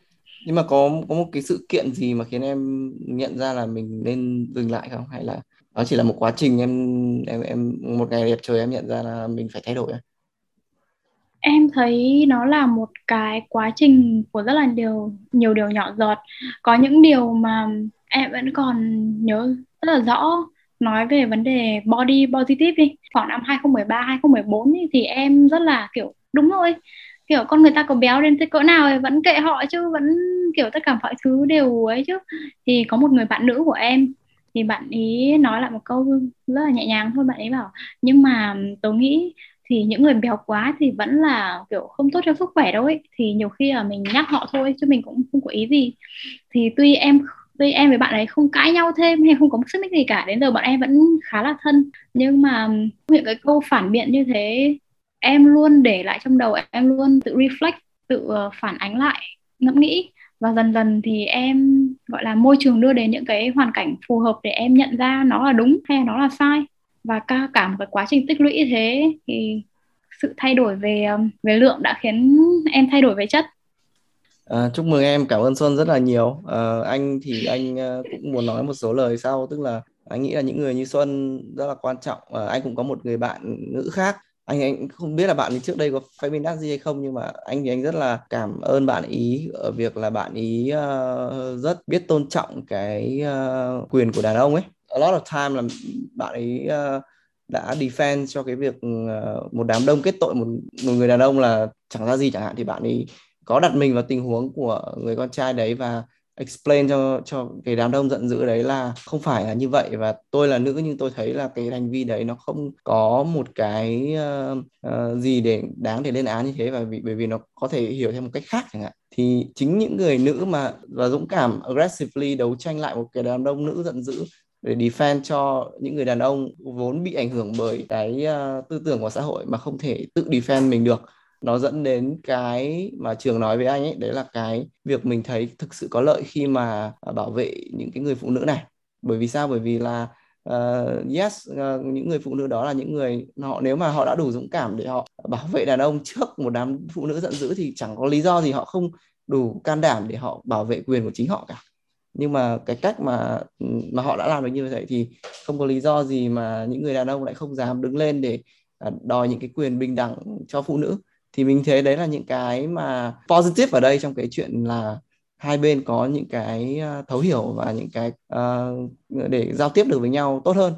Speaker 4: Nhưng mà có có một cái sự kiện gì mà khiến em nhận ra là mình nên dừng lại không? Hay là nó chỉ là một quá trình em em em một ngày đẹp trời em nhận ra là mình phải thay đổi à?
Speaker 1: Em thấy nó là một cái quá trình của rất là nhiều nhiều điều nhỏ giọt. Có những điều mà em vẫn còn nhớ rất là rõ nói về vấn đề body positive đi. Khoảng năm 2013, 2014 ý, thì em rất là kiểu đúng rồi. Kiểu con người ta có béo đến thế cỡ nào thì vẫn kệ họ chứ vẫn kiểu tất cả mọi thứ đều ấy chứ. Thì có một người bạn nữ của em thì bạn ý nói lại một câu rất là nhẹ nhàng thôi bạn ấy bảo nhưng mà tôi nghĩ thì những người béo quá thì vẫn là kiểu không tốt cho sức khỏe đâu ấy thì nhiều khi là mình nhắc họ thôi chứ mình cũng không có ý gì thì tuy em với em với bạn ấy không cãi nhau thêm hay không có một xích mích gì cả, đến giờ bọn em vẫn khá là thân. Nhưng mà những cái câu phản biện như thế, em luôn để lại trong đầu, em luôn tự reflect, tự ờ, phản ánh lại, ngẫm nghĩ. Và dần dần thì em, gọi là, môi trường đưa đến những cái hoàn cảnh phù hợp để em nhận ra nó là đúng hay là nó là sai. Và cả cả một cái quá trình tích lũy như thế thì sự thay đổi về về lượng đã khiến em thay đổi về chất.
Speaker 4: À, chúc mừng em, cảm ơn Xuân rất là nhiều. À, anh thì anh ờ, cũng muốn nói một số lời sau, tức là anh nghĩ là những người như Xuân rất là quan trọng. À, anh cũng có một người bạn nữ khác. Anh anh không biết là bạn ấy trước đây có feminazi gì hay không nhưng mà anh thì anh rất là cảm ơn bạn ý ở việc là bạn ý uh, rất biết tôn trọng cái uh, quyền của đàn ông ấy. A lot of time là bạn ấy uh, đã defend cho cái việc uh, một đám đông kết tội một một người đàn ông là chẳng ra gì chẳng hạn thì bạn ấy có đặt mình vào tình huống của người con trai đấy và explain cho cho cái đám đông giận dữ đấy là không phải là như vậy. Và tôi là nữ nhưng tôi thấy là cái hành vi đấy nó không có một cái uh, uh, gì để đáng để lên án như thế và vì bởi vì nó có thể hiểu theo một cách khác chẳng hạn. Thì chính những người nữ mà và dũng cảm aggressively đấu tranh lại một cái đám đông nữ giận dữ để defend cho những người đàn ông vốn bị ảnh hưởng bởi cái uh, tư tưởng của xã hội mà không thể tự defend mình được nó dẫn đến cái mà trường nói với anh ấy đấy là cái việc mình thấy thực sự có lợi khi mà à, bảo vệ những cái người phụ nữ này. Bởi vì sao? Bởi vì là uh, yes uh, những người phụ nữ đó là những người họ nếu mà họ đã đủ dũng cảm để họ bảo vệ đàn ông trước một đám phụ nữ giận dữ thì chẳng có lý do gì họ không đủ can đảm để họ bảo vệ quyền của chính họ cả. Nhưng mà cái cách mà ừ, mà họ đã làm được như vậy thì không có lý do gì mà những người đàn ông lại không dám đứng lên để à, đòi những cái quyền bình đẳng cho phụ nữ thì mình thấy đấy là những cái mà positive ở đây trong cái chuyện là hai bên có những cái ờ, thấu hiểu và những cái uh, để giao tiếp được với nhau tốt hơn.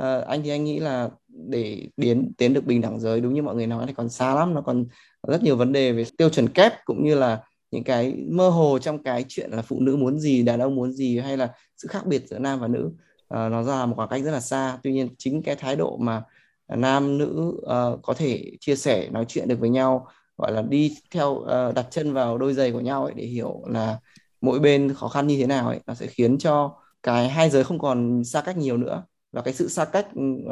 Speaker 4: Uh, anh thì anh nghĩ là để tiến tiến được bình đẳng giới đúng như mọi người nói thì còn xa lắm nó còn rất nhiều vấn đề về tiêu chuẩn kép cũng như là những cái mơ hồ trong cái chuyện là phụ nữ muốn gì đàn ông muốn gì hay là sự khác biệt giữa nam và nữ. Uh, nó ra một khoảng cách rất là xa. Tuy nhiên chính cái thái độ mà nam nữ uh, có thể chia sẻ nói chuyện được với nhau gọi là đi theo uh, đặt chân vào đôi giày của nhau ấy để hiểu là mỗi bên khó khăn như thế nào ấy nó sẽ khiến cho cái hai giới không còn xa cách nhiều nữa. Và cái sự xa cách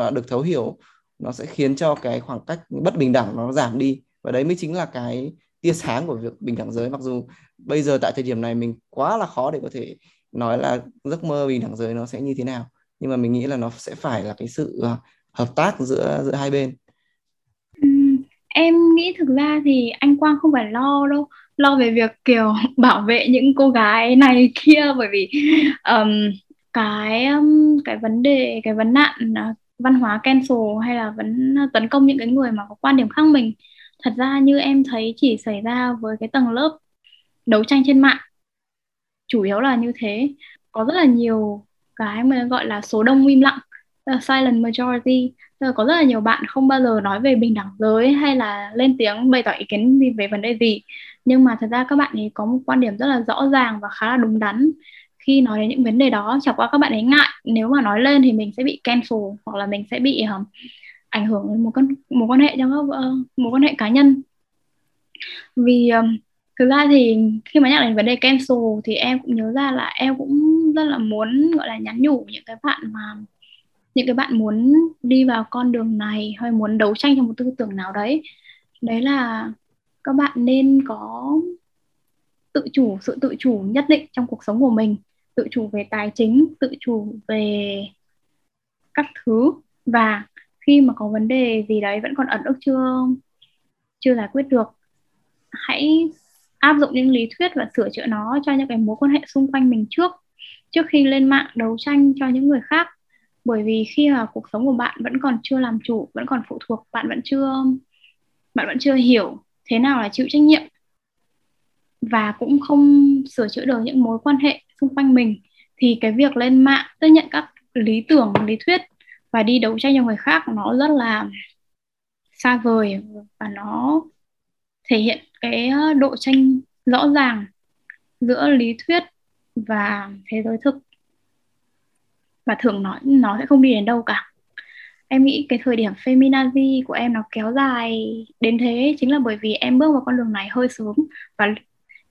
Speaker 4: uh, được thấu hiểu nó sẽ khiến cho cái khoảng cách bất bình đẳng nó giảm đi. Và đấy mới chính là cái tia sáng của việc bình đẳng giới. Mặc dù bây giờ tại thời điểm này mình quá là khó để có thể nói là giấc mơ bình đẳng giới nó sẽ như thế nào nhưng mà mình nghĩ là nó sẽ phải là cái sự uh, hợp tác giữa giữa hai bên?
Speaker 1: Ừ, em nghĩ thực ra thì anh Quang không phải lo đâu lo về việc kiểu bảo vệ những cô gái này kia bởi vì um, cái um, cái vấn đề cái vấn nạn uh, văn hóa cancel hay là vấn à, tấn công những cái người mà có quan điểm khác mình thật ra như em thấy chỉ xảy ra với cái tầng lớp đấu tranh trên mạng chủ yếu là như thế. Có rất là nhiều cái mà gọi là số đông im lặng silent majority. Tức là có rất là nhiều bạn không bao giờ nói về bình đẳng giới hay là lên tiếng bày tỏ ý kiến gì về vấn đề gì. Nhưng mà thật ra các bạn ấy có một quan điểm rất là rõ ràng và khá là đúng đắn. Khi nói đến những vấn đề đó chẳng qua các bạn ấy ngại. Nếu mà nói lên thì mình sẽ bị cancel hoặc là mình sẽ bị um, ảnh hưởng đến một con một quan hệ trong các uh, mối quan hệ cá nhân. Vì um, thực ra thì khi mà nhắc đến vấn đề cancel thì em cũng nhớ ra là em cũng rất là muốn gọi là nhắn nhủ những cái bạn mà những cái bạn muốn đi vào con đường này hay muốn đấu tranh cho một tư tưởng nào đấy đấy là các bạn nên có tự chủ, sự tự chủ nhất định trong cuộc sống của mình, tự chủ về tài chính, tự chủ về các thứ. Và khi mà có vấn đề gì đấy vẫn còn ẩn ức chưa chưa giải quyết được, hãy áp dụng những lý thuyết và sửa chữa nó cho những cái mối quan hệ xung quanh mình trước. Trước khi lên mạng đấu tranh cho những người khác bởi vì khi mà cuộc sống của bạn vẫn còn chưa làm chủ, vẫn còn phụ thuộc, bạn vẫn chưa, bạn vẫn chưa hiểu thế nào là chịu trách nhiệm và cũng không sửa chữa được những mối quan hệ xung quanh mình, thì cái việc lên mạng, tiếp nhận các lý tưởng, lý thuyết và đi đấu tranh cho người khác nó rất là xa vời và nó thể hiện cái ờ, độ tranh rõ ràng giữa lý thuyết và thế giới thực và thường nó nó sẽ không đi đến đâu cả. Em nghĩ cái thời điểm feminazi của em nó kéo dài đến thế chính là bởi vì em bước vào con đường này hơi sớm và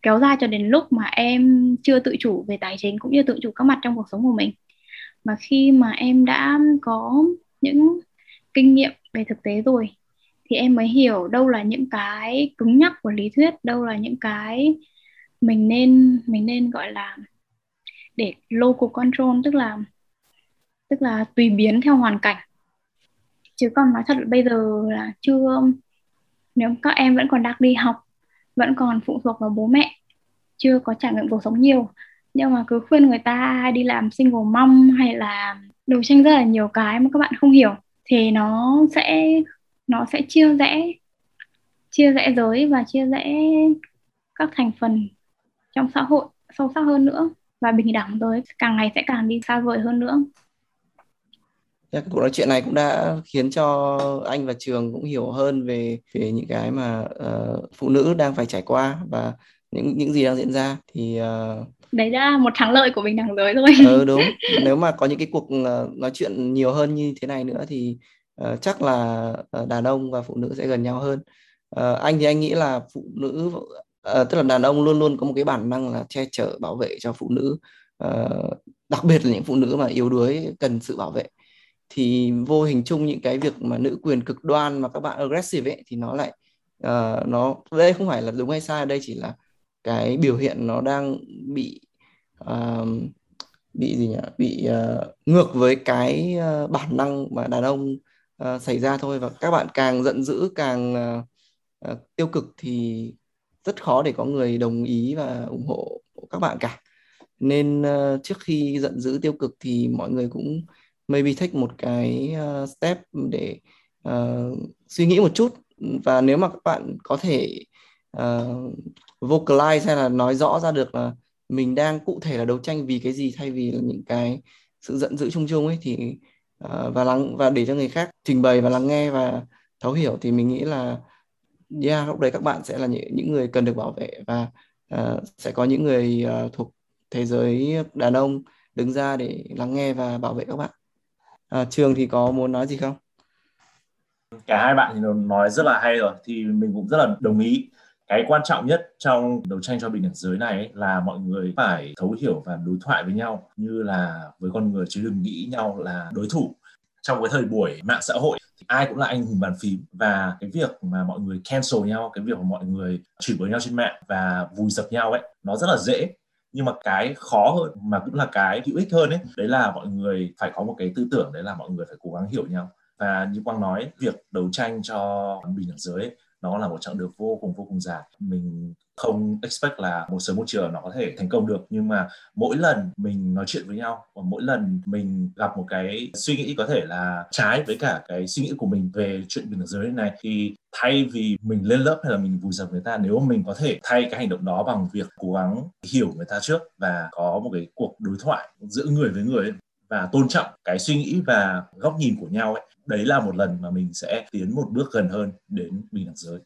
Speaker 1: kéo dài cho đến lúc mà em chưa tự chủ về tài chính cũng như tự chủ các mặt trong cuộc sống của mình. Mà khi mà em đã có những kinh nghiệm về thực tế rồi, thì em mới hiểu đâu là những cái cứng nhắc của lý thuyết, đâu là những cái mình nên mình nên gọi là để local control, tức là tức là tùy biến theo hoàn cảnh. Chứ còn nói thật bây giờ là chưa, nếu các em vẫn còn đang đi học, vẫn còn phụ thuộc vào bố mẹ, chưa có trải nghiệm cuộc sống nhiều, nhưng mà cứ khuyên người ta đi làm single mom hay là đấu tranh rất là nhiều cái mà các bạn không hiểu, thì nó sẽ nó sẽ chia rẽ chia rẽ giới và chia rẽ các thành phần trong xã hội sâu sắc hơn nữa và bình đẳng giới. Càng ngày sẽ càng đi xa vời hơn nữa
Speaker 4: cái cuộc nói chuyện này cũng đã khiến cho anh và trường cũng hiểu hơn về về những cái mà uh, phụ nữ đang phải trải qua và những những gì đang diễn ra. Thì uh,
Speaker 1: đấy đã một thắng lợi của bình đẳng giới rồi.
Speaker 4: Ừ, đúng. Nếu mà có những cái cuộc uh, nói chuyện nhiều hơn như thế này nữa thì uh, chắc là đàn ông và phụ nữ sẽ gần nhau hơn. Uh, anh thì anh nghĩ là phụ nữ uh, tức là đàn ông luôn luôn có một cái bản năng là che chở bảo vệ cho phụ nữ. Uh, đặc biệt là những phụ nữ mà yếu đuối cần sự bảo vệ thì vô hình chung những cái việc mà nữ quyền cực đoan mà các bạn aggressive ấy thì nó lại uh, nó đây không phải là đúng hay sai đây chỉ là cái biểu hiện nó đang bị uh, bị gì nhỉ? Bị uh, ngược với cái uh, bản năng mà đàn ông uh, xảy ra thôi. Và các bạn càng giận dữ càng uh, uh, tiêu cực thì rất khó để có người đồng ý và ủng hộ các bạn cả. Nên uh, trước khi giận dữ tiêu cực thì mọi người cũng maybe take một cái uh, step để uh, suy nghĩ một chút. Và nếu mà các bạn có thể uh, vocalize hay là nói rõ ra được là mình đang cụ thể là đấu tranh vì cái gì thay vì là những cái sự giận dữ chung chung ấy thì uh, và lắng và để cho người khác trình bày và lắng nghe và thấu hiểu thì mình nghĩ là yeah lúc đấy các bạn sẽ là những, những người cần được bảo vệ và uh, sẽ có những người uh, thuộc thế giới đàn ông đứng ra để lắng nghe và bảo vệ các bạn à, trường thì có muốn nói gì không?
Speaker 2: Cả hai bạn thì nói rất là hay rồi thì mình cũng rất là đồng ý. Cái quan trọng nhất trong đấu tranh cho bình đẳng giới này ấy, là mọi người phải thấu hiểu và đối thoại với nhau như là với con người chứ đừng nghĩ nhau là đối thủ. Trong cái thời buổi mạng xã hội thì ai cũng là anh hùng bàn phím và cái việc mà mọi người cancel nhau cái việc mà mọi người chửi bới nhau trên mạng và vùi dập nhau ấy nó rất là dễ nhưng mà cái khó hơn mà cũng là cái hữu ích hơn ấy đấy là mọi người phải có một cái tư tưởng đấy là mọi người phải cố gắng hiểu nhau. Và như quang nói việc đấu tranh cho bình đẳng giới ấy, nó là một chặng đường vô cùng vô cùng dài. Mình không expect là một sớm một chiều nó có thể thành công được. Nhưng mà mỗi lần mình nói chuyện với nhau và mỗi lần mình gặp một cái suy nghĩ có thể là trái với cả cái suy nghĩ của mình về chuyện bình đẳng giới này thì thay vì mình lên lớp hay là mình vùi dập người ta nếu mà mình có thể thay cái hành động đó bằng việc cố gắng hiểu người ta trước và có một cái cuộc đối thoại giữa người với người ấy, và tôn trọng cái suy nghĩ và góc nhìn của nhau ấy đấy là một lần mà mình sẽ tiến một bước gần hơn đến bình đẳng giới.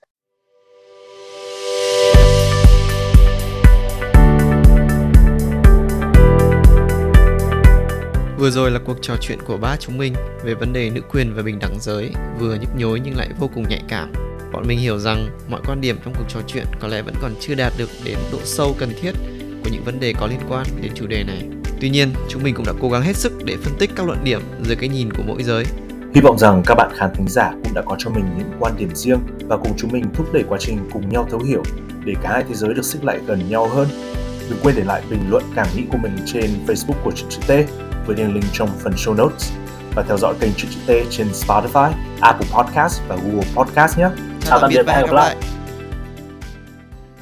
Speaker 5: Vừa rồi là cuộc trò chuyện của ba chúng mình về vấn đề nữ quyền và bình đẳng giới, vừa nhức nhối nhưng lại vô cùng nhạy cảm. Bọn mình hiểu rằng mọi quan điểm trong cuộc trò chuyện có lẽ vẫn còn chưa đạt được đến độ sâu cần thiết của những vấn đề có liên quan đến chủ đề này. Tuy nhiên, chúng mình cũng đã cố gắng hết sức để phân tích các luận điểm dưới cái nhìn của mỗi giới.
Speaker 6: Hy vọng rằng các bạn khán thính giả cũng đã có cho mình những quan điểm riêng và cùng chúng mình thúc đẩy quá trình cùng nhau thấu hiểu để cả hai thế giới được xích lại gần nhau hơn. Đừng quên để lại bình luận cảm nghĩ của mình trên Facebook của Chuyện Chữ T với đường link trong phần show notes và theo dõi kênh Chuyện Chữ T trên Spotify, Apple Podcast và Google Podcast nhé.
Speaker 4: Chào tạm biệt và hẹn gặp lại.